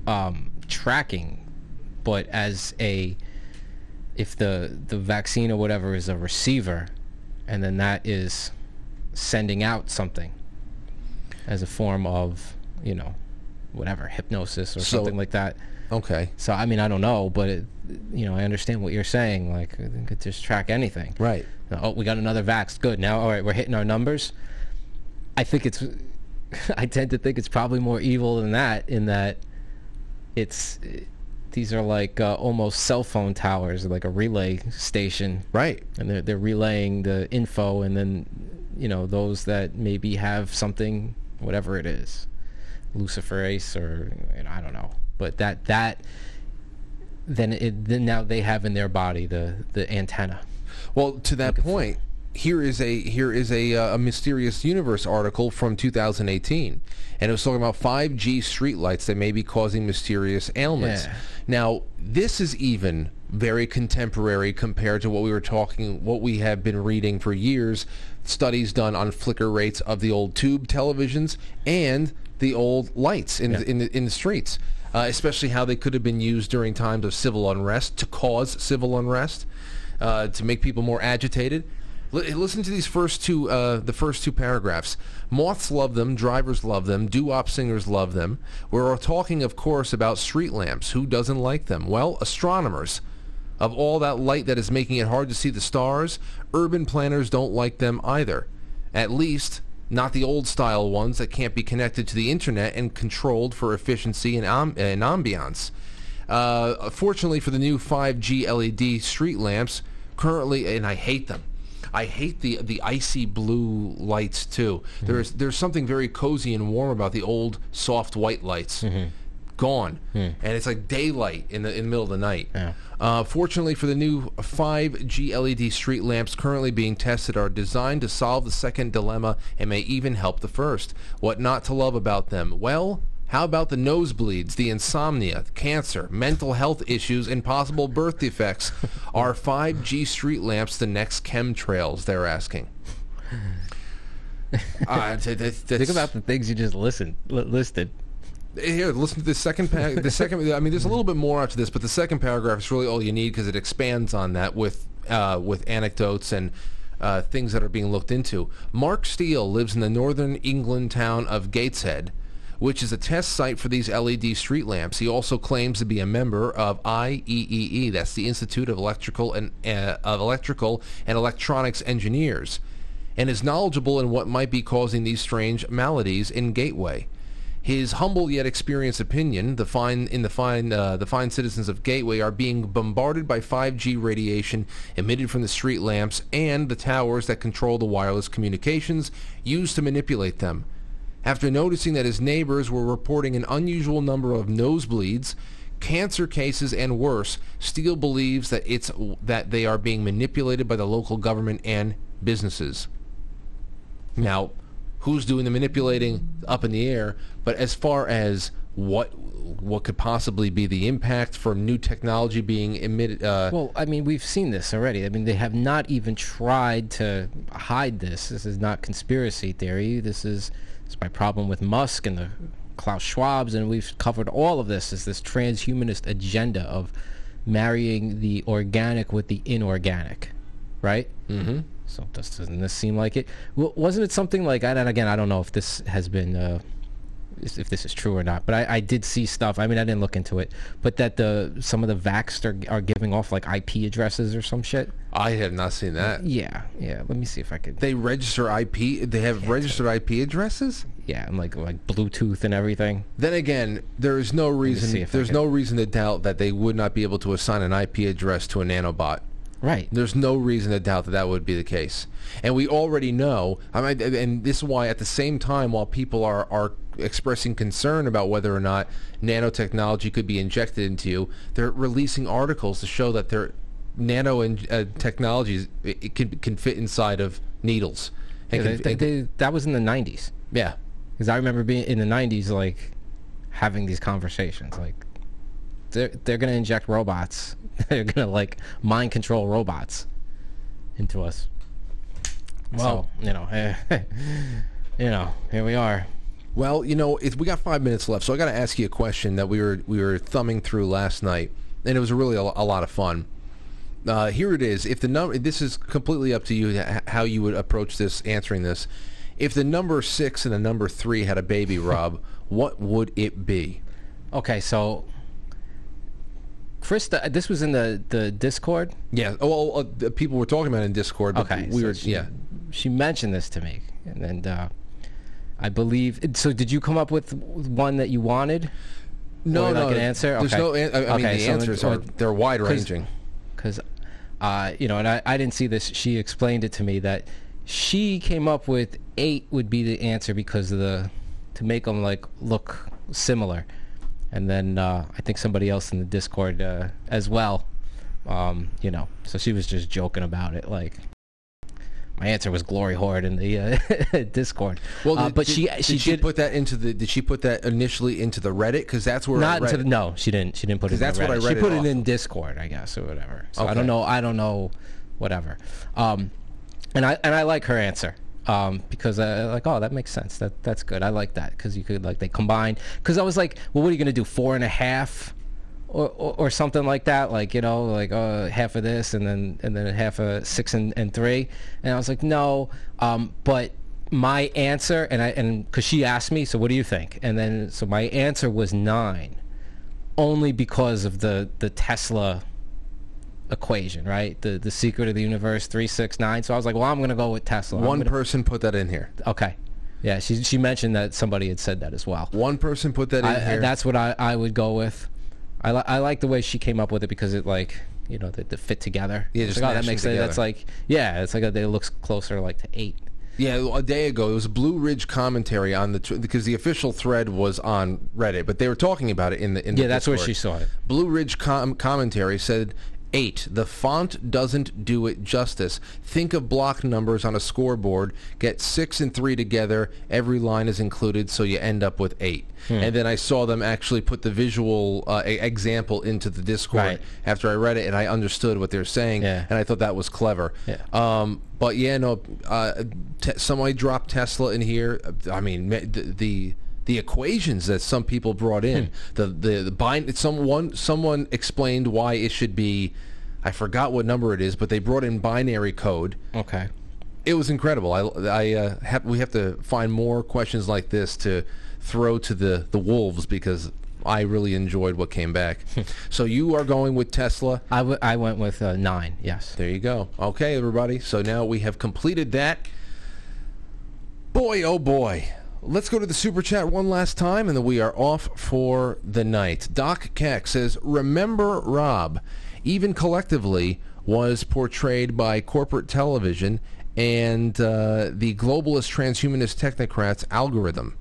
S2: um, tracking, but as a if the the vaccine or whatever is a receiver, and then that is sending out something as a form of you know whatever hypnosis or
S1: So-
S2: something like that.
S1: Okay.
S2: So I mean I don't know, but it, you know I understand what you're saying. Like it could just track anything.
S1: Right.
S2: Oh, we got another vax. Good. Now, all right, we're hitting our numbers. I think it's. I tend to think it's probably more evil than that. In that, it's these are like uh, almost cell phone towers, like a relay station.
S1: Right.
S2: And they're they're relaying the info, and then you know those that maybe have something, whatever it is, luciferase or you know, I don't know, but that that then it then now they have in their body the the antenna.
S1: Well, to that point, here is a here is a, uh, a mysterious universe article from 2018, and it was talking about 5G streetlights that may be causing mysterious ailments.
S2: Yeah.
S1: Now, this is even very contemporary compared to what we were talking, what we have been reading for years, studies done on flicker rates of the old tube televisions and the old lights in in, the, in the streets. Uh, especially how they could have been used during times of civil unrest to cause civil unrest uh, to make people more agitated. Listen to these first two, uh, the first two paragraphs. Moths love them, drivers love them, doo-wop singers love them. We're talking, of course, about street lamps. Who doesn't like them? Well, astronomers. Of all that light that is making it hard to see the stars, urban planners don't like them either. At least, not the old-style ones that can't be connected to the internet and controlled for efficiency and, am- and ambiance. Uh, fortunately for the new 5G LED street lamps, currently, and I hate them. I hate the the icy blue lights too. There's there's something very cozy and warm about the old soft white lights. Gone, and it's like daylight in the in the middle of the night. Uh, fortunately for the new 5G LED street lamps currently being tested are designed to solve the second dilemma and may even help the first. What not to love about them? Well, how about the nosebleeds, the insomnia, cancer, mental health issues, and possible birth defects? Are 5G street lamps the next chemtrails? They're asking. Uh, th- th-
S2: Think about the things you just listened li- listed.
S1: here, listen to the second. Pa- the second. I mean, there's a little bit more after this, but the second paragraph is really all you need because it expands on that with uh, with anecdotes and uh, things that are being looked into. Mark Steele lives in the northern England town of Gateshead, which is a test site for these LED street lamps. He also claims to be a member of IEEE, that's the Institute of Electrical and uh, of Electrical and Electronics Engineers, and is knowledgeable in what might be causing these strange maladies in Gateway. His humble yet experienced opinion, the fine in the fine uh, the fine citizens of Gateway are being bombarded by 5G radiation emitted from the street lamps and the towers that control the wireless communications used to manipulate them. After noticing that his neighbors were reporting an unusual number of nosebleeds, cancer cases and worse, Steele believes that it's that they are being manipulated by the local government and businesses. Now, who's doing the manipulating up in the air? But as far as what what could possibly be the impact from new technology being emitted, uh,
S2: Well, I mean, we've seen this already. I mean, they have not even tried to hide this. This is not conspiracy theory. This is, is my problem with Musk and the Klaus Schwabs, and we've covered all of this. Is this transhumanist agenda of marrying the organic with the inorganic, right? Mm-hmm. So does, doesn't this seem like it? Well, wasn't it something like? And again, I don't know if this has been. Uh, if this is true or not, but I, I did see stuff. I mean, I didn't look into it, but that the some of the vaxxed are, are giving off like IP addresses or some shit.
S1: I have not seen that.
S2: Yeah, yeah. Let me see if I could.
S1: They register IP. They have registered IP addresses.
S2: Yeah, and like like Bluetooth and everything.
S1: Then again, there is no reason. There's no reason to doubt that they would not be able to assign an IP address to a nanobot.
S2: Right.
S1: There's no reason to doubt that that would be the case. And we already know. I mean, and this is why, at the same time, while people are are expressing concern about whether or not nanotechnology could be injected into you, they're releasing articles to show that their nano and uh, technologies it, it can can fit inside of needles.
S2: Yeah, they,
S1: can-
S2: they, they, that was in the '90s.
S1: yeah.
S2: Because I remember being in the '90s, like having these conversations. Like they're they're gonna inject robots. they're gonna like mind control robots into us.
S1: Well-
S2: so, you know, you know, here we are.
S1: Well, you know, we got five minutes left, so I got to ask you a question that we were we were thumbing through last night, and it was really a, a lot of fun. Uh, here it is. If the number, this is completely up to you how you would approach this, answering this. If the number six and the number three had a baby, Rob, what would it be?
S2: Okay, so Krista, this was in the the Discord.
S1: Yeah. Oh, well, uh, the people were talking about it in Discord. But
S2: Okay,
S1: we
S2: so
S1: were.
S2: she,
S1: yeah.
S2: she mentioned this to me, and then uh, I believe. So, did you come up with one that you wanted?
S1: No,
S2: Or,
S1: no.
S2: like an answer.
S1: There's
S2: okay.
S1: no. an- I, I mean,
S2: Okay,
S1: the
S2: so
S1: answers are they're wide ranging.
S2: because uh, you know, and I, I didn't see this. She explained it to me that she came up with eight would be the answer because of the to make them like look similar, and then uh, I think somebody else in the Discord uh, as well. Um, you know, so she was just joking about it, like. My answer was Glory Horde in the uh, Discord.
S1: Well,
S2: Uh,
S1: did,
S2: but
S1: did-
S2: she
S1: did
S2: she
S1: she
S2: did
S1: put that into the? Did she put that initially into the Reddit? Because that's where
S2: not into the,
S1: it.
S2: no she didn't she didn't put it
S1: that's
S2: the
S1: what I read
S2: she
S1: it
S2: put
S1: off
S2: it in discord i guess or whatever so i don't know i don't know whatever um and i and i like her answer um because i like oh that makes sense. That that's good. I like that. Because you could like they combine because i was like well what are you gonna do four and a half or, or, or something like that? Like you know like uh, half of this and then and then half of six and, and three. And i was like no. Um, but my answer and i and because she asked me so what do you think? And then so my answer was nine. Only because of the the tesla equation right the the secret of the universe 369 so i was like well i'm gonna go with tesla
S1: One
S2: gonna-
S1: person put that in here.
S2: okay yeah she she mentioned that somebody had said that as well
S1: One person put that in
S2: I,
S1: here.
S2: that's what I, I would go with. I, li- I like the way she came up with it because it like you know they, they fit together.
S1: Yeah, just
S2: like, oh, that makes sense. That's like yeah, it's like a, it looks closer like to eight.
S1: Yeah, a day ago it was Blue Ridge commentary on the because the official thread was on Reddit, but they were talking about it in the in the
S2: Yeah, that's where she saw it.
S1: Blue Ridge com- commentary said eight. The font doesn't do it justice. Think of block numbers on a scoreboard. Get six and three together. Every line is included, so you end up with eight.
S2: Hmm.
S1: And then I saw them actually put the visual uh, example into the Discord
S2: Right.
S1: after I read it, and I understood what they're saying,
S2: Yeah.
S1: and I thought that was clever.
S2: Yeah.
S1: Um, but yeah, no. Uh, te- somebody dropped Tesla in here. I mean, the the, the equations that some people brought in.
S2: Hmm.
S1: the the the bind. Someone someone explained why it should be. I forgot what number it is, but they brought in binary code.
S2: Okay.
S1: It was incredible. I I uh, have, we have to find more questions like this to throw to the the wolves because. I really enjoyed what came back. so you are going with Tesla.
S2: I, w- I went with uh, nine. Yes.
S1: There you go. Okay, everybody. So now we have completed that. Boy, oh boy. Let's go to the super chat one last time, and then we are off for the night. Doc Keck says, "Remember Rob, even collectively, was portrayed by corporate television and uh, the globalist transhumanist technocrats algorithm.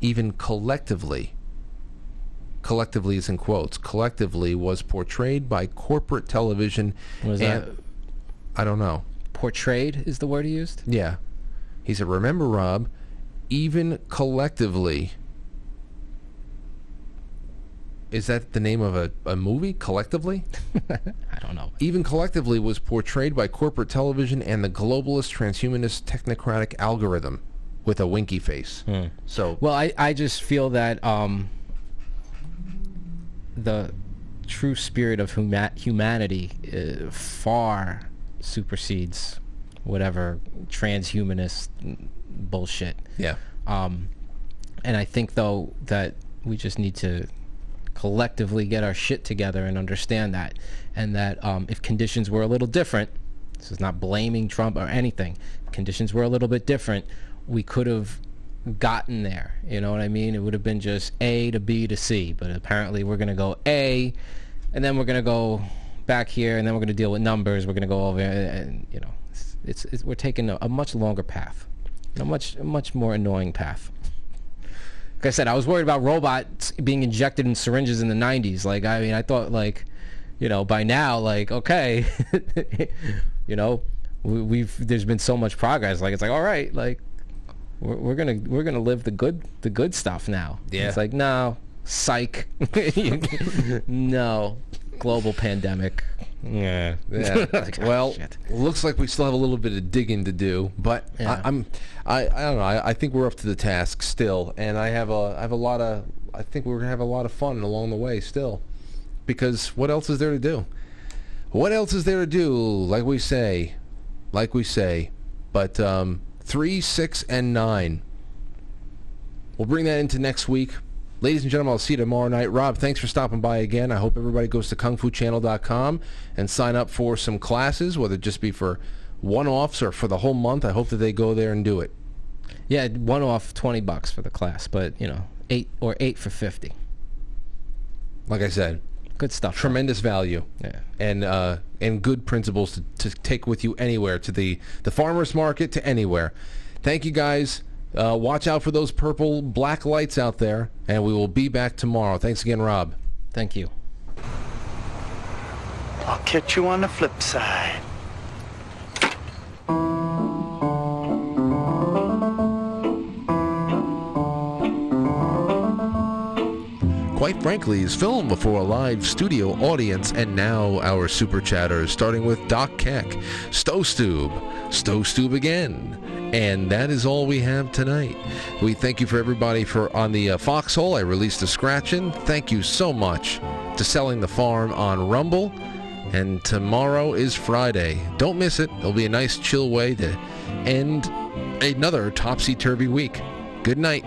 S1: Even collectively." Collectively is in quotes. Collectively was portrayed by corporate television.
S2: Was that
S1: I don't know.
S2: portrayed? Is the word he used?
S1: Yeah. He said, remember, Rob, even collectively. Is that the name of a, a movie? Collectively?
S2: I don't know.
S1: Even collectively was portrayed by corporate television and the globalist transhumanist technocratic algorithm with a winky face. So,
S2: Well, I, I just feel that um, the true spirit of huma- humanity uh, far supersedes whatever transhumanist bullshit.
S1: Yeah.
S2: Um, and I think though that we just need to collectively get our shit together and understand that, and that um, if conditions were a little different, this is not blaming Trump or anything. Conditions were a little bit different. We could have gotten there. You know what I mean? It would have been just A to B to C, but apparently we're gonna go A, and then we're gonna go back here, and then we're gonna deal with numbers. We're gonna go over, and, and you know, it's, it's, it's we're taking a, a much longer path, a much much more annoying path. Like I said, I was worried about robots being injected in syringes in the '90s. Like, I mean, I thought like, you know, by now, like, okay, you know, we, we've there's been so much progress. Like, it's like, all right, like, we're, we're gonna we're gonna live the good the good stuff now.
S1: Yeah.
S2: It's like no, psych, no, global pandemic. Yeah.
S1: Yeah.
S2: Like, oh,
S1: well,
S2: shit.
S1: looks like we still have a little bit of digging to do, but
S2: Yeah.
S1: I, I'm, I, I don't know. I, I think we're up to the task still, and I have a, I have a lot of, I think we're gonna have a lot of fun along the way still, because what else is there to do? What else is there to do? Like we say, like we say, but um, three, six, and nine. We'll bring that into next week. Ladies and gentlemen, I'll see you tomorrow night. Rob, thanks for stopping by again. I hope everybody goes to kungfuchannel.com and sign up for some classes, whether it just be for one-offs or for the whole month. I hope that they go there and do it.
S2: Yeah, one off twenty bucks for the class, but you know, eight or eight for fifty.
S1: Like I said,
S2: Good stuff.
S1: tremendous value
S2: Yeah.
S1: and uh, and good principles to, to take with you anywhere to the the farmers market to anywhere. Thank you guys. Uh, watch out for those purple black lights out there, and we will be back tomorrow. Thanks again, Rob.
S2: Thank you.
S8: I'll catch you on the flip side.
S1: Quite frankly, is filmed before a live studio audience, and now our super chatters, starting with Doc Keck, Stowstube, Stowstube again, and that is all we have tonight. We thank you for everybody for on the uh, Foxhole. I released a scratching. Thank you so much to selling the farm on Rumble. And tomorrow is Friday. Don't miss it. It'll be a nice chill way to end another topsy-turvy week. Good night.